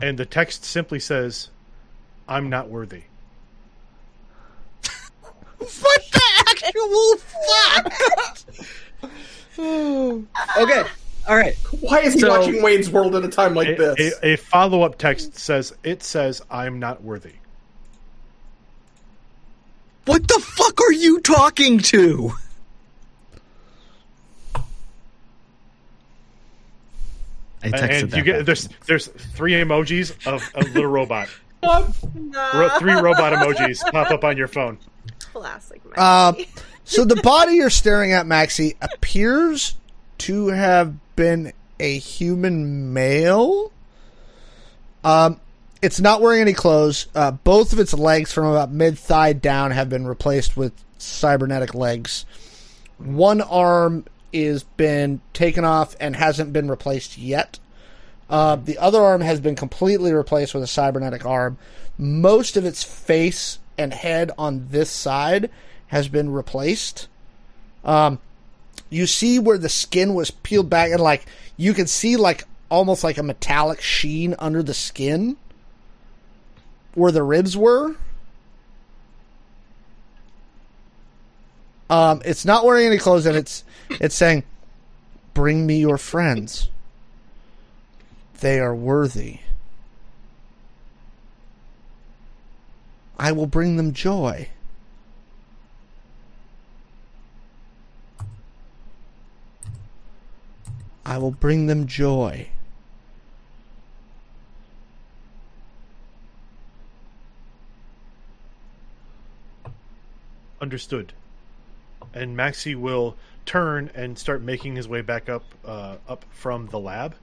and the text simply says, "I'm not worthy." What the actual fuck? okay. All right. Why is he So- watching Wayne's World at a time like A, this? a, a follow-up text says, "It says I'm not worthy." What the fuck are you talking to? I texted and that you get back. there's there's three emojis of a little robot. No. Ro- three robot emojis pop up on your phone. Classic. Uh, so the body you're staring at, Maxie, appears to have been a human male. Um, it's not wearing any clothes. Uh, both of its legs, from about mid thigh down, have been replaced with cybernetic legs. One arm is been taken off and hasn't been replaced yet. Uh, the other arm has been completely replaced with a cybernetic arm. Most of its face and head on this side has been replaced. Um, you see where the skin was peeled back, and like you can see like almost like a metallic sheen under the skin where the ribs were. Um, it's not wearing any clothes, and it's it's saying, "Bring me your friends. They are worthy. I will bring them joy." I will bring them joy. Understood. And Maxie will turn and start making his way back up uh, up from the lab.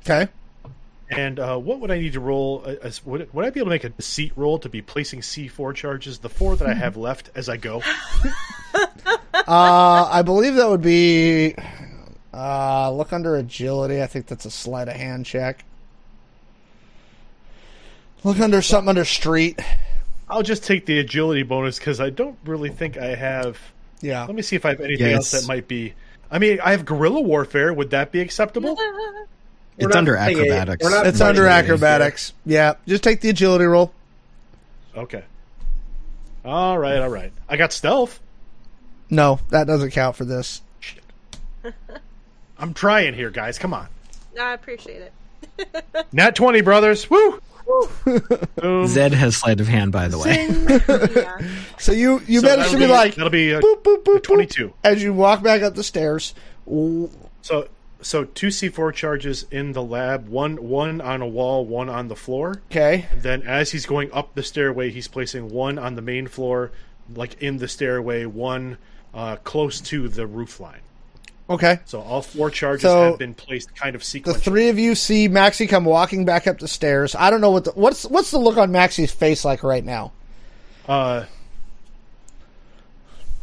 Okay. And uh, what would I need to roll? uh, As, would, would I be able to make a deceit roll to be placing C4 charges, the four that I have left as I go? Uh, I believe that would be. Uh, look under agility. I think that's a sleight of hand check. Look under something under street. I'll just take the agility bonus because I don't really think I have. Yeah. Let me see if I have anything Yeah, else that might be. I mean, I have guerrilla warfare. Would that be acceptable? We're It's not under acrobatics. We're It's under it. acrobatics. Yeah. Just take the agility roll. Okay. All right, all right. I got stealth. No, that doesn't count for this. I'm trying here, guys. Come on. I appreciate it. Nat 20, brothers. Woo! Boom. Zed has sleight of hand, by the way. Yeah. So you you So managed to that'll be like that'll be uh, boop, boop, boop, boop, 22. as you walk back up the stairs. w- So so two C4 charges in the lab, one one on a wall, one on the floor. Okay. And then as he's going up the stairway, he's placing one on the main floor, like in the stairway, one uh, close to the roof line. Okay. So all four charges So, have been placed kind of sequentially. The three of you see Maxie come walking back up the stairs. I don't know what the, what's what's the look on Maxie's face like right now. Uh,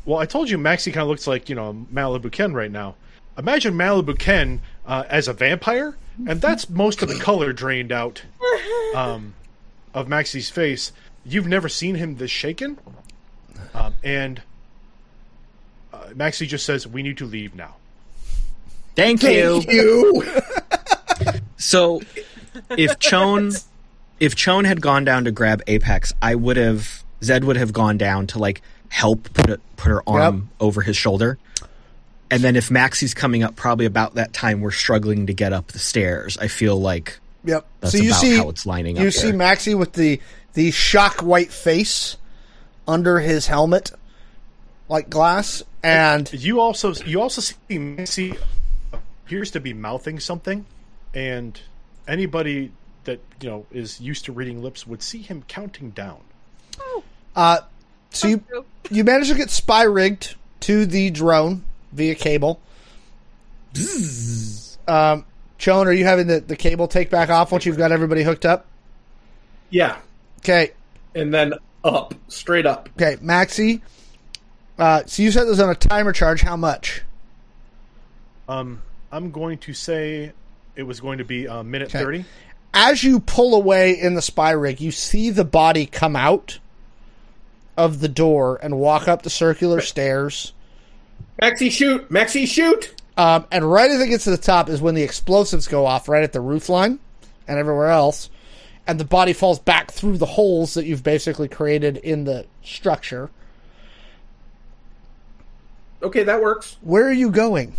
well, I told you Maxie kind of looks like you know Malibu Ken right now. Imagine Malibu Ken uh, as a vampire, and that's most of the color drained out um, of Maxie's face. You've never seen him this shaken, um, and uh, Maxie just says, "We need to leave now." Thank you. You. So, if Chone, if Chone had gone down to grab Apex, I would have Zed would have gone down to like help put it, put her arm over his shoulder, and then if Maxie's coming up, probably about that time we're struggling to get up the stairs. I feel like Yep. That's so you about see how it's lining You up see here. Maxie with the the shock white face under his helmet, like glass, and You also you also see Maxie appears to be mouthing something, and anybody that you know is used to reading lips would see him counting down. uh, so you you manage to get spy rigged to the drone via cable. Um, Chone, are you having the, the cable take back off once you've got everybody hooked up? Yeah. Okay, And then up, straight up. okay, Maxie. Uh, so you said it was on a timer charge. How much? Um, I'm going to say it was going to be a minute Okay. thirty. as you pull away in the spy rig, you see the body come out of the door and walk up the circular stairs. Maxie, shoot! Maxie, shoot! Um, and right as it gets to the top is when the explosives go off right at the roof line and everywhere else. And the body falls back through the holes that you've basically created in the structure. Okay, that works. Where are you going?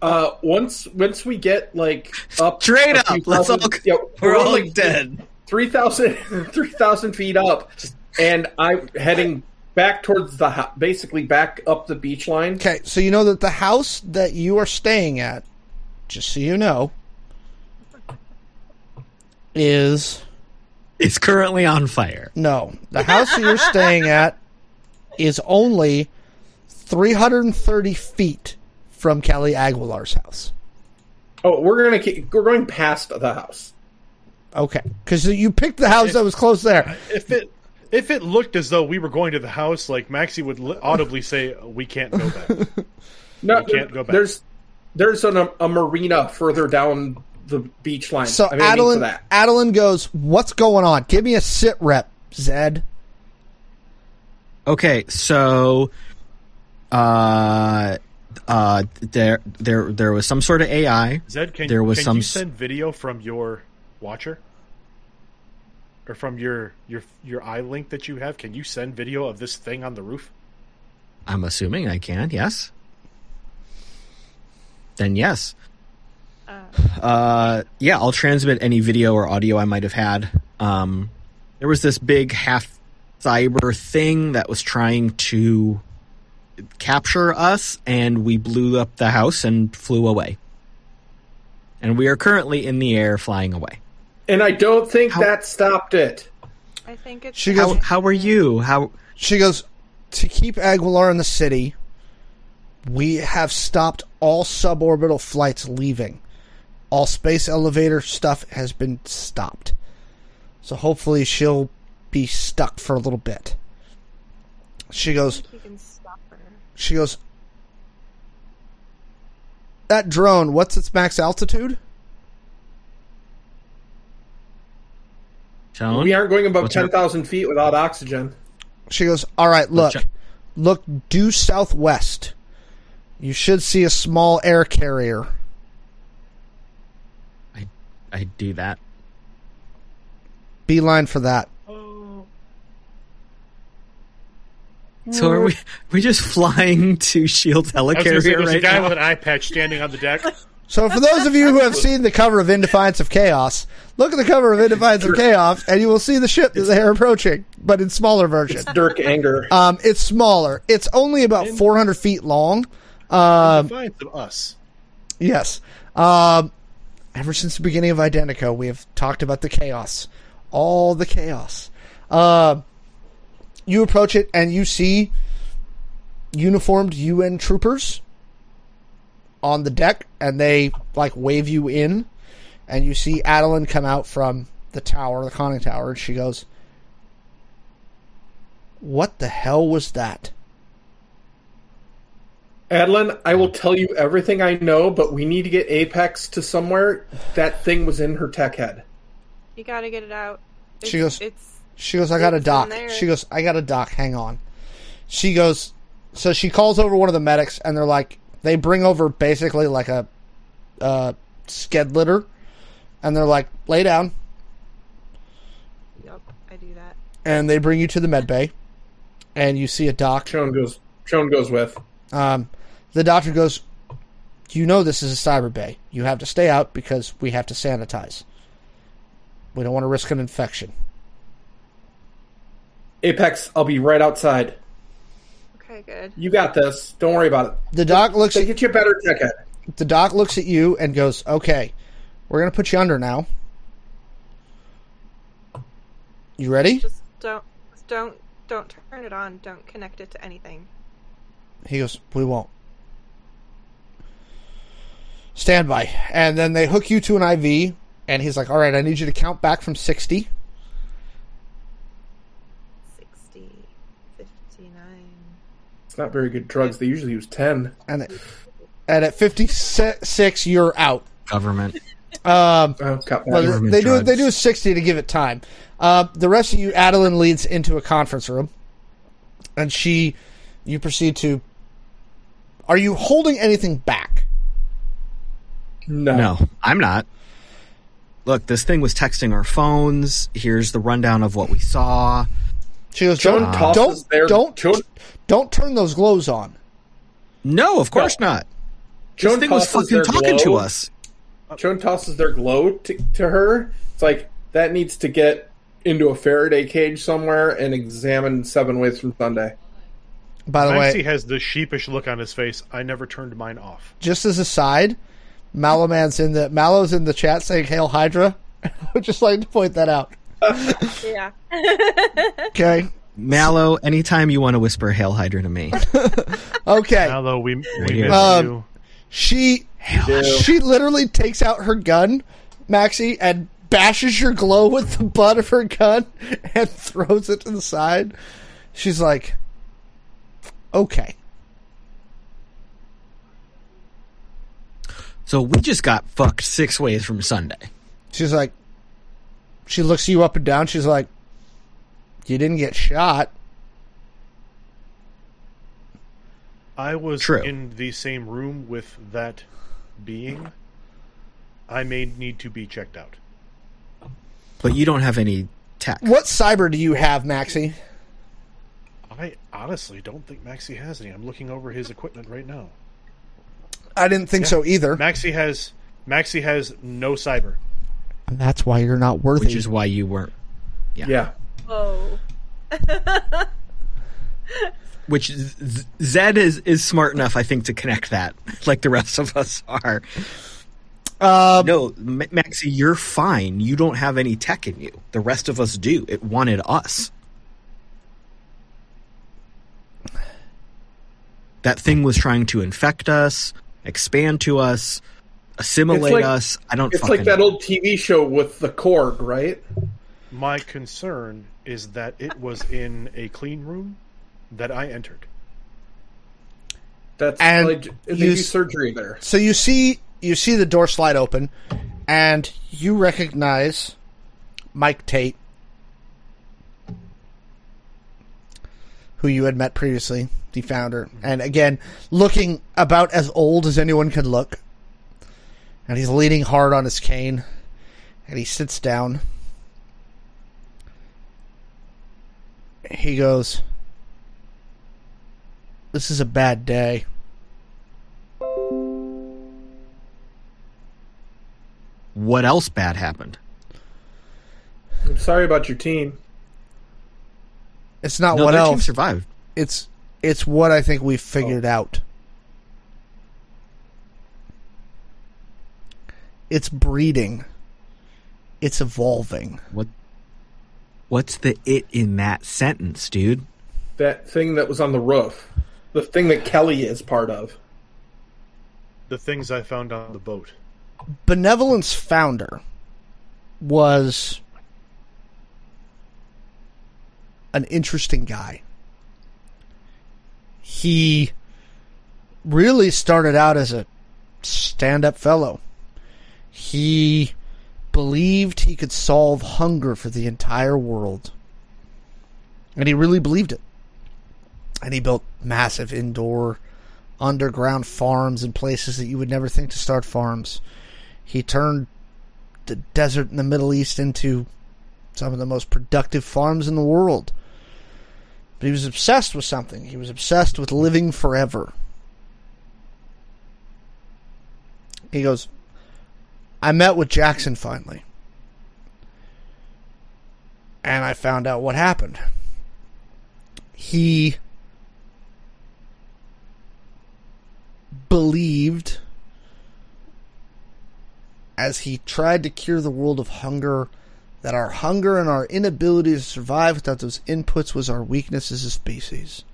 Uh, once once we get like up Straight up, few let's all- yeah, we're all like dead. 3,000 3,000 feet up, and I'm heading back towards the hou- basically back up the beach line. Okay, so you know that the house that you are staying at, just so you know, is It's currently on fire. No, the house that you're staying at is only 330 feet from Kelly Aguilar's house. Oh, we're gonna keep, we're going past the house. Okay, because you picked the house that was close there. If it if it looked as though we were going to the house, like Maxie would audibly say, "We can't go back." No, You can't go back. There's there's an, a marina further down the beach line. So I mean, I mean Adeline, that. Adeline goes, "What's going on? Give me a sit rep, Zed." Okay, so uh uh there there there was some sort of AI. Zed, can, There was can some you send video from your watcher or from your your your eye link that you have? Can you send video of this thing on the roof? I'm assuming I can. Yes. Then yes. Uh yeah, I'll transmit any video or audio I might have had. Um there was this big half cyber thing that was trying to capture us and we blew up the house and flew away. And we are currently in the air flying away. And I don't think How- that stopped it. I think it's. She How goes- how are you? How She goes, "To keep Aguilar in the city, we have stopped all suborbital flights leaving. All space elevator stuff has been stopped. So hopefully she'll be stuck for a little bit." She goes, You can stop her. She goes, That drone, what's its max altitude? Tone? We aren't going above ten thousand feet without oxygen. She goes, All right, look, look due southwest. You should see a small air carrier. I I do that. Beeline for that. So are we we just flying to Shield I was going to say, helicarrier there's a right guy now? with an eye patch standing on the deck. So, for those of you who have seen the cover of In Defiance of Chaos, look at the cover of In Defiance of Chaos, and you will see the ship that they are approaching, but in smaller version. Dirk Anger. Um, it's smaller. It's only about 400 feet long. Um, Defiance of us. Yes. Um, ever since the beginning of Identico, we have talked about the chaos, all the chaos. Uh, you approach it and you see uniformed UN troopers on the deck, and they like wave you in, and you see Adeline come out from the tower, the conning tower, and she goes, "What the hell was that?" Adeline, I will tell you everything I know, but we need to get Apex to somewhere. That thing was in her tech head. You gotta get it out. It's, She goes- It's She goes, I got a It's doc. She goes, I got a doc. Hang on. She goes, so she calls over one of the medics, and they're like, they bring over basically like a uh, sked litter, and they're like, lay down, Yep, I do that. and they bring you to the med bay, and you see a doc. Chone goes. Chone goes with. Um, the doctor goes, you know this is a cyber bay. You have to stay out because we have to sanitize. We don't want to risk an infection. Apex, I'll be right outside. Okay, good. You got this. Don't worry about it. The doc looks They at get you a better tech head. the doc looks at you and goes, "Okay, we're gonna put you under now. You ready?" Just don't, don't, don't turn it on. Don't connect it to anything. He goes, "We won't." Stand by, and then they hook you to an IV, and he's like, "All right, I need you to count back from sixty. 60, 59. It's not very good drugs. They usually use ten. and and at fifty six, you're out." Government. Um, Oh. Well, Government they do drugs. they do sixty to give it time. Uh, the rest of you, Adeline leads into a conference room, and she, you proceed to. Are you holding anything back? no. No, I'm not. Look, this thing was texting our phones. Here's the rundown of what we saw. She goes, Chone don't tosses don't their- don't Chone- don't turn those glows on. No, of course not. This Chone thing was fucking their talking to us. Chone tosses their glow to, to her. It's like that needs to get into a Faraday cage somewhere and examined seven ways from Sunday. By the Maxie way, he has the sheepish look on his face. I never turned mine off. just as a side, Mallowman's in the Mallow's in the chat saying "Hail Hydra." I would just like to point that out. Yeah. Okay, Mallow, anytime you want to whisper Hail Hydra to me. okay. Although we, we here. miss Um, you. She do. she literally takes out her gun, Maxie, and bashes your glow with the butt of her gun and throws it to the side. She's like, "Okay, So we just got fucked six ways from Sunday. She's like, she looks you up and down. She's like, you didn't get shot. I was True. in the same room with that being. I may need to be checked out. But you don't have any tech. What cyber do you have, Maxie? I honestly don't think Maxie has any. I'm looking over his equipment right now. I didn't think so either. Maxie has Maxie has no cyber. And that's why you're not worthy. Which is why you weren't. Yeah. Oh. Which Z- Zed is, is smart enough, I think, to connect that, like the rest of us are. um, No, M- Maxie, you're fine. You don't have any tech in you. The rest of us do. It wanted us. That thing was trying to infect us, expand to us, assimilate like- us. I don't It's fucking like that know. old TV show with the cord, right? My concern is that it was in a clean room that I entered. That's And like they you do surgery there. so you see, you see the door slide open, and you recognize Mike Tate, who you had met previously, the founder, and again, looking about as old as anyone could look. And he's leaning hard on his cane, and he sits down. He goes, This is a bad day. What else bad happened? I'm sorry about your team. It's not no, what their team else. survived. It's it's what I think we've oh. figured out. It's breeding. It's evolving. What? What's the it in that sentence, dude? That thing that was on the roof. The thing that Kelly is part of. The things I found on the boat. Benevolence founder was an interesting guy. He really started out as a stand up fellow. He believed he could solve hunger for the entire world. And he really believed it. And he built massive indoor, underground farms in places that you would never think to start farms. He turned the desert in the Middle East into some of the most productive farms in the world. But he was obsessed with something. He was obsessed with living forever. He goes, I met with Jackson finally. And I found out what happened. He believed, as he tried to cure the world of hunger, that our hunger and our inability to survive without those inputs was our weakness as a species.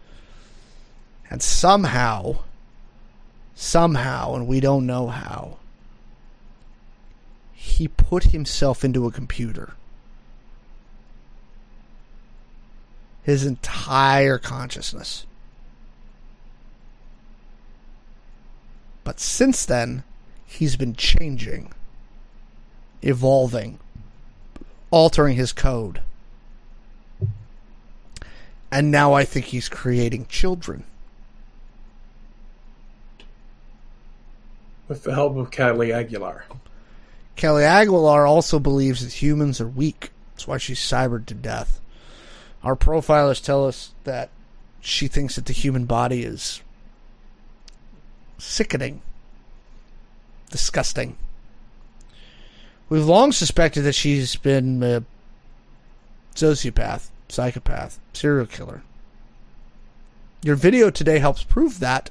And somehow, somehow, and we don't know how, he put himself into a computer. His entire consciousness. But since then, he's been changing, evolving, altering his code. And now I think he's creating children. With the help of Kelly Aguilar. Kelly Aguilar also believes that humans are weak. That's why she's cybered to death. Our profilers tell us that she thinks that the human body is sickening, disgusting. We've long suspected that she's been a sociopath, psychopath, serial killer. Your video today helps prove that.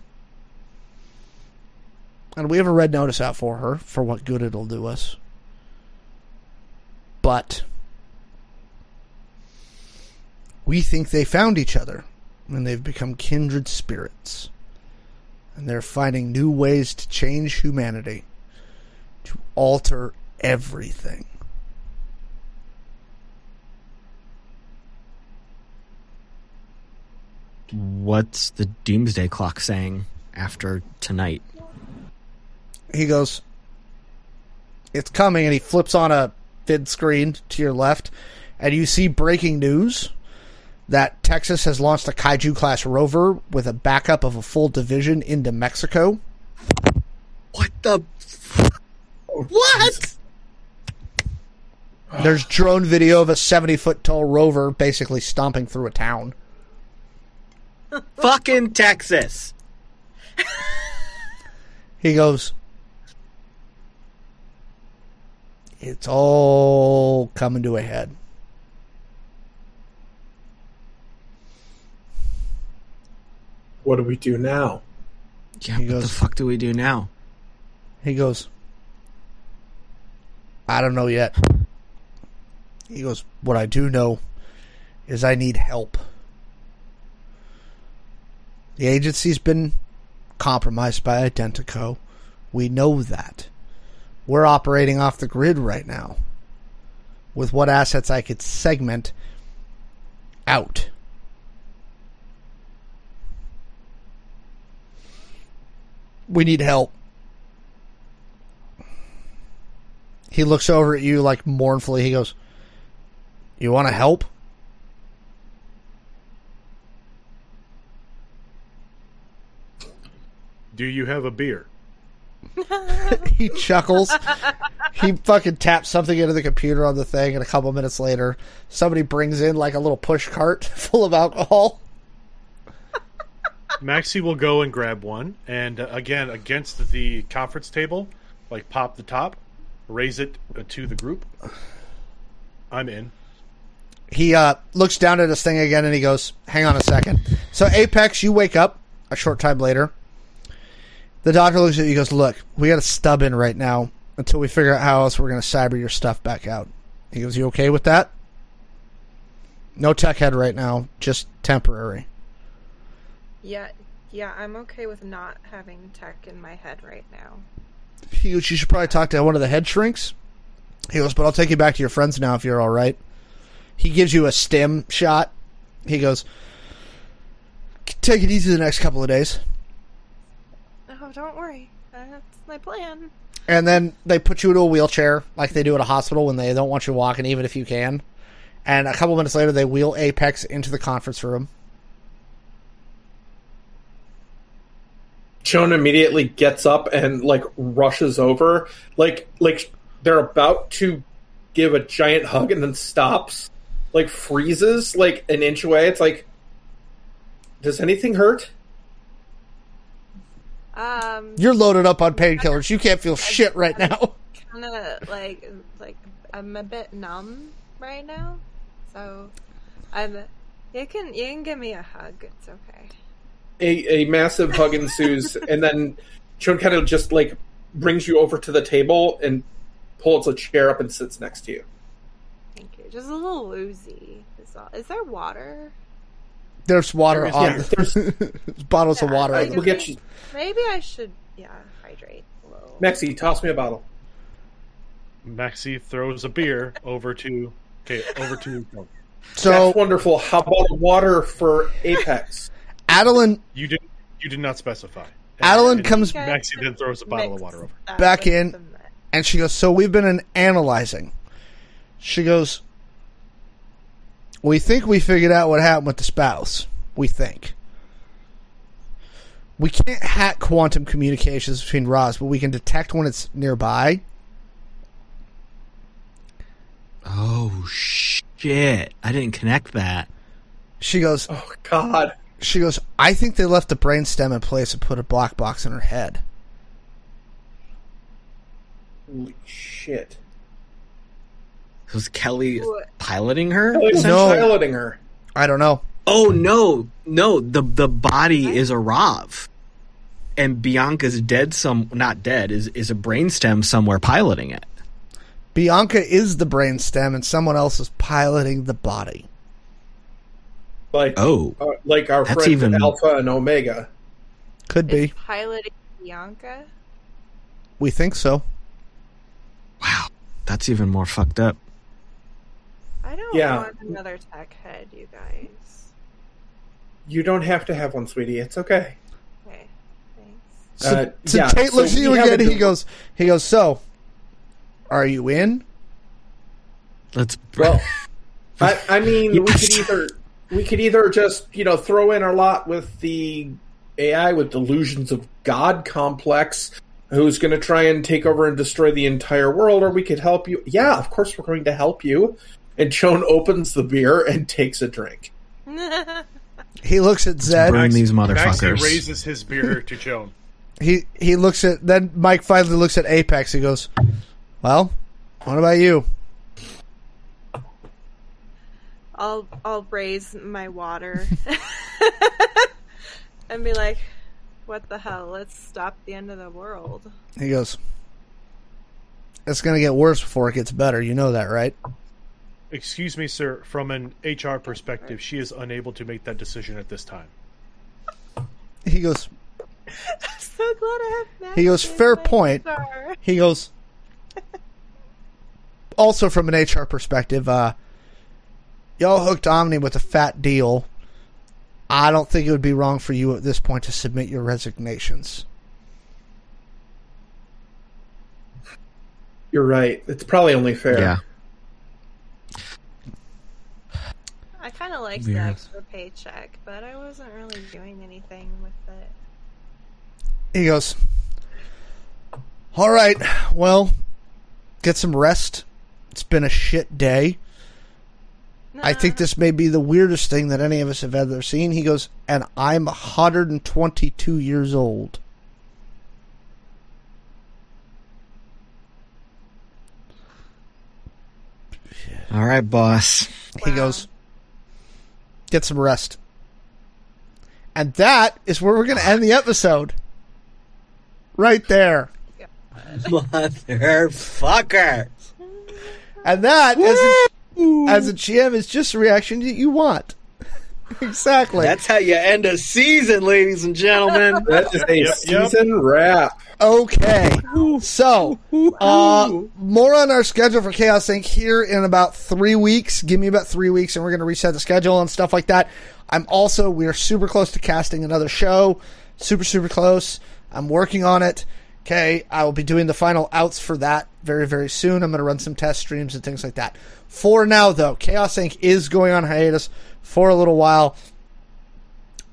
And we have a red notice out for her for what good it'll do us. But we think they found each other and they've become kindred spirits. And they're finding new ways to change humanity, to alter everything. What's the doomsday clock saying after tonight? He goes, It's coming, and he flips on a vid screen to your left, and you see breaking news that Texas has launched a Kaiju class rover with a backup of a full division into Mexico. What the? What? There's drone video of a 70 foot tall rover basically stomping through a town. Fucking Texas. He goes, It's all coming to a head. What do we do now? Yeah, He what the fuck do we do now? He goes, I don't know yet. He goes, What I do know is I need help. The agency's been compromised by Identico. We know that. We're operating off the grid right now with what assets I could segment out. We need help. He looks over at you like mournfully. He goes, You want to help? Do you have a beer? he chuckles. he fucking taps something into the computer on the thing, and a couple minutes later, somebody brings in like a little push cart full of alcohol. Maxie will go and grab one, and uh, again against the conference table, like pop the top, raise it uh, to the group. I'm in. He uh, looks down at his thing again, and he goes, "Hang on a second. So Apex, you wake up a short time later. The doctor looks at you. and goes, "Look, we got to stub in right now. until we figure out how else we're going to cyber your stuff back out. He goes, You okay with that? No tech head right now, just temporary. Yeah, yeah, I'm okay with not having tech in my head right now. He goes, You should probably talk to one of the head shrinks. He goes, But I'll take you back to your friends now if you're all right. He gives you a stim shot. He goes, Take it easy the next couple of days. Don't worry. That's my plan. And then they put you into a wheelchair like they do at a hospital when they don't want you walking, even if you can. And a couple minutes later, they wheel Apex into the conference room. Chone immediately gets up and like rushes over, like like they're about to give a giant hug and then stops, like freezes like an inch away. It's like, does anything hurt? Um, You're loaded up on painkillers. You can't feel shit right now. kind of like like I'm a bit numb right now, so I'm. You can you can give me a hug. It's okay. A a massive hug ensues, and then Chone kind of just like brings you over to the table and pulls a chair up and sits next to you. Thank you. Just a little woozy. Is, all. is there water? There's water Yeah, on there's- there's bottles of water. like, on We'll the- get you, Maybe I should yeah hydrate a little. Maxie. Toss me a bottle. Maxie throws a beer over to okay over to So That's wonderful. How about water for Apex? Adeline you did you did not specify. Adeline And comes Okay. Maxie then throws a bottle of water over. Back in. and she goes, So we've been in analyzing. She goes, We think we figured out what happened with the spouse. We think. We can't hack quantum communications between Roz, but we can detect when it's nearby. Oh shit! I didn't connect that. She goes, Oh God. she goes, I think they left the brainstem in place and put a black box in her head. Holy shit. Was Kelly What? piloting her? Kelly's No. piloting her. I don't know. Oh no, no! The the body is a Rav, and Bianca's dead. Some not dead is is a brainstem somewhere piloting it. Bianca is the brainstem and someone else is piloting the body. Like Oh, uh, like our That's friends even- Alpha and Omega. Could Is be. piloting Bianca. We think so. wow, that's even more fucked up. I don't Yeah. want another tech head, you guys. You don't have to have one, sweetie. It's okay. Okay, thanks. So, Uh, so yeah, Tate so looks at you again. He goes, he goes. So, are you in? Let's. Well, I, I mean, we could either we could either just you know throw in our lot with the AI with delusions of God complex, who's going to try and take over and destroy the entire world, or we could help you. Yeah, of course we're going to help you. And Chone opens the beer and takes a drink. He looks at Zed. burn these Maxie motherfuckers. raises his beer to Chone. He he looks at. Then Mike finally looks at Apex. He goes, "Well, what about you?" I'll I'll raise my water and be like, "What the hell? Let's stop the end of the world." He goes, "It's gonna get worse before it gets better. You know that, right?" Excuse me, sir. From an HR perspective, she is unable to make that decision at this time. He goes, I'm so glad I have. Max He goes, "Fair point." car." He goes. Also, from an HR perspective, uh, y'all hooked Omni with a fat deal. I don't think it would be wrong for you at this point to submit your resignations. You're right. It's probably only fair. Yeah. I kind of liked Weird. the extra paycheck, but I wasn't really doing anything with it. He goes, All right, well, get some rest. It's been a shit day. I think this may be the weirdest thing that any of us have ever seen. He goes, And I'm 122 years old. All right, boss. He goes, Get some rest. And that is where we're going to end the episode. Right there. Motherfucker. And that, as a, as a GM, is just a reaction that you want. exactly. That's how you end a season, ladies and gentlemen. That is a Yep, yep. season wrap. Okay. So, uh, more on our schedule for Chaos Inc. here in about three weeks. Give me about three weeks, and we're going to reset the schedule and stuff like that. I'm also, we are super close to casting another show. Super, super close. I'm working on it. Okay. I will be doing the final outs for that very, very soon. I'm going to run some test streams and things like that. For now, though, Chaos Inc. is going on hiatus for a little while.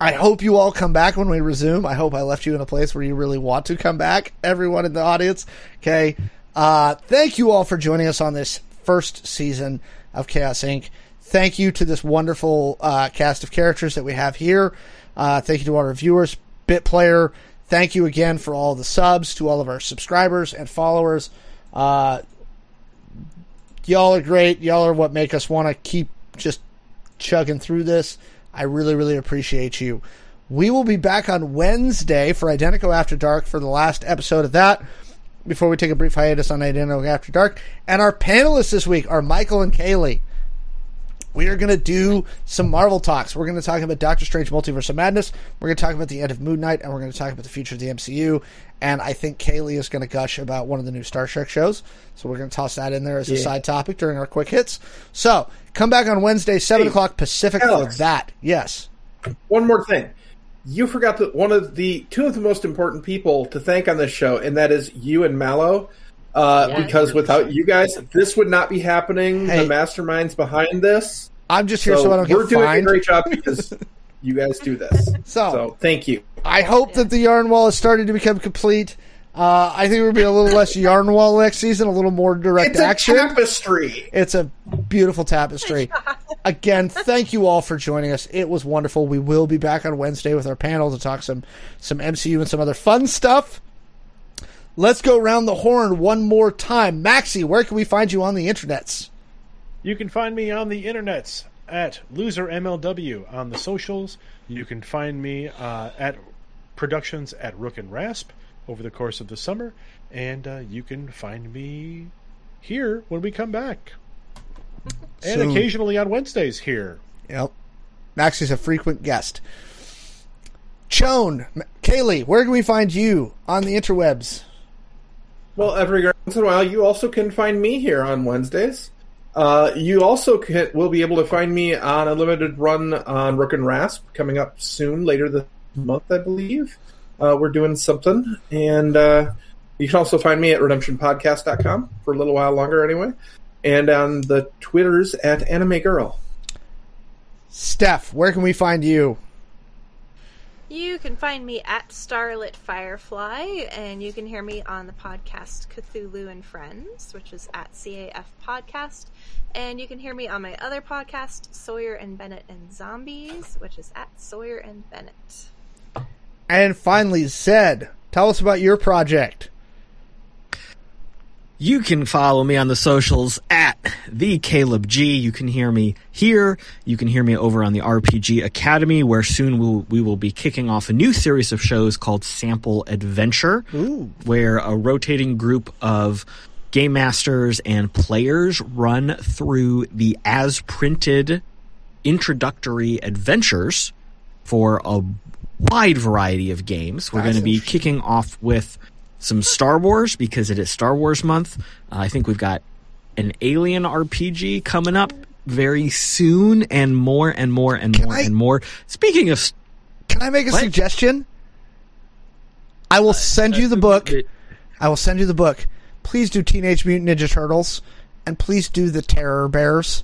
I hope you all come back when we resume. I hope I left you in a place where you really want to come back, everyone in the audience. Okay. Uh, thank you all for joining us on this first season of Chaos Inc. Thank you to this wonderful uh, cast of characters that we have here. Uh, thank you to our viewers, Bit Player. Thank you again for all the subs to all of our subscribers and followers. Uh, y'all are great. Y'all are what make us want to keep just chugging through this. I really, really appreciate you. We will be back on Wednesday for Identico After Dark for the last episode of that. Before we take a brief hiatus on Identico After Dark, and our panelists this week are Michael and Kaylee. We are going to do some Marvel talks. We're going to talk about Doctor Strange Multiverse of Madness. We're going to talk about the end of Moon Knight, and we're going to talk about the future of the MCU. And I think Kaylee is going to gush about one of the new Star Trek shows. So we're going to toss that in there as a side topic during our quick hits. So come back on Wednesday, 7 Hey, o'clock Pacific Alex. for that. Yes. One more thing. You forgot the, one of the two of the most important people to thank on this show, and that is you and Mallow. Uh, Yeah. because without you guys, this would not be happening. Hey. The masterminds behind this. I'm just here so, So, I don't we're doing fined. a great job because you guys do this. So- So thank you. I hope that the yarn wall is starting to become complete. Uh, I think we'll be a little less yarn wall next season, a little more direct It's a action. tapestry. It's a beautiful tapestry. Again, thank you all for joining us. It was wonderful. We will be back on Wednesday with our panel to talk some some MCU and some other fun stuff. Let's go around the horn one more time. Maxie, where can we find you on the internets? You can find me on the internets at losermlw on the socials. You can find me uh, at productions at Rook and Rasp over the course of the summer, and uh, you can find me here when we come back, and occasionally on Wednesdays here. Yep. Maxie's a frequent guest. Chone, Kaylee, where can we find you on the interwebs? Well, every once in a while, you also can find me here on Wednesdays. Uh, you also can, will be able to find me on a limited run on Rook and Rasp coming up soon, later this month, I believe. Uh, we're doing something. And uh, you can also find me at redemptionpodcast.com for a little while longer, anyway. And on the Twitters at Anime Girl. Steph, where can we find you? You can find me at Starlit Firefly, and you can hear me on the podcast Cthulhu and Friends, which is at CAF Podcast. And you can hear me on my other podcast, Sawyer and Bennett and Zombies, which is at Sawyer and Bennett. And finally, Zed, tell us about your project. You can follow me on the socials at the Caleb G. You can hear me here. You can hear me over on the RPG Academy, where soon we'll, we will be kicking off a new series of shows called Sample Adventure, where a rotating group of game masters and players run through the as printed introductory adventures for a wide variety of games. We're going to be kicking off with some Star Wars because it is Star Wars month. Uh, I think we've got an Alien RPG coming up very soon, and more and more and more I- and more. Speaking of, Can I make a What? suggestion? I will send you the book. I will send you the book. Please do Teenage Mutant Ninja Turtles, and please do the Terror Bears.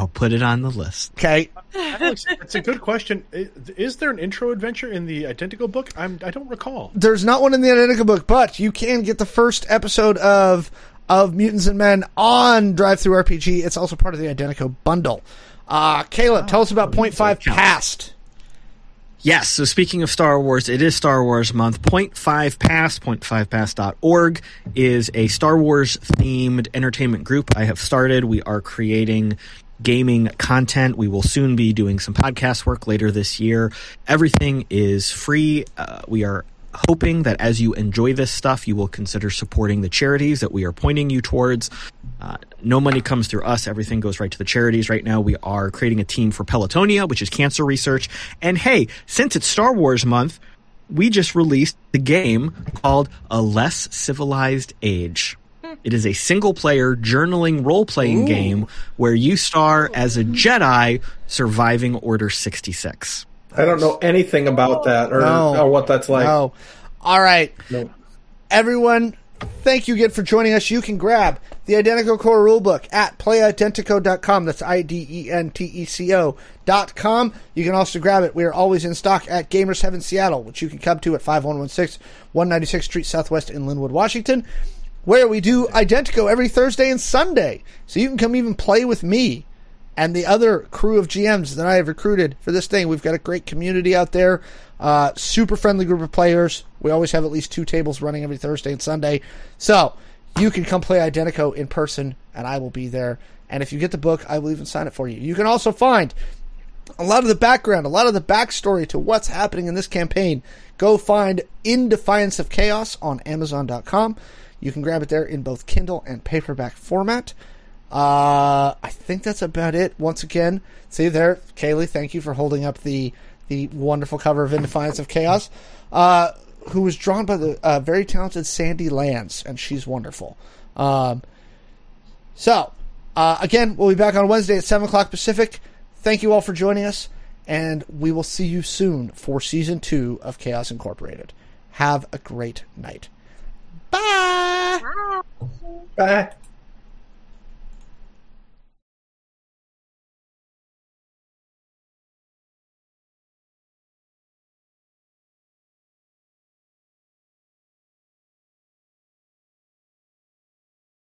I'll put it on the list. Okay, Alex, it's a good question. Is there an intro adventure in the identical book? I'm, I don't recall. there's not one in the Identical book, but you can get the first episode of of Mutants and Men on DriveThruRPG. It's also part of the Identical bundle. Uh, Caleb, tell us about Point Five. Past. Yes, so speaking of Star Wars, it is Star Wars month. Point five past, point5past.org is a Star Wars themed entertainment group I have started. We are creating gaming content. We will soon be doing some podcast work later this year. Everything is free. Uh, we are hoping that as you enjoy this stuff, you will consider supporting the charities that we are pointing you towards. Uh, no money comes through us. Everything goes right to the charities. Right now, we are creating a team for Pelotonia, which is cancer research. And hey, since it's Star Wars month, we just released the game called A Less Civilized Age. It is a single player journaling role playing game where you star as a Jedi surviving Order 66. I don't know anything about that or, No. or what that's like. No. All right. No. Everyone, thank you again for joining us. You can grab the Identical Core Rulebook at playidentico.com. That's I D E N T E C O dot com. You can also grab it. We are always in stock at Gamers Heaven Seattle, which you can come to at 5116 196th Street Southwest in Lynnwood, Washington, where we do Identico every Thursday and Sunday. So you can come even play with me and the other crew of GMs that I have recruited for this thing. We've got a great community out there, uh, super friendly group of players. We always have at least two tables running every Thursday and Sunday. So you can come play Identico in person, and I will be there. And if you get the book, I will even sign it for you. You can also find a lot of the background, a lot of the backstory to what's happening in this campaign. Go find In Defiance of Chaos on Amazon.com. You can grab it there in both Kindle and paperback format. Uh, I think that's about it. Once again, see there, Kaylee. Thank you for holding up the the wonderful cover of In Defiance of Chaos, uh, who was drawn by the uh, very talented Sandy Lance, and she's wonderful. Um, so, uh, again, we'll be back on Wednesday at 7 o'clock Pacific. Thank you all for joining us, and we will see you soon for season two of Chaos Incorporated. Have a great night. Bye. Bye.